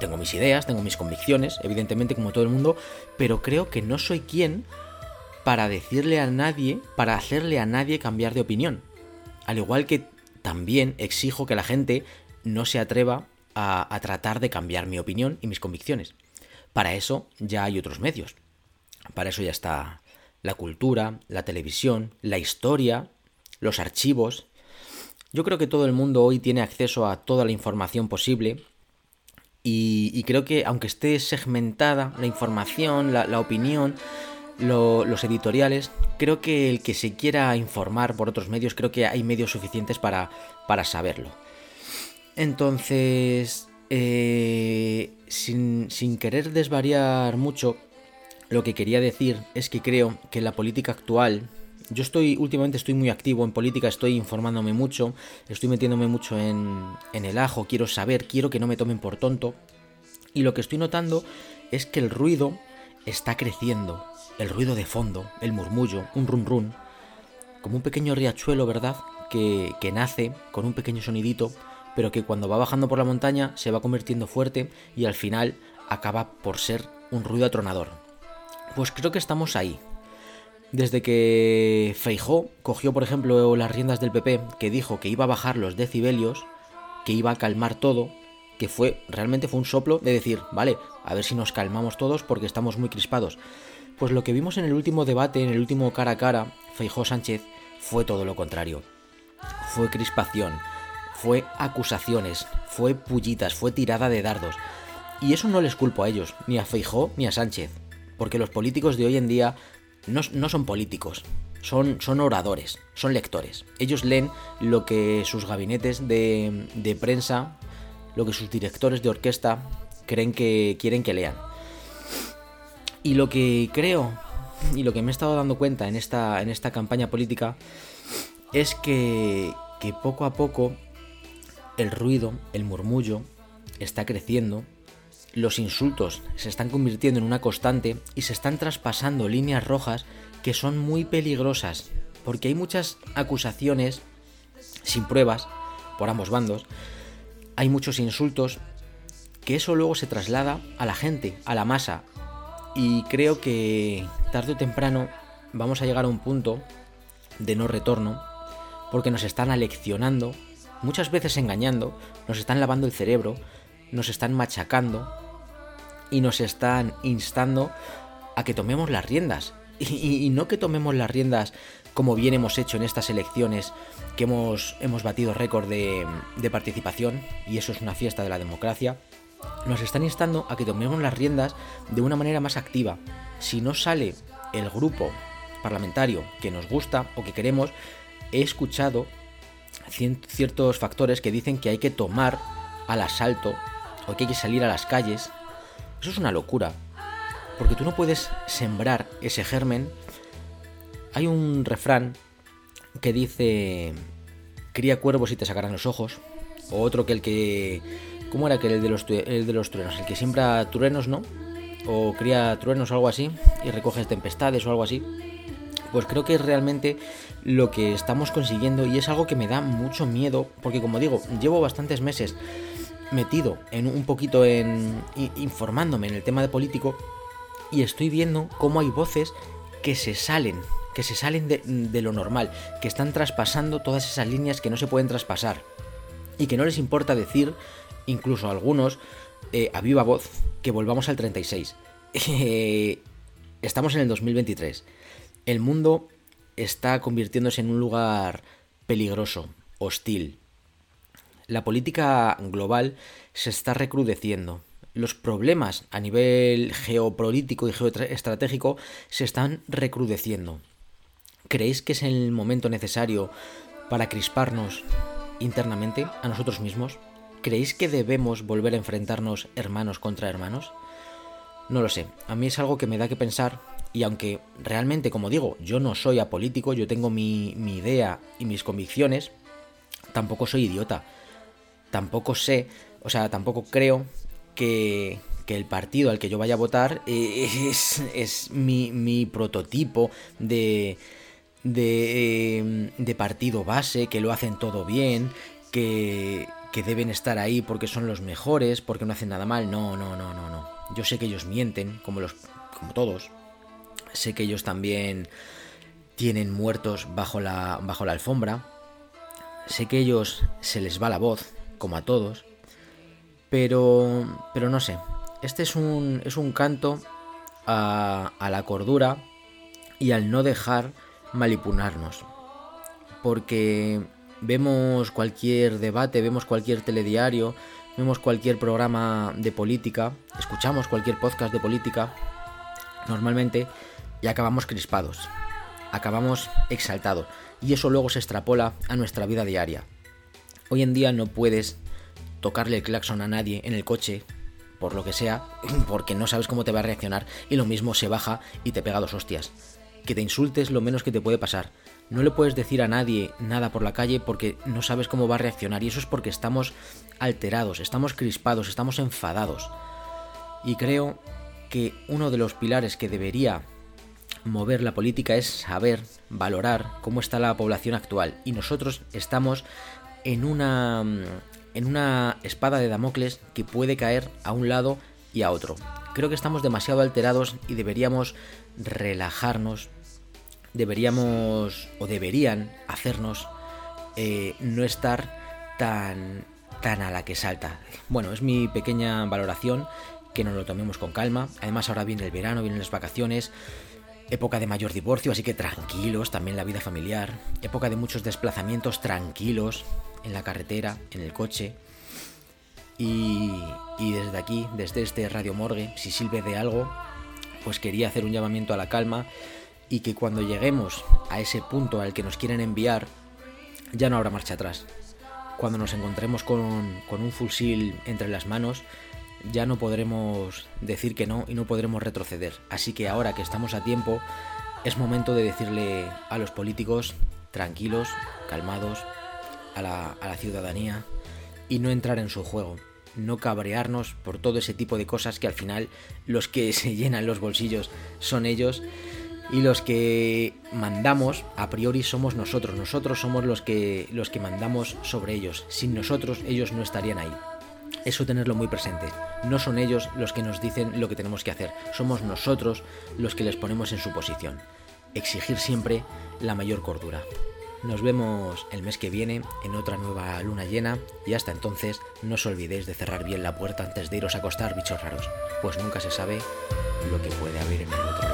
Tengo mis ideas, tengo mis convicciones, evidentemente como todo el mundo, pero creo que no soy quien para decirle a nadie, para hacerle a nadie cambiar de opinión. Al igual que también exijo que la gente no se atreva a, a tratar de cambiar mi opinión y mis convicciones. Para eso ya hay otros medios. Para eso ya está la cultura, la televisión, la historia, los archivos. Yo creo que todo el mundo hoy tiene acceso a toda la información posible y, creo que aunque esté segmentada la información, la, opinión, lo, los editoriales, creo que el que se quiera informar por otros medios, creo que hay medios suficientes para, para saberlo. Entonces, eh, sin, sin querer desvariar mucho, lo que quería decir es que creo que la política actual, yo estoy, últimamente estoy muy activo en política, estoy informándome mucho, estoy metiéndome mucho en, en el ajo, quiero saber, quiero que no me tomen por tonto. Y lo que estoy notando es que el ruido está creciendo, el ruido de fondo, el murmullo, un run run, como un pequeño riachuelo, ¿verdad? Que, que nace con un pequeño sonidito, pero que cuando va bajando por la montaña se va convirtiendo fuerte y al final acaba por ser un ruido atronador. Pues creo que estamos ahí. Desde que Feijó cogió, por ejemplo, las riendas del PP, que dijo que iba a bajar los decibelios, que iba a calmar todo, que fue realmente fue un soplo de decir, vale, a ver si nos calmamos todos porque estamos muy crispados. Pues lo que vimos en el último debate, en el último cara a cara, Feijó Sánchez, fue todo lo contrario. Fue crispación, fue acusaciones, fue pullitas, fue tirada de dardos. Y eso no les culpo a ellos, ni a Feijó ni a Sánchez, porque los políticos de hoy en día no, no son políticos, son, son, oradores, son lectores. Ellos leen lo que sus gabinetes de, de, prensa, lo que sus directores de orquesta creen que quieren que lean. Y lo que creo, y lo que me he estado dando cuenta en esta, en esta campaña política, es que, que poco a poco el ruido, el murmullo, está creciendo, los insultos se están convirtiendo en una constante y se están traspasando líneas rojas que son muy peligrosas, porque hay muchas acusaciones sin pruebas por ambos bandos, hay muchos insultos, que eso luego se traslada a la gente, a la masa, y creo que tarde o temprano vamos a llegar a un punto de no retorno, porque nos están aleccionando muchas veces engañando, nos están lavando el cerebro, nos están machacando y nos están instando a que tomemos las riendas. Y, no que tomemos las riendas como bien hemos hecho en estas elecciones, que hemos, hemos batido récord de, de participación, y eso es una fiesta de la democracia, nos están instando a que tomemos las riendas de una manera más activa. Si no sale el grupo parlamentario que nos gusta o que queremos, he escuchado ciertos factores que dicen que hay que tomar al asalto o que hay que salir a las calles. Eso es una locura. Porque tú no puedes sembrar ese germen. Hay un refrán que dice, cría cuervos y te sacarán los ojos. O otro que el que... ¿Cómo era que el de los, el de los truenos? El que siembra truenos, ¿no? O cría truenos o algo así. Y recoges tempestades o algo así pues creo que realmente lo que estamos consiguiendo y es algo que me da mucho miedo porque como digo, llevo bastantes meses metido en un poquito en informándome en el tema de político y estoy viendo cómo hay voces que se salen, que se salen de, lo normal, que están traspasando todas esas líneas que no se pueden traspasar y que no les importa decir, incluso a algunos, eh, a viva voz, que volvamos al 36. estamos en el 2023 el mundo está convirtiéndose en un lugar peligroso, hostil. La política global se está recrudeciendo. Los problemas a nivel geopolítico y geoestratégico se están recrudeciendo. ¿Creéis que es el momento necesario para crisparnos internamente a nosotros mismos? ¿Creéis que debemos volver a enfrentarnos hermanos contra hermanos? No lo sé, a mí es algo que me da que pensar Y aunque realmente, como digo, yo no soy apolítico, yo tengo mi, mi idea y mis convicciones, tampoco soy idiota. Tampoco sé, o sea, tampoco creo que, que el partido al que yo vaya a votar es, es mi, mi, prototipo de, de, eh, de, partido base, que lo hacen todo bien, que, que deben estar ahí porque son los mejores, porque no hacen nada mal. No, no, no, no, no. Yo sé que ellos mienten, como, los, como todos. Sé que ellos también tienen muertos bajo la, bajo la alfombra. Sé que ellos se les va la voz, como a todos. Pero, pero no sé. Este es un, es un canto a, a la cordura y al no dejar manipularnos. Porque vemos cualquier debate, vemos cualquier telediario, vemos cualquier programa de política, escuchamos cualquier podcast de política, normalmente, y acabamos crispados, acabamos exaltados, y eso luego se extrapola a nuestra vida diaria. Hoy en día no puedes tocarle el claxon a nadie en el coche, por lo que sea, porque no sabes cómo te va a reaccionar, y lo mismo se baja y te pega dos hostias. Que te insultes lo menos que te puede pasar. No le puedes decir a nadie nada por la calle porque no sabes cómo va a reaccionar y eso es porque estamos alterados, estamos crispados, estamos enfadados. Y creo que uno de los pilares que debería mover la política es saber, valorar cómo está la población actual. Y nosotros estamos en una, en una espada de Damocles que puede caer a un lado y a otro. Creo que estamos demasiado alterados y deberíamos relajarnos, deberíamos o deberían hacernos eh, no estar tan, tan a la que salta. Bueno, es mi pequeña valoración, que nos lo tomemos con calma. Además ahora viene el verano, vienen las vacaciones, época de mayor divorcio, así que tranquilos, también la vida familiar, época de muchos desplazamientos, tranquilos, en la carretera, en el coche. Y, desde aquí, desde este Radio Morgue, si sirve de algo, pues quería hacer un llamamiento a la calma y que cuando lleguemos a ese punto al que nos quieren enviar, ya no habrá marcha atrás. Cuando nos encontremos con, con, un fusil entre las manos, ya no podremos decir que no y no podremos retroceder. Así que ahora que estamos a tiempo, es momento de decirle a los políticos tranquilos, calmados, a la, ciudadanía y no entrar en su juego no cabrearnos por todo ese tipo de cosas que al final los que se llenan los bolsillos son ellos y los que mandamos a priori somos nosotros, nosotros somos los que los que mandamos sobre ellos. Sin nosotros ellos no estarían ahí. Eso tenerlo muy presente. No son ellos los que nos dicen lo que tenemos que hacer, somos nosotros los que les ponemos en su posición. Exigir siempre la mayor cordura. Nos vemos el mes que viene en otra nueva luna llena y hasta entonces no os olvidéis de cerrar bien la puerta antes de iros a acostar bichos raros, pues nunca se sabe lo que puede haber en el otro.